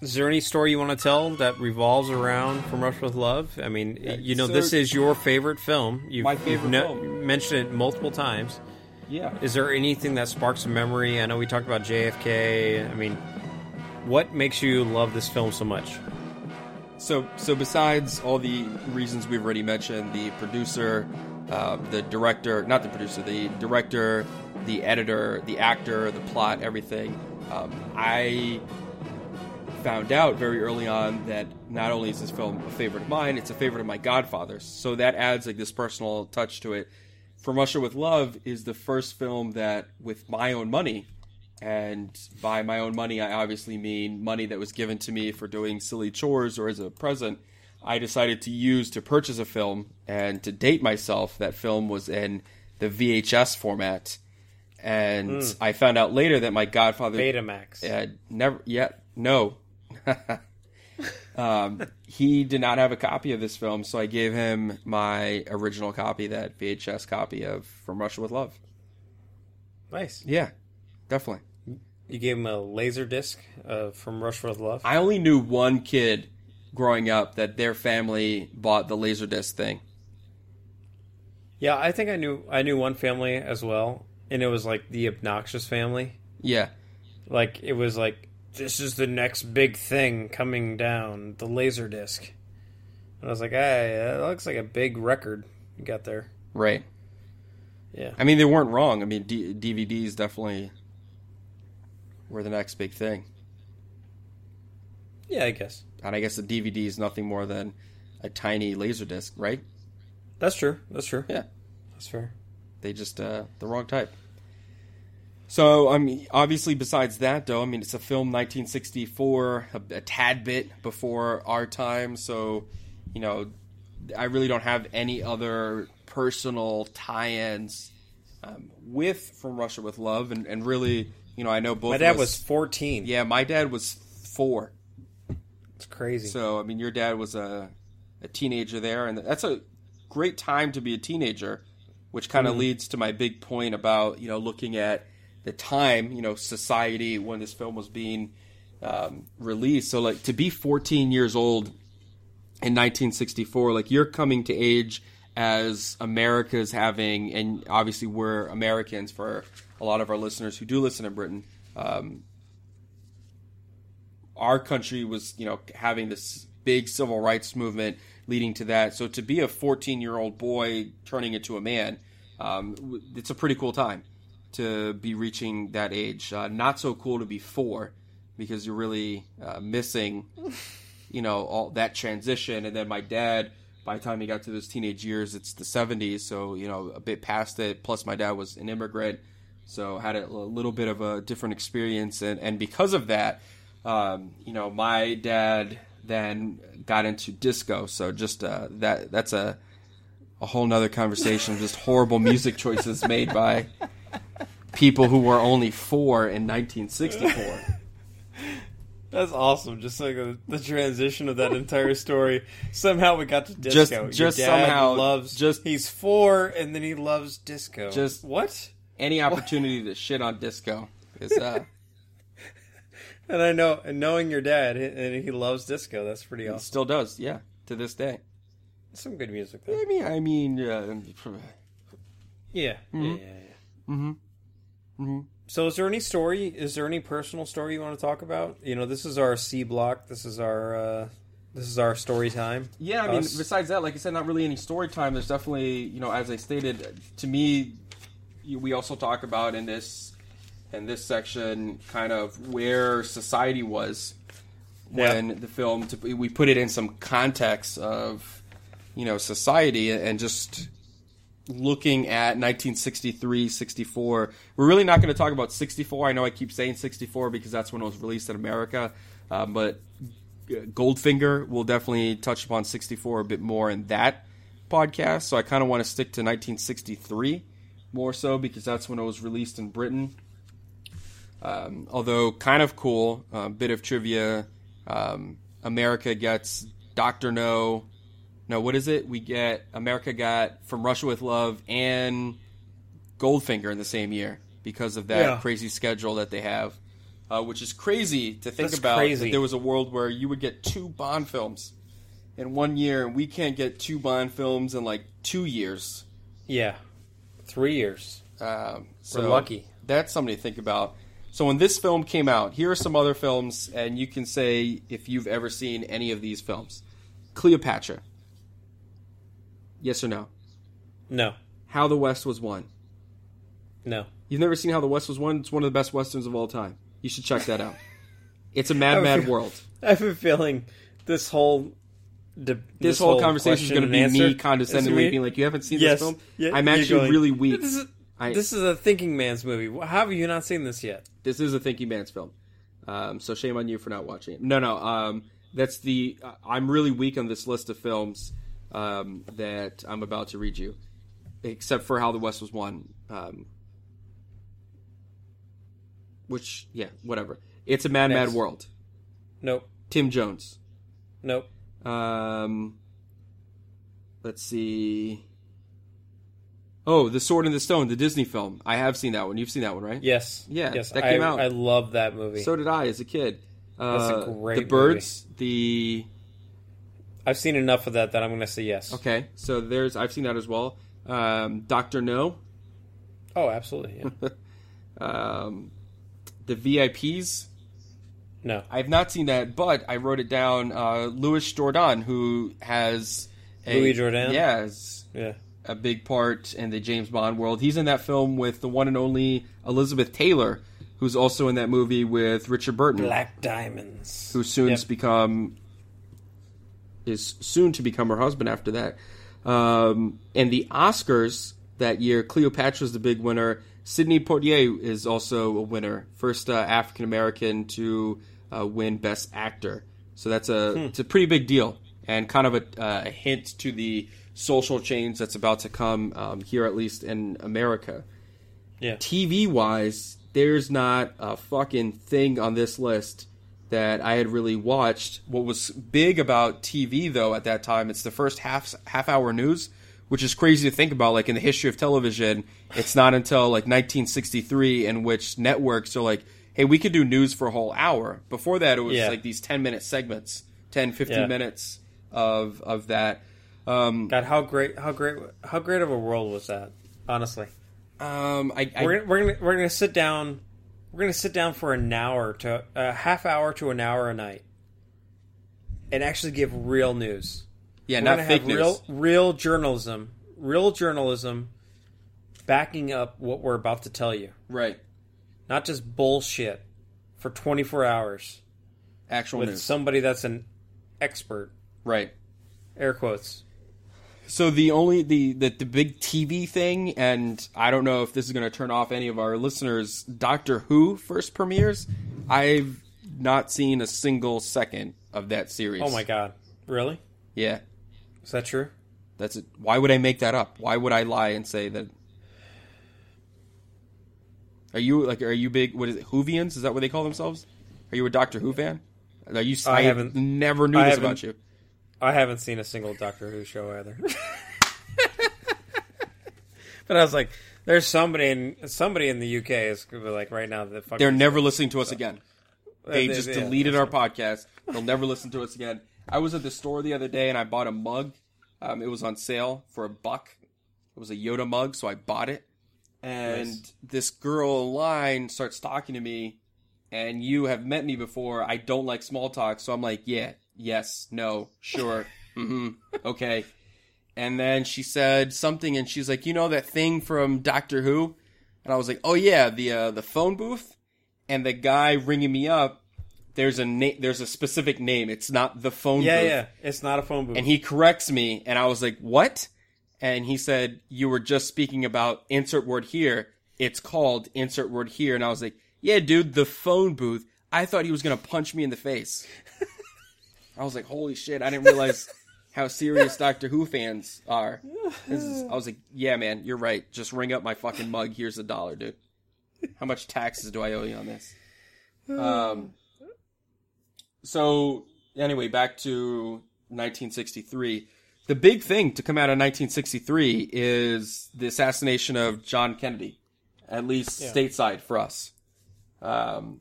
Speaker 1: Is there any story you want to tell that revolves around From Russia with Love? I mean, you know,
Speaker 2: so-
Speaker 1: this is your favorite film. You've,
Speaker 2: My favorite
Speaker 1: you've
Speaker 2: film.
Speaker 1: mentioned it multiple times.
Speaker 2: Yeah.
Speaker 1: Is there anything that sparks a memory? I know we talked about JFK. I mean, what makes you love this film so much?
Speaker 2: So, so besides all the reasons we've already mentioned, the producer, uh, the director, not the producer, the director, the editor, the actor, the plot, everything, um, I found out very early on that not only is this film a favorite of mine, it's a favorite of my godfather's. So that adds like this personal touch to it. From Russia with Love is the first film that, with my own money, and by my own money, I obviously mean money that was given to me for doing silly chores or as a present. I decided to use to purchase a film and to date myself. That film was in the VHS format, and hmm. I found out later that my godfather
Speaker 1: Betamax.
Speaker 2: had never yet no. um, he did not have a copy of this film, so I gave him my original copy, that VHS copy of From Russia with Love.
Speaker 1: Nice.
Speaker 2: Yeah, definitely.
Speaker 1: You gave him a laser disc uh, from Russia with Love.
Speaker 2: I only knew one kid growing up that their family bought the laser disc thing.
Speaker 1: Yeah, I think I knew I knew one family as well, and it was like the obnoxious family.
Speaker 2: Yeah,
Speaker 1: Like it was like this is the next big thing coming down, the laser disc. And I was like, hey, that looks like a big record you got there.
Speaker 2: right.
Speaker 1: Yeah.
Speaker 2: I mean, they weren't wrong. I mean, D- DVDs definitely were the next big thing.
Speaker 1: Yeah, I guess.
Speaker 2: And I guess the DVD is nothing more than a tiny laser disc, right?
Speaker 1: That's true. That's true.
Speaker 2: Yeah.
Speaker 1: That's fair.
Speaker 2: They just uh, the wrong type. So I mean, obviously, besides that, though, I mean, it's a film 1964, a, a tad bit before our time. So, you know, I really don't have any other personal tie-ins um, with From Russia with Love, and, and really, you know, I know both.
Speaker 1: My dad
Speaker 2: us-
Speaker 1: was 14.
Speaker 2: yeah, my dad was four.
Speaker 1: It's crazy.
Speaker 2: So I mean, your dad was a a teenager there, and that's a great time to be a teenager, which kind of leads to my big point about you know looking at the time, you know, society when this film was being um, released. So like to be 14 years old in 1964, like you're coming to age as America's having, and obviously we're Americans for a lot of our listeners who do listen in Britain. Um, our country was, you know, having this big civil rights movement leading to that. So to be a 14 year old boy turning into a man, um, it's a pretty cool time to be reaching that age. Uh, not so cool to be four because you're really uh, missing, you know, all that transition. And then my dad, by the time he got to those teenage years, it's the 70s, so you know, a bit past it. Plus, my dad was an immigrant, so had a, little bit of a different experience, and and because of that, um, you know, my dad then got into disco. So just uh, that that's a a whole nother conversation. of Just horrible music choices made by people who were only four in 1964.
Speaker 1: That's awesome. Just like the, the transition of that entire story. Somehow we got to disco.
Speaker 2: Just- just somehow-
Speaker 1: loves.
Speaker 2: just-
Speaker 1: he's four, and then he loves disco.
Speaker 2: Just-
Speaker 1: what?
Speaker 2: Any opportunity to shit on disco is uh,
Speaker 1: And I know, and knowing your dad, and he loves disco. That's pretty awesome.
Speaker 2: still does, yeah, to this day.
Speaker 1: Some good music though.
Speaker 2: I mean, I mean, uh,
Speaker 1: Yeah.
Speaker 2: Mm-hmm.
Speaker 1: Yeah. Yeah. Yeah. So, is there any story? Is there any personal story you want to talk about? You know, this is our C block. This is our. uh This is our story time.
Speaker 2: Yeah, I mean,
Speaker 1: Us.
Speaker 2: besides that, like I said, not really any story time. There's definitely, you know, as I stated, to me, we also talk about in this in this section kind of where society was when the film. To, we put it in some context of, you know, society and just looking at 1963, 64. We're really not going to talk about 64. I know I keep saying 64 because that's when it was released in America, uh, but Goldfinger will definitely touch upon 64 a bit more in that podcast. So I kind of want to stick to 1963 more so because that's when it was released in Britain. Um, although kind of cool, uh, bit of trivia. Um, America gets Doctor No. No, what is it? We get America got From Russia with Love and Goldfinger in the same year because of that
Speaker 1: Yeah.
Speaker 2: crazy schedule that they have. uh, which is crazy to think
Speaker 1: That's
Speaker 2: about. that
Speaker 1: crazy.
Speaker 2: There was a world where you would get two Bond films in one year, and we can't get two Bond films in like two years.
Speaker 1: Yeah, three years.
Speaker 2: Um,
Speaker 1: We're lucky.
Speaker 2: That's something to think about. So when this film came out, here are some other films, and you can say if you've ever seen any of these films. Cleopatra. Yes or no?
Speaker 1: No,
Speaker 2: How the West Was Won.
Speaker 1: no.
Speaker 2: You've never seen How the West Was Won? It's one of the best westerns of all time. You should check that out. It's a mad, mad
Speaker 1: feel-
Speaker 2: world.
Speaker 1: I have a feeling this whole de-
Speaker 2: This, whole, conversation is going to be me condescendingly being like, "You haven't seen
Speaker 1: Yes.
Speaker 2: this film?
Speaker 1: Yeah,
Speaker 2: I'm actually
Speaker 1: going,
Speaker 2: really weak.
Speaker 1: This is,
Speaker 2: I-
Speaker 1: this is a thinking man's movie. How have you not seen this yet?
Speaker 2: this is a thinking man's film. Um, so shame on you for not watching it. No, no. Um, that's the. Uh, I'm really weak on this list of films um, that I'm about to read you, except for How the West Was Won. Um, which, yeah, whatever. It's a mad,
Speaker 1: Next.
Speaker 2: mad world.
Speaker 1: Nope,
Speaker 2: Tom Jones.
Speaker 1: nope.
Speaker 2: Um, let's see. Oh, The Sword and the Stone, the Disney film. I have seen that one. You've seen that one, right?
Speaker 1: Yes,
Speaker 2: Yeah,
Speaker 1: yes.
Speaker 2: that
Speaker 1: I,
Speaker 2: came out.
Speaker 1: I love that movie.
Speaker 2: So did I as a kid.
Speaker 1: That's a
Speaker 2: Uh,
Speaker 1: great
Speaker 2: The Birds, the
Speaker 1: I've seen enough of that that I'm going to say yes.
Speaker 2: okay. So there's I've seen that as well. Um, Doctor No,
Speaker 1: Oh, absolutely. Yeah.
Speaker 2: um, the VIPs.
Speaker 1: No.
Speaker 2: I've not seen that, but I wrote it down. Uh, Louis Jourdan, who has a,
Speaker 1: Louis Jourdan,
Speaker 2: yeah, has
Speaker 1: Yeah.
Speaker 2: a big part in the James Bond world. He's in that film with the one and only Elizabeth Taylor, who's also in that movie with Richard Burton.
Speaker 1: Black Diamonds.
Speaker 2: who soon
Speaker 1: Yep.
Speaker 2: become is soon to become her husband after that. Um, and the Oscars that year, Cleopatra Cleopatra's the big winner. Sidney Poitier is also a winner, first uh, African American to uh, win Best Actor. So that's a
Speaker 1: Hmm.
Speaker 2: it's a pretty big deal, and kind of a, uh, a hint to the social change that's about to come um, here, at least in America.
Speaker 1: Yeah.
Speaker 2: TV wise, there's not a fucking thing on this list that I had really watched. What was big about TV though at that time, it's the first half half hour news, which is crazy to think about. Like in the history of television, it's not until like 1963 in which networks are like, hey, we could do news for a whole hour. Before that, it was
Speaker 1: Yeah.
Speaker 2: like these 10 minute segments, 10, 15
Speaker 1: Yeah.
Speaker 2: minutes of of that. Um,
Speaker 1: God, how great, how great, how great of a world was that? Honestly,
Speaker 2: um, I, I
Speaker 1: we're gonna, we're gonna we're gonna sit down. We're gonna sit down for an hour to a half hour to an hour a night, and actually give real news.
Speaker 2: yeah,
Speaker 1: We're
Speaker 2: not fake news.
Speaker 1: real real journalism, real journalism, backing up what we're about to tell you,
Speaker 2: right.
Speaker 1: not just bullshit for twenty four hours
Speaker 2: Actual
Speaker 1: with
Speaker 2: news.
Speaker 1: somebody that's an expert.
Speaker 2: right.
Speaker 1: Air quotes.
Speaker 2: So the only the, the the big TV thing, and I don't know if this is going to turn off any of our listeners. Doctor Who first premieres. I've not seen a single second of that series.
Speaker 1: Oh my god, really?
Speaker 2: Yeah,
Speaker 1: Is that true?
Speaker 2: that's it. Why would I make that up? Why would I lie and say that? Are you like? Are you big? What is it? Whovians? Is that what they call themselves? Are you a Doctor Who fan? Are you?
Speaker 1: I haven't-
Speaker 2: Never knew
Speaker 1: I
Speaker 2: this
Speaker 1: haven't-
Speaker 2: about you.
Speaker 1: I haven't seen a single Doctor Who show either. but I was like, there's somebody in somebody in the UK is like right now that fucking
Speaker 2: They're never listening to us again. They
Speaker 1: they-
Speaker 2: just
Speaker 1: yeah,
Speaker 2: deleted our podcast. They'll never listen to us again. I was at the store the other day and I bought a mug. Um, it was on sale for a buck. It was a Yoda mug, so I bought it. And
Speaker 1: Nice.
Speaker 2: this girl in line starts talking to me, and you have met me before. I don't like small talk, so I'm like, yeah, yes, no, sure, hmm okay. And then she said something, and she's like, you know that thing from Doctor Who? And I was like, oh yeah, the uh, the phone booth. And the guy ringing me up, there's a na- there's a specific name. It's not the phone
Speaker 1: Yeah,
Speaker 2: booth.
Speaker 1: yeah. It's not a phone booth.
Speaker 2: And he corrects me, and I was like, what? And he said, you were just speaking about insert word here. It's called insert word here. And I was like, yeah, dude, the phone booth. I thought he was going to punch me in the face. I was like, holy shit, I didn't realize how serious Doctor Who fans are. This is, I was like, yeah, man, you're right. Just ring up my fucking mug. Here's a dollar, dude. How much taxes do I owe you on this? Um, so anyway, back to 1963. The big thing to come out of 1963 is the assassination of John Kennedy, at least
Speaker 1: Yeah.
Speaker 2: stateside for us. Um,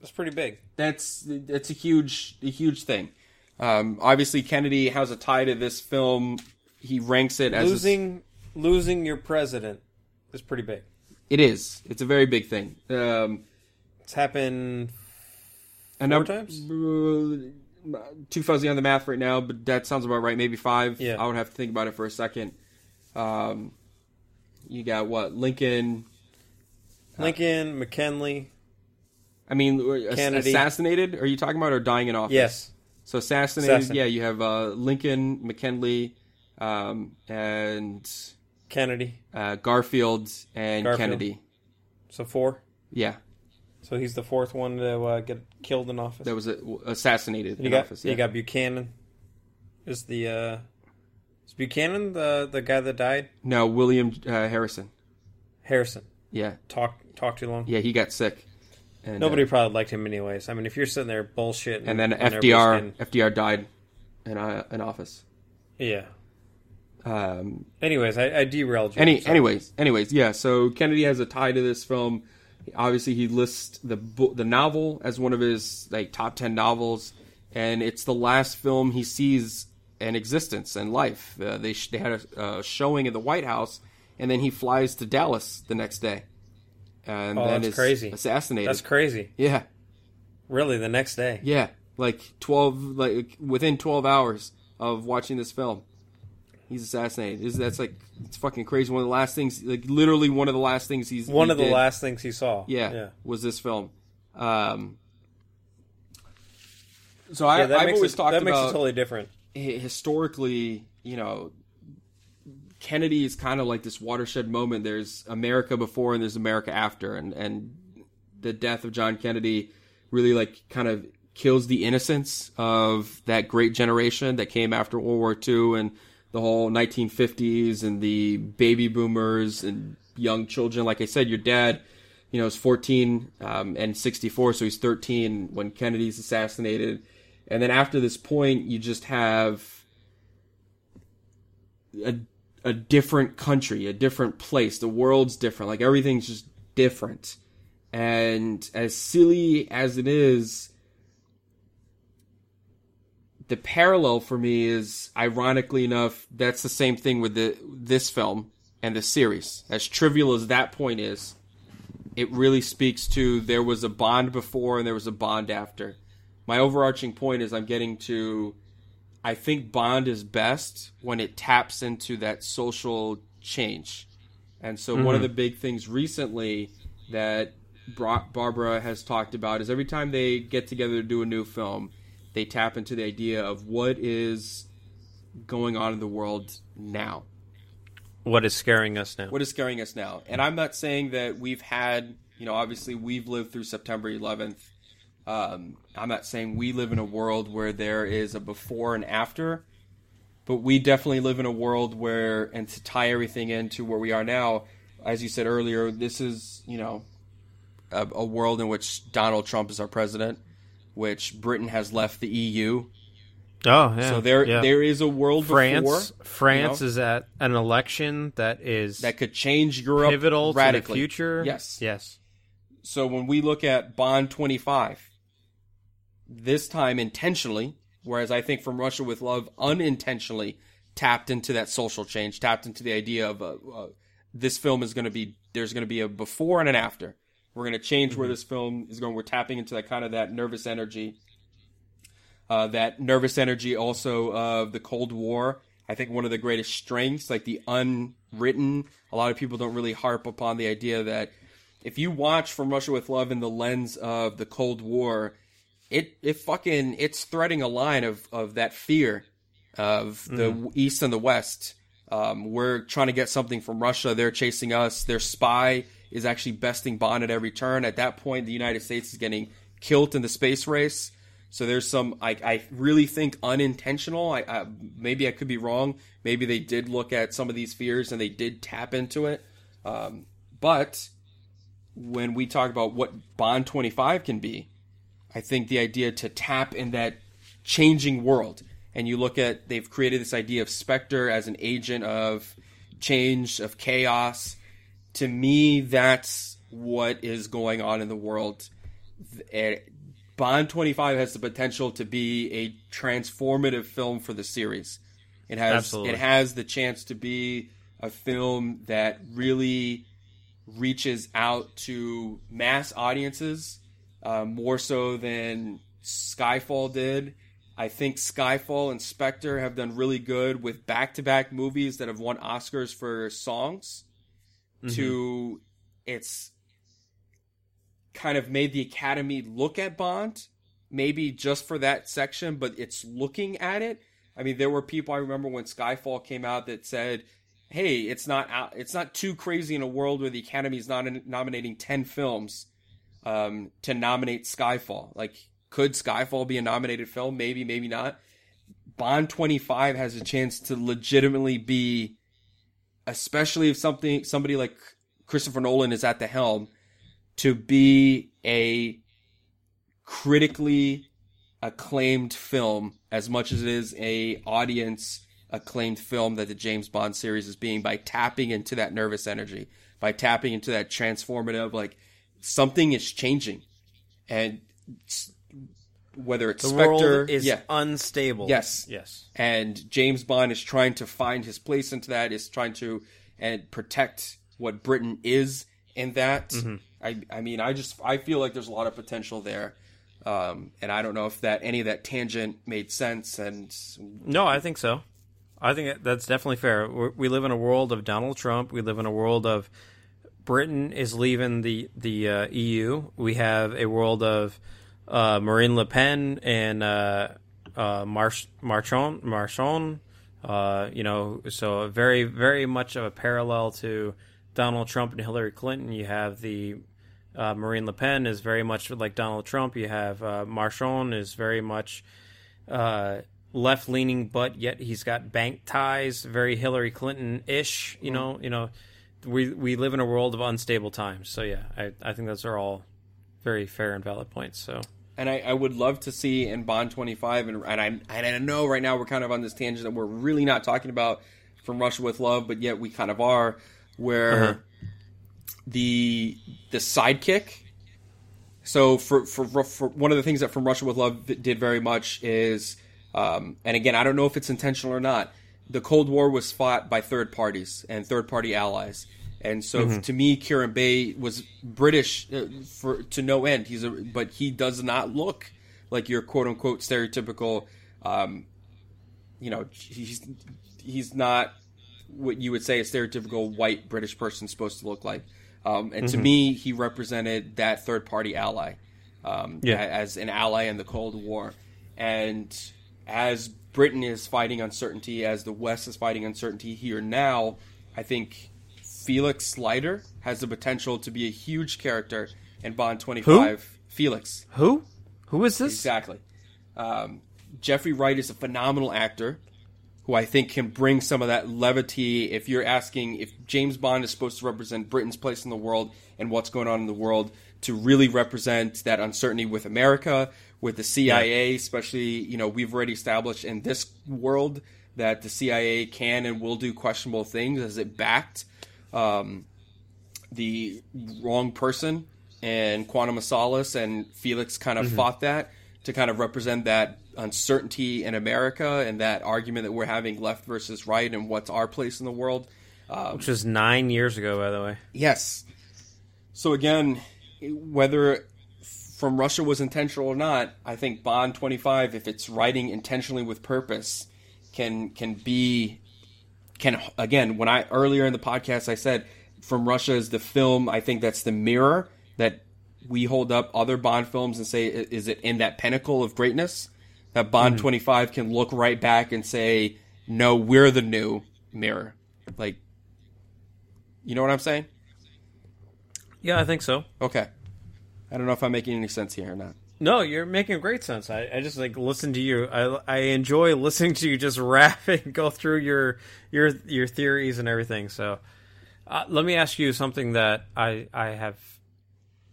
Speaker 1: That's pretty big.
Speaker 2: That's that's a huge a huge thing. Um, obviously, Kennedy has a tie to this film. He ranks it as a-
Speaker 1: Losing losing your president is pretty big.
Speaker 2: it is. It's a very big thing. Um,
Speaker 1: It's happened Four
Speaker 2: I'm-
Speaker 1: times?
Speaker 2: uh, too fuzzy on the math right now, but that sounds about right. Maybe five.
Speaker 1: Yeah.
Speaker 2: I would have to think about it for a second. Um, you got what Lincoln?
Speaker 1: Lincoln, McKinley.
Speaker 2: I mean,
Speaker 1: Kennedy.
Speaker 2: assassinated? Are you talking about or dying in office?
Speaker 1: Yes.
Speaker 2: So assassinated.
Speaker 1: Assassin.
Speaker 2: Yeah, you have uh, Lincoln, McKinley, um, and
Speaker 1: Kennedy.
Speaker 2: uh, Garfield and
Speaker 1: Garfield.
Speaker 2: Kennedy.
Speaker 1: So four.
Speaker 2: Yeah,
Speaker 1: So he's the fourth one to uh, get killed in office.
Speaker 2: that was uh, assassinated
Speaker 1: you
Speaker 2: in
Speaker 1: got
Speaker 2: office.
Speaker 1: you got Buchanan. Is the uh, is Buchanan the the guy that died?
Speaker 2: no William uh, Harrison.
Speaker 1: Harrison.
Speaker 2: Yeah,
Speaker 1: Talk talk too long.
Speaker 2: yeah, he got sick. And,
Speaker 1: Nobody
Speaker 2: uh,
Speaker 1: probably liked him anyways. I mean, if you're sitting there bullshit,
Speaker 2: and then FDR FDR died in uh, in office.
Speaker 1: yeah.
Speaker 2: Um,
Speaker 1: Anyways, I, I derailed you.
Speaker 2: Any, anyways, anyways, yeah. So Kennedy has a tie to this film. Obviously, he lists the the novel as one of his like top ten novels, and it's the last film he sees in existence and life. Uh, they sh- they had a uh, showing in the White House, and then he flies to Dallas the next day, and
Speaker 1: Oh,
Speaker 2: then
Speaker 1: that's
Speaker 2: is
Speaker 1: crazy.
Speaker 2: assassinated.
Speaker 1: That's crazy.
Speaker 2: yeah,
Speaker 1: Really, the next day.
Speaker 2: yeah. Like twelve, like within twelve hours of watching this film, he's assassinated. Is that's like it's fucking crazy. One of the last things, like literally one of the last things he's
Speaker 1: One
Speaker 2: he
Speaker 1: of the
Speaker 2: did,
Speaker 1: last things he saw.
Speaker 2: Yeah,
Speaker 1: Yeah.
Speaker 2: was this film. Um, so I,
Speaker 1: Yeah,
Speaker 2: I've always
Speaker 1: it,
Speaker 2: talked
Speaker 1: that makes
Speaker 2: about
Speaker 1: it totally different.
Speaker 2: historically, you know, Kennedy is kind of like this watershed moment. There's America before and there's America after, and and the death of John Kennedy really like kind of kills the innocence of that great generation that came after World War II and the whole 1950s and the baby boomers and young children. Like I said, your dad, you know, is 14 um, and 64, so he's 13 when Kennedy's assassinated. And then after this point, you just have a a different country, a different place. The world's different. Like everything's just different. And as silly as it is, the parallel for me is ironically enough, that's the same thing with the this film and the series. As trivial as that point is, it really speaks to there was a bond before and there was a bond after. My overarching point is I'm getting to I think Bond is best when it taps into that social change. And so one of mm-hmm. the big things recently that Barbara has talked about is every time they get together to do a new film, they tap into the idea of what is going on in the world now.
Speaker 1: What is scaring us now?
Speaker 2: What is scaring us now? And I'm not saying that we've had, you know, obviously we've lived through September 11th. Um, I'm not saying we live in a world where there is a before and after, but we definitely live in a world where, and to tie everything into where we are now, as you said earlier, this is, you know, a, a world in which Donald Trump is our president, which Britain has left the EU.
Speaker 1: Oh, yeah.
Speaker 2: So there,
Speaker 1: yeah.
Speaker 2: there is a world
Speaker 1: France.
Speaker 2: before
Speaker 1: France
Speaker 2: you know,
Speaker 1: is at an election that is
Speaker 2: that could change Europe
Speaker 1: pivotal
Speaker 2: radically.
Speaker 1: to the future.
Speaker 2: Yes,
Speaker 1: Yes.
Speaker 2: So when we look at Bond 25, this time intentionally, whereas I think from Russia with Love unintentionally tapped into that social change, tapped into the idea of uh, uh, this film is going to be there's going to be a before and an after. We're going to change where this film is going. We're tapping into that kind of that nervous energy, uh, that nervous energy also of the Cold War. I think one of the greatest strengths, like the unwritten, a lot of people don't really harp upon the idea that if you watch From Russia with Love in the lens of the Cold War, it it fucking it's threading a line of of that fear of the East and the West. Um, we're trying to get something from Russia. They're chasing us. Their spy is actually besting Bond at every turn. At that point, the United States is getting killed in the space race. So there's some, I, I really think unintentional. I, I maybe I could be wrong. Maybe they did look at some of these fears and they did tap into it. Um, but when we talk about what Bond 25 can be, I think the idea to tap in that changing world, and you look at they've created this idea of Spectre as an agent of change, of chaos. To me, that's what is going on in the world. th- Bond 25 has the potential to be a transformative film for the series. It has
Speaker 1: Absolutely.
Speaker 2: it has the chance to be a film that really reaches out to mass audiences uh, more so than Skyfall did. I think Skyfall and Spectre have done really good with back-to-back movies that have won Oscars for songs. To it's kind of made the Academy look at Bond, maybe just for that section, but it's looking at it. I mean, there were people I remember when Skyfall came out that said, "Hey, it's not out, it's not too crazy in a world where the Academy is not nominating ten films um, to nominate Skyfall. Like, could Skyfall be a nominated film? Maybe, maybe not. Bond twenty five has a chance to legitimately be, especially if something somebody like Christopher Nolan is at the helm, to be a critically acclaimed film as much as it is a audience acclaimed film that the James Bond series is being by tapping into that nervous energy, by tapping into that transformative like something is changing. And whether it's
Speaker 1: The
Speaker 2: Spectre,
Speaker 1: world is
Speaker 2: yeah,
Speaker 1: unstable.
Speaker 2: Yes.
Speaker 1: Yes.
Speaker 2: and James Bond is trying to find his place into that. Is trying to and protect what Britain is in that. I I mean, I just I feel like there's a lot of potential there, um, and I don't know if that any of that tangent made sense. And
Speaker 1: No, I think so. I think that's definitely fair. We're, we live in a world of Donald Trump. We live in a world of Britain is leaving the the uh, EU. We have a world of uh, Marine Le Pen and uh, uh, March Marchon Marchon. Uh, you know, so very very much of a parallel to Donald Trump and Hillary Clinton. You have the uh, Marine Le Pen is very much like Donald Trump. You have uh, Marchon is very much uh, left leaning, but yet he's got bank ties, very Hillary Clinton ish. You know, you know, we we live in a world of unstable times. So yeah, I I think those are all very fair and valid points. So
Speaker 2: and I, I would love to see in Bond 25, and, and I and I know right now we're kind of on this tangent that we're really not talking about from Russia with Love, but yet we kind of are, where the the sidekick. So for, for for one of the things that From Russia with Love did very much is, um, and again I don't know if it's intentional or not. The Cold War was fought by third parties and third party allies, and so to me, Kerim Bey was British uh, for to no end. He's a but he does not look like your quote unquote stereotypical. Um, you know, he's he's not what you would say a stereotypical white British person is supposed to look like. Um, and to me, he represented that third party ally um,
Speaker 1: Yeah.
Speaker 2: as an ally in the Cold War. And as Britain is fighting uncertainty, as the West is fighting uncertainty here now, I think Felix Leiter has the potential to be a huge character in Bond 25. Felix.
Speaker 1: who who is this?
Speaker 2: Exactly. Um, Jeffrey Wright is a phenomenal actor who I think can bring some of that levity. If you're asking if James Bond is supposed to represent Britain's place in the world and what's going on in the world, to really represent that uncertainty with America, with the CIA, especially, you know, we've already established in this world that the CIA can and will do questionable things as it backed um, the wrong person and Quantum of Solace and Felix kind of fought that to kind of represent that uncertainty in America and that argument that we're having left versus right and what's our place in the world.
Speaker 1: Which was nine years ago, by the way.
Speaker 2: Yes. So again, whether from Russia was intentional or not, I think Bond 25 if it's writing intentionally with purpose can can be can again when I earlier in the podcast I said from Russia is the film I think that's the mirror that we hold up other Bond films and say is it in that pinnacle of greatness? That Bond mm-hmm. 25 can look right back and say no we're the new mirror. Like you know what I'm saying?
Speaker 1: Yeah, I think so.
Speaker 2: okay I don't know if I'm making any sense here or not
Speaker 1: No, you're making great sense. I, I just like listen to you. I I enjoy listening to you just rap and go through your your your theories and everything. So, uh, let me ask you something that I I have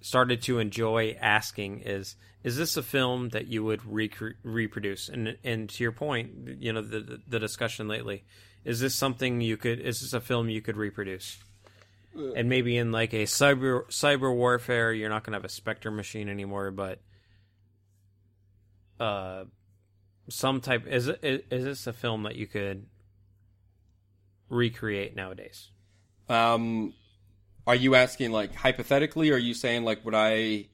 Speaker 1: started to enjoy asking is is this a film that you would reproduce? And and to your point, you know the the discussion lately, is this something you could? Is this a film you could reproduce? And maybe in like a cyber cyber warfare, you're not gonna have a Spectre machine anymore, but uh, some type is it is, is this a film that you could recreate nowadays?
Speaker 2: Um, are you asking like hypothetically, or are you saying like would I?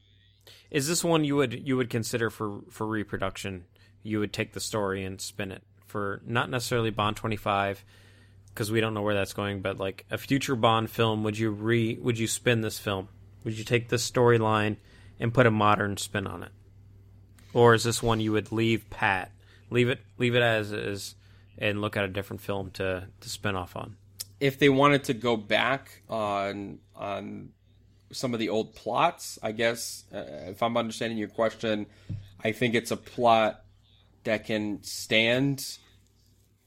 Speaker 1: Is this one you would you would consider for for reproduction? You would take the story and spin it for not necessarily Bond twenty five because we don't know where that's going, but like a future Bond film, would you re would you spin this film? Would you take this storyline and put a modern spin on it, or is this one you would leave pat, leave it leave it as is, and look at a different film to to spin off on?
Speaker 2: If they wanted to go back on on some of the old plots, I guess uh, if I'm understanding your question, I think it's a plot that can stand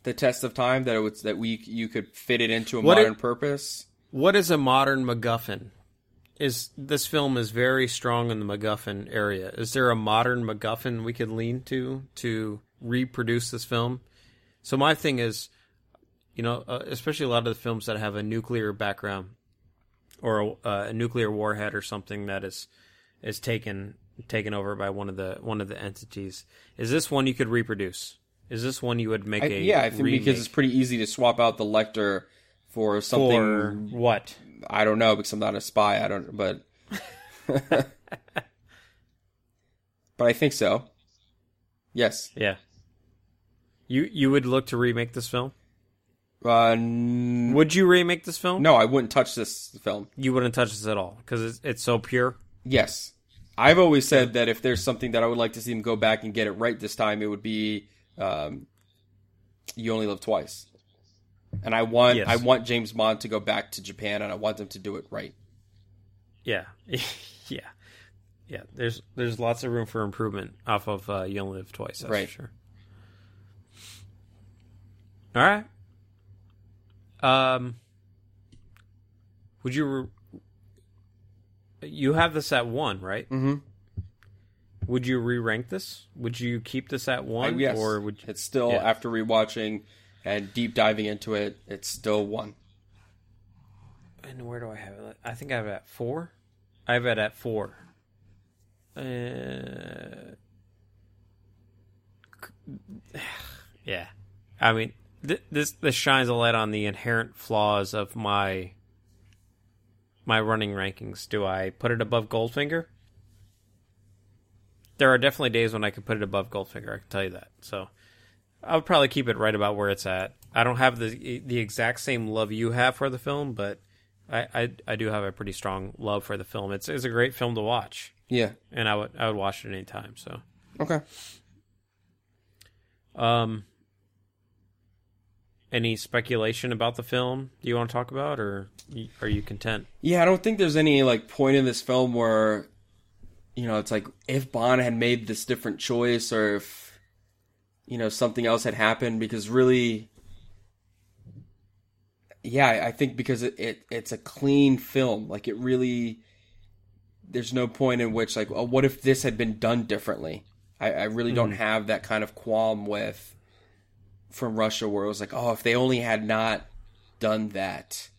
Speaker 2: the test of time that it was that we you could fit it into a
Speaker 1: What
Speaker 2: modern
Speaker 1: it-
Speaker 2: purpose.
Speaker 1: What is a modern MacGuffin? Is this film is very strong in the MacGuffin area? Is there a modern MacGuffin we could lean to to reproduce this film? So my thing is, you know, uh, especially a lot of the films that have a nuclear background or a, uh, a nuclear warhead or something that is is taken taken over by one of the one of the entities. Is this one you could reproduce? Is this one you would make
Speaker 2: I,
Speaker 1: a
Speaker 2: yeah, I think
Speaker 1: remake
Speaker 2: because it's pretty easy to swap out the Lektor for something.
Speaker 1: for what?
Speaker 2: I don't know because I'm not a spy. I don't, but but I think so. Yes.
Speaker 1: Yeah. You you would look to remake this film?
Speaker 2: Uh, n-
Speaker 1: Would you remake this film?
Speaker 2: no, I wouldn't touch this film.
Speaker 1: You wouldn't touch this at all because it's, it's so pure.
Speaker 2: Yes. I've always said that if there's something that I would like to see them go back and get it right this time, it would be um, "You Only Live Twice." And I want
Speaker 1: Yes.
Speaker 2: I want James Bond to go back to Japan, and I want them to do it right.
Speaker 1: Yeah, yeah, yeah. There's there's lots of room for improvement off of uh, You Only Live Twice. That's
Speaker 2: Right.
Speaker 1: for sure. All right. Um. Would you? Re- you have this at one, right?
Speaker 2: Mm Mhm.
Speaker 1: Would you re-rank this? Would you keep this at
Speaker 2: I,
Speaker 1: one,
Speaker 2: yes,
Speaker 1: or would you...
Speaker 2: it's still
Speaker 1: Yeah.
Speaker 2: after rewatching and deep diving into it, it's still one.
Speaker 1: And where do I have it? I think I have it at four. I have it at four. Uh, yeah, I mean, th- this this shines a light on the inherent flaws of my my running rankings. Do I put it above Goldfinger? There are definitely days when I could put it above Goldfinger. I can tell you that. So I would probably keep it right about where it's at. I don't have the the exact same love you have for the film, but I, I I do have a pretty strong love for the film. It's it's a great film to watch,
Speaker 2: Yeah.
Speaker 1: and I would I would watch it anytime. So,
Speaker 2: Okay.
Speaker 1: um, any speculation about the film you want to talk about, or are you content?
Speaker 2: Yeah, I don't think there's any like point in this film where you know, it's like if Bond had made this different choice or if you know, something else had happened because really yeah, I think because it, it it's a clean film. Like it really there's no point in which like, oh, what if this had been done differently? I, I really don't hmm. have that kind of qualm with from Russia where it was like, oh, if they only had not done that,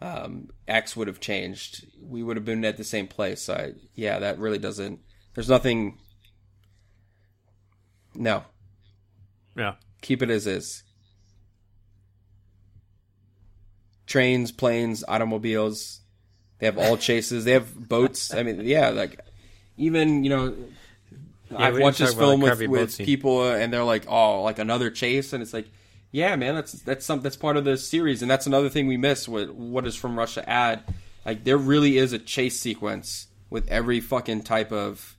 Speaker 2: um, X would have changed. We would have been at the same place. So I, yeah, that really doesn't. There's nothing. No,
Speaker 1: Yeah,
Speaker 2: keep it as is. Trains, planes, automobiles. They have all chases. They have boats. I mean, yeah, like even you know, I've
Speaker 1: we
Speaker 2: watched this film with, with people, and they're like, "Oh, like another chase," and it's like, "Yeah, man, that's that's some that's part of the series, and that's another thing we miss with what is from Russia ad. Like, there really is a chase sequence with every fucking type of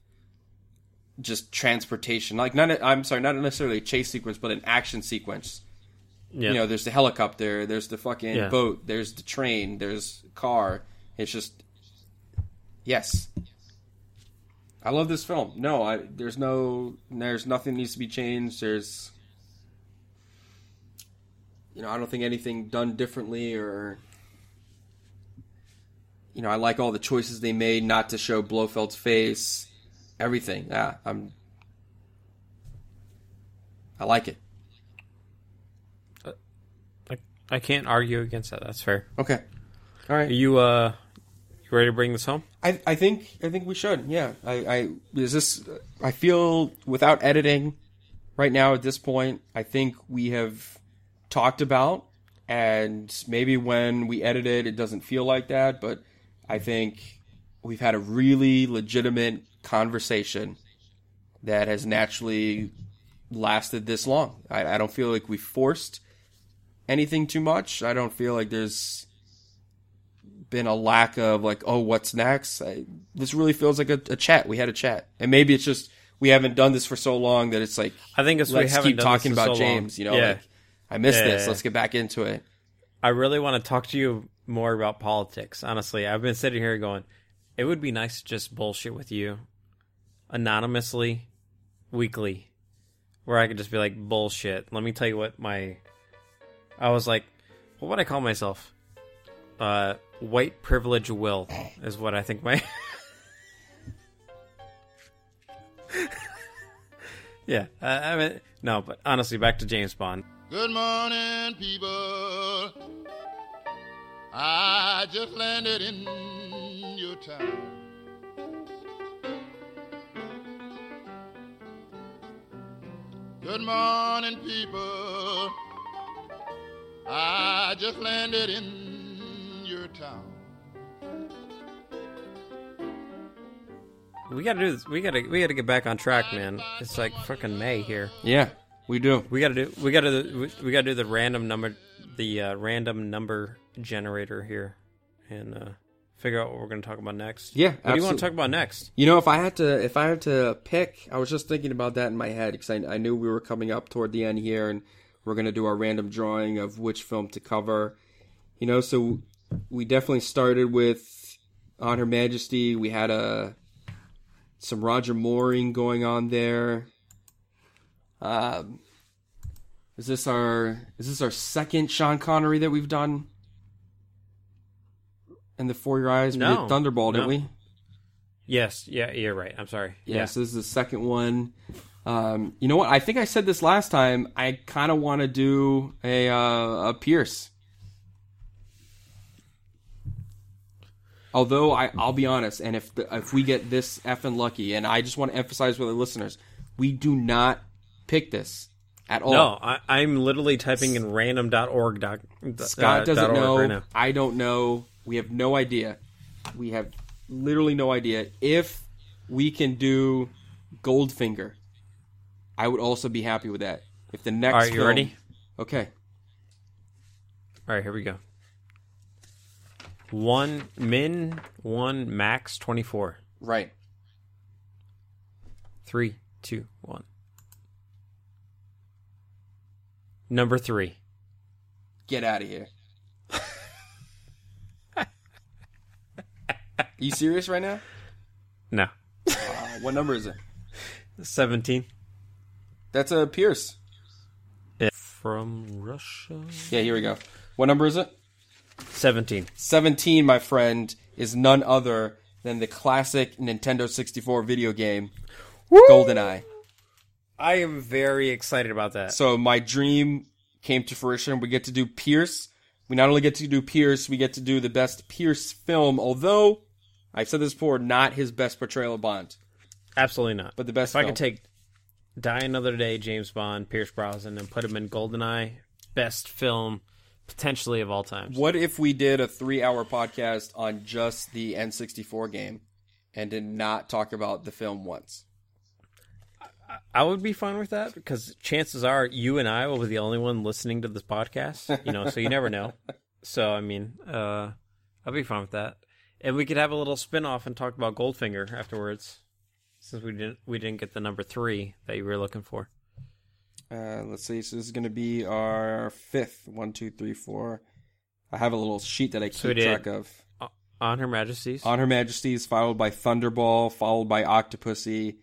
Speaker 2: just transportation. Like, not a, I'm sorry, not necessarily a chase sequence, but an action sequence.
Speaker 1: yeah.
Speaker 2: You know, there's the helicopter, there's the fucking
Speaker 1: Yeah.
Speaker 2: boat, there's the train, there's car. It's just yes. I love this film. No, I there's no there's nothing needs to be changed. There's you know, I don't think anything done differently or you know, I like all the choices they made not to show Blofeld's face. Everything. Yeah, I'm I like it.
Speaker 1: I, I can't argue against that. That's fair.
Speaker 2: Okay. All right.
Speaker 1: Are you uh, you ready to bring this home?
Speaker 2: I, I think I think we should. Yeah. I, I is this. I feel without editing, right now at this point, I think we have talked about, and maybe when we edit it, it doesn't feel like that. But I think we've had a really legitimate conversation that has naturally lasted this long. I, I don't feel like we forced anything too much. I don't feel like there's been a lack of like, oh, what's next? I, this really feels like a, a chat. We had a chat, and maybe it's just we haven't done this for so long that it's like
Speaker 1: I think it's we
Speaker 2: let's
Speaker 1: haven't
Speaker 2: keep
Speaker 1: done
Speaker 2: talking about
Speaker 1: so long.
Speaker 2: James. You know,
Speaker 1: Yeah.
Speaker 2: like I missed
Speaker 1: Yeah,
Speaker 2: this. Let's get back into it.
Speaker 1: I really want to talk to you more about politics. Honestly, I've been sitting here going, it would be nice to just bullshit with you anonymously, weekly, where I could just be like, bullshit. Let me tell you what my. I was like, what would I call myself? Uh, white privilege will is what I think my. yeah, uh, I mean, no, but honestly, back to James Bond.
Speaker 10: Good morning, people. I just landed in your town. Good morning, people. I just landed in your town.
Speaker 1: We gotta do this. We gotta we gotta get back on track, man. It's like fucking May here.
Speaker 2: Yeah, we do.
Speaker 1: We gotta do we gotta do, we, we gotta do the random number the uh, random number generator here and uh, figure out what we're gonna talk about next.
Speaker 2: Yeah,
Speaker 1: What do you want to talk about next?
Speaker 2: You know, if I had to, if I had to pick, I was just thinking about that in my head because I, I knew we were coming up toward the end here, and we're gonna do our random drawing of which film to cover. You know, so we definitely started with On Her Majesty. We had a some Roger Mooring going on there. Um, is this our is this our second Sean Connery that we've done? In the For Your Eyes, we
Speaker 1: No,
Speaker 2: did Thunderball,
Speaker 1: no.
Speaker 2: didn't we?
Speaker 1: Yes, yeah, you're right. I'm sorry.
Speaker 2: Yeah, so this is the second one. Um, you know what? I think I said this last time. I kind of want to do a uh, a Pierce. Although I, I'll be honest, and if the, if we get this effing lucky, and I just want to emphasize with the listeners, we do not pick this at all.
Speaker 1: No, I, I'm literally typing in random.org. Doc,
Speaker 2: Scott
Speaker 1: uh,
Speaker 2: doesn't know.
Speaker 1: right.
Speaker 2: I don't know. We have no idea. We have literally no idea if we can do Goldfinger. I would also be happy with that. If the next
Speaker 1: All right, you
Speaker 2: film-
Speaker 1: ready?
Speaker 2: Okay.
Speaker 1: All right, here we go. One min, one max, twenty four.
Speaker 2: Right.
Speaker 1: Three, two, one. Number three.
Speaker 2: Get out of here. you serious right now?
Speaker 1: No.
Speaker 2: Uh, what number is it?
Speaker 1: 17.
Speaker 2: That's a Pierce.
Speaker 1: From Russia.
Speaker 2: Yeah, here we go. What number is it?
Speaker 1: 17.
Speaker 2: 17, my friend, is none other than the classic Nintendo 64 video game, GoldenEye.
Speaker 1: I am very excited about that.
Speaker 2: So my dream came to fruition. We get to do Pierce. We not only get to do Pierce, we get to do the best Pierce film, although I've said this before, not his best portrayal of Bond.
Speaker 1: Absolutely not.
Speaker 2: But the best
Speaker 1: If I could take Die Another Day, James Bond, Pierce Brosnan, and put him in GoldenEye, best film potentially of all time.
Speaker 2: What if we did a three hour podcast on just the N64 game and did not talk about the film once?
Speaker 1: I would be fine with that because chances are you and I will be the only one listening to this podcast. You know, so you never know. So I mean, uh, I'll be fine with that, and we could have a little spin off and talk about Goldfinger afterwards, since we didn't we didn't get the number three that you were looking for.
Speaker 2: Uh, let's see. So this is going to be our fifth. One, two, three, four. I have a little sheet that I keep
Speaker 1: did
Speaker 2: track of.
Speaker 1: On Her Majesty's.
Speaker 2: On Her Majesty's, followed by Thunderball, followed by Octopussy.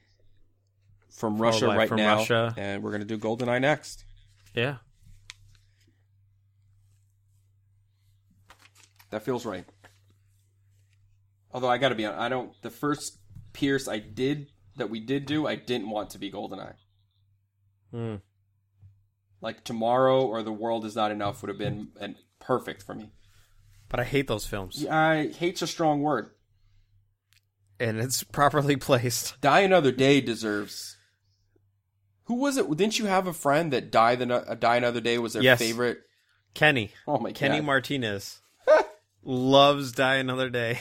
Speaker 2: From Russia
Speaker 1: by
Speaker 2: right
Speaker 1: From
Speaker 2: now,
Speaker 1: Russia.
Speaker 2: and we're going to do GoldenEye next.
Speaker 1: yeah.
Speaker 2: That feels right. Although I got to be honest, I don't. The first Pierce I did that we did do, I didn't want to be GoldenEye.
Speaker 1: Hmm.
Speaker 2: Like Tomorrow or The World Is Not Enough would have been and perfect for me.
Speaker 1: but I hate those films,
Speaker 2: I hate's a strong word.
Speaker 1: and it's properly placed.
Speaker 2: Die Another Day deserves. Who was it? Didn't you have a friend that Die the uh, Die Another Day was their
Speaker 1: Yes.
Speaker 2: favorite?
Speaker 1: Kenny,
Speaker 2: Oh my god.
Speaker 1: Kenny
Speaker 2: god!
Speaker 1: Martinez loves Die Another Day.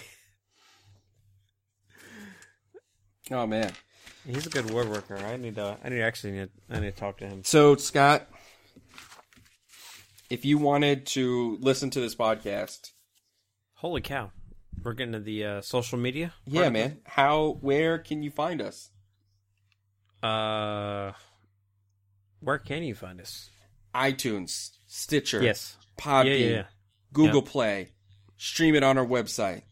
Speaker 2: oh man!
Speaker 1: He's a good woodworker. I need to. I need to actually need. I need to talk to him.
Speaker 2: So Scott, if you wanted to listen to this podcast,
Speaker 1: Holy cow! We're getting to the uh, social media.
Speaker 2: yeah, man, how where can you find us?
Speaker 1: Uh, where can you find us?
Speaker 2: iTunes, Stitcher,
Speaker 1: Yes.
Speaker 2: Podbean,
Speaker 1: Yeah, yeah, yeah.
Speaker 2: Google. Play. Stream it on our website.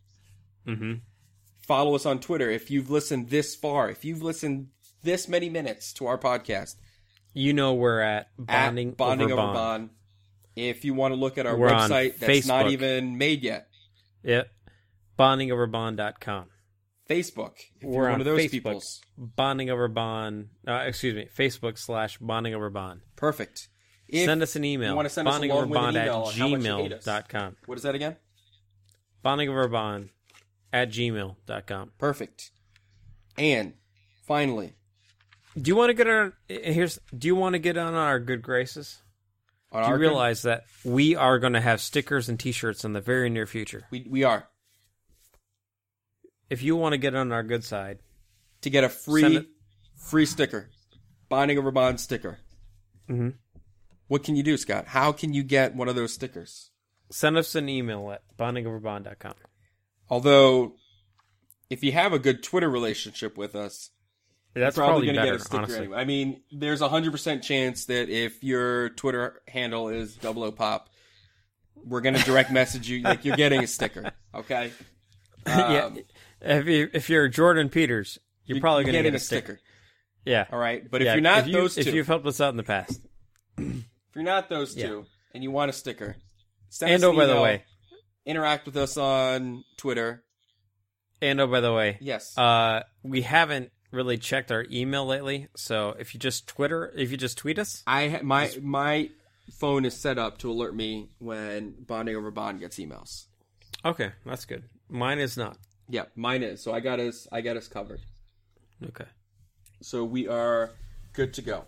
Speaker 1: Mm-hmm.
Speaker 2: Follow us on Twitter if you've listened this far. If you've listened this many minutes to our podcast,
Speaker 1: You know we're at bonding,
Speaker 2: at bonding
Speaker 1: over
Speaker 2: over
Speaker 1: bond.
Speaker 2: bond. If you want to look at our
Speaker 1: We're
Speaker 2: website, that's not even made yet.
Speaker 1: Yep. Bondingoverbond.com.
Speaker 2: Facebook. If
Speaker 1: We're
Speaker 2: one of those
Speaker 1: Facebook.
Speaker 2: peoples,
Speaker 1: Bonding over bond. Uh, excuse me. Facebook slash bonding over bond.
Speaker 2: perfect. If
Speaker 1: send us an email.
Speaker 2: You want to send us a
Speaker 1: bonding over bond at
Speaker 2: email on how much you hate us.
Speaker 1: gmail.com.
Speaker 2: What is that again?
Speaker 1: Bonding over bond at gmail.com.
Speaker 2: Perfect. And finally,
Speaker 1: Do you want to get on? Here's. Do you want to get on our good graces?
Speaker 2: on
Speaker 1: Do you realize that we are going to have stickers and T-shirts in the very near future?
Speaker 2: we we are
Speaker 1: If you want to get on our good side,
Speaker 2: to get a free free sticker, bonding over bond sticker.
Speaker 1: Mhm.
Speaker 2: What can you do, Scott? How can you get one of those stickers?
Speaker 1: send us an email at bondingoverbond.com.
Speaker 2: Although, if you have a good Twitter relationship with us,
Speaker 1: That's
Speaker 2: you're
Speaker 1: probably,
Speaker 2: gonna get a sticker
Speaker 1: honestly.
Speaker 2: anyway. I mean, there's a hundred percent chance that if your Twitter handle is double O pop, we're gonna direct message you like you're getting a sticker. Okay.
Speaker 1: yeah. If you if you're Jordan Peters, you're, probably going to get a sticker. Yeah.
Speaker 2: All right, but if
Speaker 1: Yeah,
Speaker 2: you're not
Speaker 1: if you,
Speaker 2: those
Speaker 1: if you've helped us out in the past,
Speaker 2: if you're not those
Speaker 1: Yeah.
Speaker 2: two, and you want a sticker, send
Speaker 1: and
Speaker 2: us
Speaker 1: oh
Speaker 2: an
Speaker 1: by the way,
Speaker 2: interact with us on Twitter.
Speaker 1: and oh by the way,
Speaker 2: Yes.
Speaker 1: uh, we haven't really checked our email lately. So if you just Twitter, if you just tweet us,
Speaker 2: I my my phone is set up to alert me when bonding over bond gets emails.
Speaker 1: okay, that's good. Mine is not.
Speaker 2: Yeah, mine is. So I got us I got us covered.
Speaker 1: Okay.
Speaker 2: So we are good to go.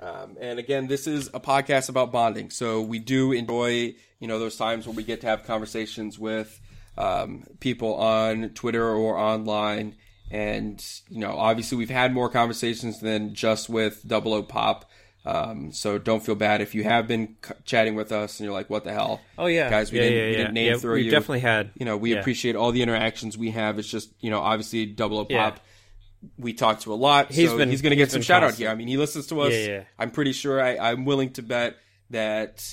Speaker 2: Um, and again, this is a podcast about bonding. So we do enjoy, you know, those times where we get to have conversations with um, people on Twitter or online. And, you know, obviously we've had more conversations than just with Double O Pop. Um, so don't feel bad if you have been c- chatting with us and you're like, what the hell?
Speaker 1: Oh yeah,
Speaker 2: Guys, we
Speaker 1: yeah,
Speaker 2: didn't,
Speaker 1: yeah,
Speaker 2: we didn't name
Speaker 1: yeah,
Speaker 2: throw
Speaker 1: we
Speaker 2: you.
Speaker 1: definitely had.
Speaker 2: You know, we
Speaker 1: yeah.
Speaker 2: appreciate all the interactions we have. It's just, you know, obviously Double O Pop we talk to a lot.
Speaker 1: He's
Speaker 2: so
Speaker 1: been-
Speaker 2: he's going to get some shout out here. I mean, he listens to us.
Speaker 1: Yeah.
Speaker 2: I'm pretty sure. I, I'm willing to bet that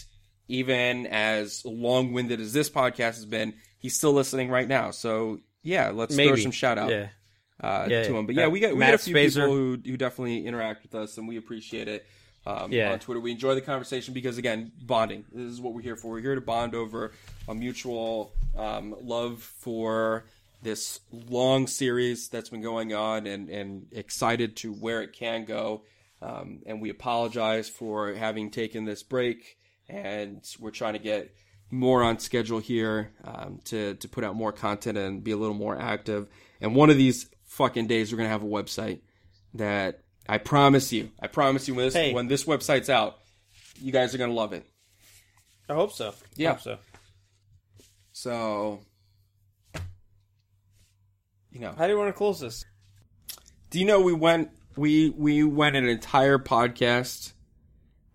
Speaker 2: even as long winded as this podcast has been, he's still listening right now. So yeah, let's throw some shout out uh, to him. But yeah, we got we
Speaker 1: Matt
Speaker 2: got a few
Speaker 1: Spazer.
Speaker 2: people who who definitely interact with us, and we appreciate it. Um,
Speaker 1: Yeah.
Speaker 2: on Twitter, we enjoy the conversation because again, bonding. This is what we're here for. We're here to bond over a mutual um, love for this long series that's been going on, and and excited to where it can go. Um, and we apologize for having taken this break, and we're trying to get more on schedule here um, to to put out more content and be a little more active. And one of these fucking days, we're gonna have a website that I promise you, I promise you, when this
Speaker 1: Hey.
Speaker 2: when this website's out, you guys are gonna love it.
Speaker 1: I hope so.
Speaker 2: Yeah.
Speaker 1: Hope so.
Speaker 2: So, you know,
Speaker 1: How do you want to close this?
Speaker 2: do you know we went we we went an entire podcast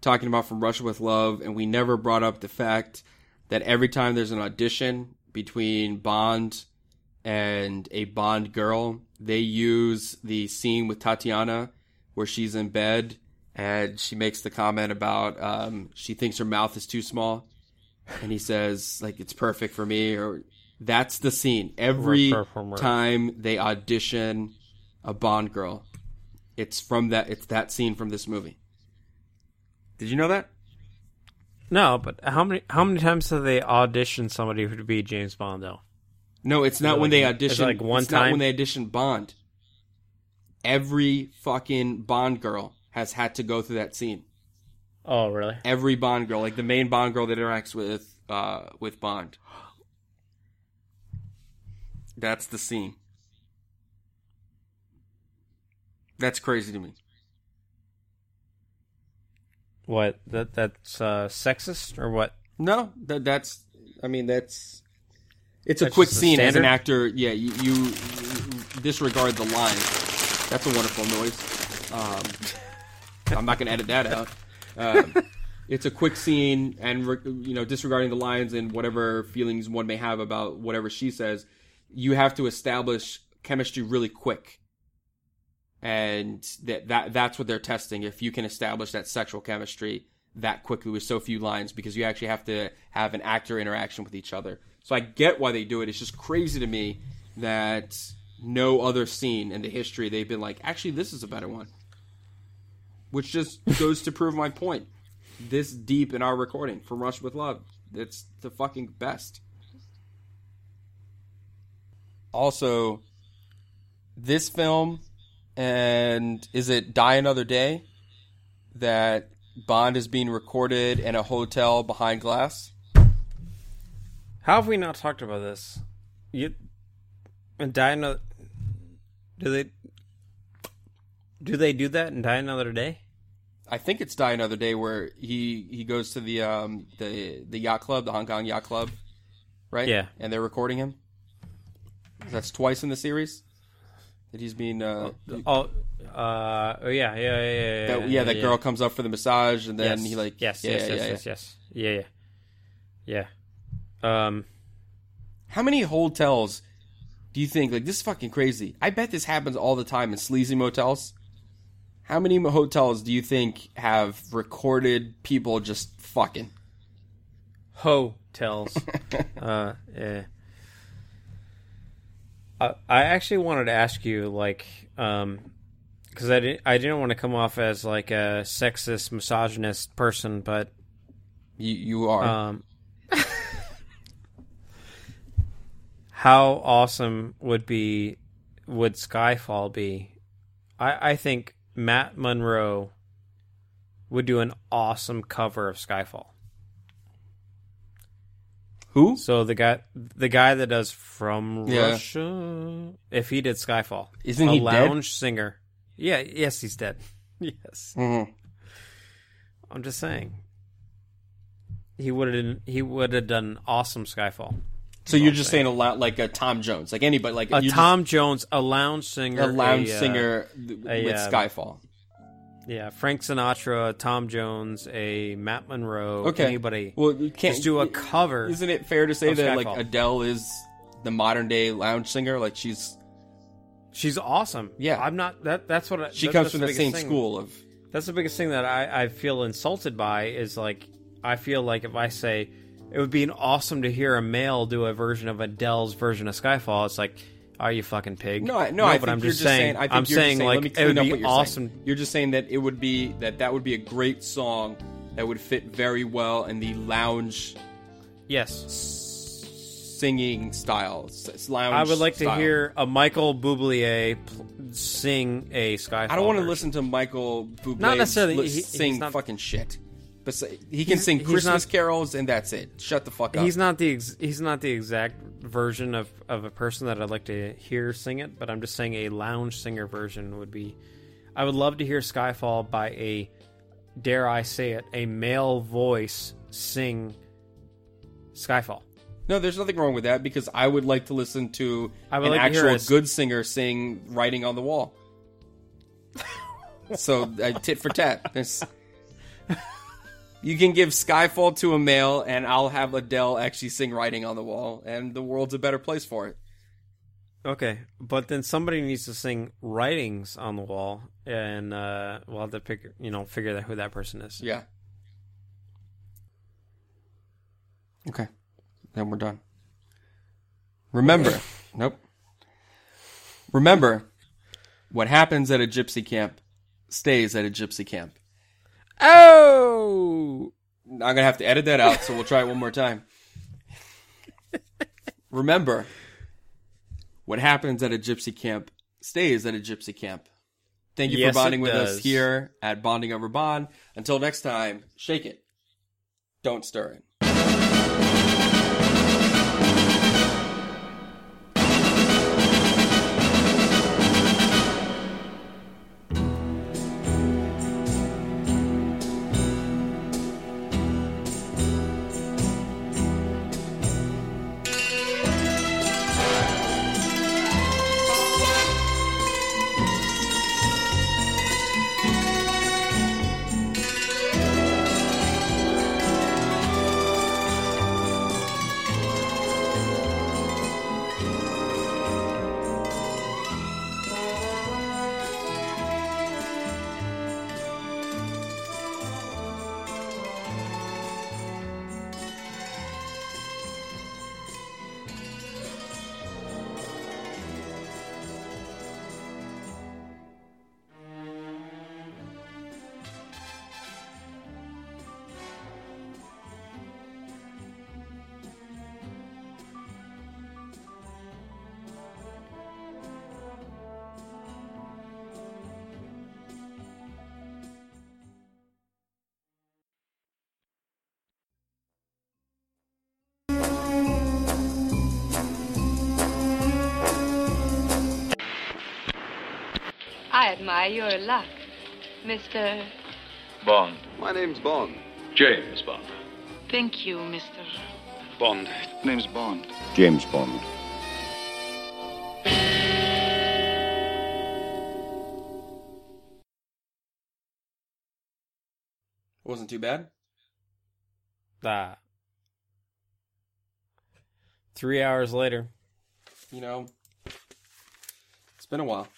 Speaker 2: talking about from Russia with Love, and we never brought up the fact that every time there's an audition between Bond and a Bond girl, they use the scene with Tatiana where she's in bed and she makes the comment about um, she thinks her mouth is too small, and he says like it's perfect for me, or that's the scene every time they audition a Bond girl. It's from that. It's that scene from this movie. Did you know that?
Speaker 1: No, but how many how many times have they auditioned somebody to be James Bond though?
Speaker 2: No, it's not when
Speaker 1: like-
Speaker 2: they audition.
Speaker 1: like one
Speaker 2: it's not
Speaker 1: time?
Speaker 2: when they audition Bond. Every fucking Bond girl has had to go through that scene.
Speaker 1: Oh, really?
Speaker 2: Every Bond girl, like the main Bond girl that interacts with uh, with Bond. That's the scene. That's crazy to me.
Speaker 1: What that that's uh, sexist or what?
Speaker 2: No, that that's. I mean, that's. It's a
Speaker 1: That's
Speaker 2: quick
Speaker 1: a
Speaker 2: scene as an actor. Yeah, you, you disregard the lines. That's a wonderful noise. Um, I'm not going to edit that out. Um, it's a quick scene, and you know, disregarding the lines and whatever feelings one may have about whatever she says, you have to establish chemistry really quick, and that that that's what they're testing. If you can establish that sexual chemistry that quickly with so few lines, because you actually have to have an actor interaction with each other. So I get why they do it. It's just crazy to me that no other scene in the history they've been like, actually, this is a better one. Which just goes to prove my point. This deep in our recording from Rush with Love, it's the fucking best. Also, this film and is it Die Another Day that Bond is being recorded in a hotel behind glass?
Speaker 1: How have we not talked about this? You and die another. Do they? Do they do that and die another day?
Speaker 2: I think it's Die Another Day where he he goes to the um the the yacht club, the Hong Kong yacht club, right?
Speaker 1: Yeah.
Speaker 2: and they're recording him. That's twice in the series that he's being. Uh,
Speaker 1: Oh, uh, oh yeah, yeah, yeah, yeah.
Speaker 2: that, yeah, that girl comes up for the massage, and then
Speaker 1: yes.
Speaker 2: he like
Speaker 1: yes,
Speaker 2: yeah,
Speaker 1: yes,
Speaker 2: yeah,
Speaker 1: yes,
Speaker 2: yeah.
Speaker 1: yes, yes, yeah, yeah, yeah. Um,
Speaker 2: How many hotels do you think like this is fucking crazy? I bet this happens all the time in sleazy motels. How many hotels do you think have recorded people just fucking?
Speaker 1: hotels. uh, yeah. I, I actually wanted to ask you, like, um, because I didn't, I didn't want to come off as like a sexist, misogynist person, but
Speaker 2: You you are.
Speaker 1: um, how awesome would be would Skyfall be? I I think Matt Monro would do an awesome cover of Skyfall.
Speaker 2: Who?
Speaker 1: So the guy, the guy that does from
Speaker 2: Yeah.
Speaker 1: Russia, if he did Skyfall,
Speaker 2: Isn't
Speaker 1: a
Speaker 2: he dead?
Speaker 1: lounge singer? Yeah, yes, he's dead. Yes,
Speaker 2: Mhm.
Speaker 1: I'm just saying. He would have he would have done awesome Skyfall.
Speaker 2: So you're just saying a lot like a Tom Jones, like anybody, like
Speaker 1: A Tom Jones, a lounge singer,
Speaker 2: a lounge
Speaker 1: a, uh,
Speaker 2: singer
Speaker 1: a,
Speaker 2: with
Speaker 1: uh,
Speaker 2: Skyfall.
Speaker 1: Yeah, Frank Sinatra, Tom Jones, a Matt Monro,
Speaker 2: Okay,
Speaker 1: anybody.
Speaker 2: Well, you can't
Speaker 1: just do a cover.
Speaker 2: Isn't it fair to say that like Adele is the modern day lounge singer? Like she's
Speaker 1: She's awesome.
Speaker 2: Yeah.
Speaker 1: I'm not that. That's what I,
Speaker 2: she
Speaker 1: that-
Speaker 2: comes from
Speaker 1: the
Speaker 2: the same
Speaker 1: thing.
Speaker 2: school of
Speaker 1: That's the biggest thing that I, I feel insulted by is like I feel like if I say it would be an awesome to hear a male do a version of Adele's version of Skyfall, it's like, are you fucking pig?
Speaker 2: No, I- no, I
Speaker 1: but
Speaker 2: think
Speaker 1: I'm just saying.
Speaker 2: I think
Speaker 1: I'm
Speaker 2: you're
Speaker 1: saying
Speaker 2: just
Speaker 1: like it would be
Speaker 2: you're
Speaker 1: awesome.
Speaker 2: Saying. You're just saying that it would be that that would be a great song that would fit very well in the lounge
Speaker 1: Yes,
Speaker 2: singing style. Lounge.
Speaker 1: I would like to hear a Michael Bublé pl- sing a Skyfall.
Speaker 2: I don't want to listen to Michael Bublé
Speaker 1: Not necessarily, he-
Speaker 2: sing
Speaker 1: not-
Speaker 2: fucking shit. He can
Speaker 1: He's-
Speaker 2: sing Christmas
Speaker 1: not-
Speaker 2: carols and that's it. Shut the fuck up.
Speaker 1: He's not the ex- he's not the exact version of, of a person that I'd like to hear sing it, but I'm just saying a lounge singer version would be. I would love to hear Skyfall by a, dare I say it, a male voice sing Skyfall.
Speaker 2: No, there's nothing wrong with that because I would like to listen to an
Speaker 1: like to
Speaker 2: actual
Speaker 1: s-
Speaker 2: good singer sing "Writing on the Wall." so uh, tit for tat. You can give Skyfall to a male, and I'll have Adele actually sing "Writing on the Wall," and the world's a better place for it.
Speaker 1: Okay, but then somebody needs to sing "Writings on the Wall," and uh, we'll have to pick, you know, figure out who that person is.
Speaker 2: Yeah. Okay, then we're done. Remember, nope. Remember, what happens at a gypsy camp stays at a gypsy camp.
Speaker 1: Oh,
Speaker 2: I'm gonna have to edit that out, so we'll try it one more time. Remember, what happens at a gypsy camp stays at a gypsy camp. Thank you
Speaker 1: Yes,
Speaker 2: for bonding
Speaker 1: it
Speaker 2: with us here at Bonding Over Bond. Until next time, shake it. Don't stir it.
Speaker 11: I admire your luck, Mr.
Speaker 12: Bond.
Speaker 13: My name's Bond.
Speaker 12: James Bond.
Speaker 11: Thank you, Mr.
Speaker 13: Bond. Name's Bond.
Speaker 5: James Bond.
Speaker 2: Wasn't too bad.
Speaker 1: Ah. Three hours later.
Speaker 2: You know, it's been a while.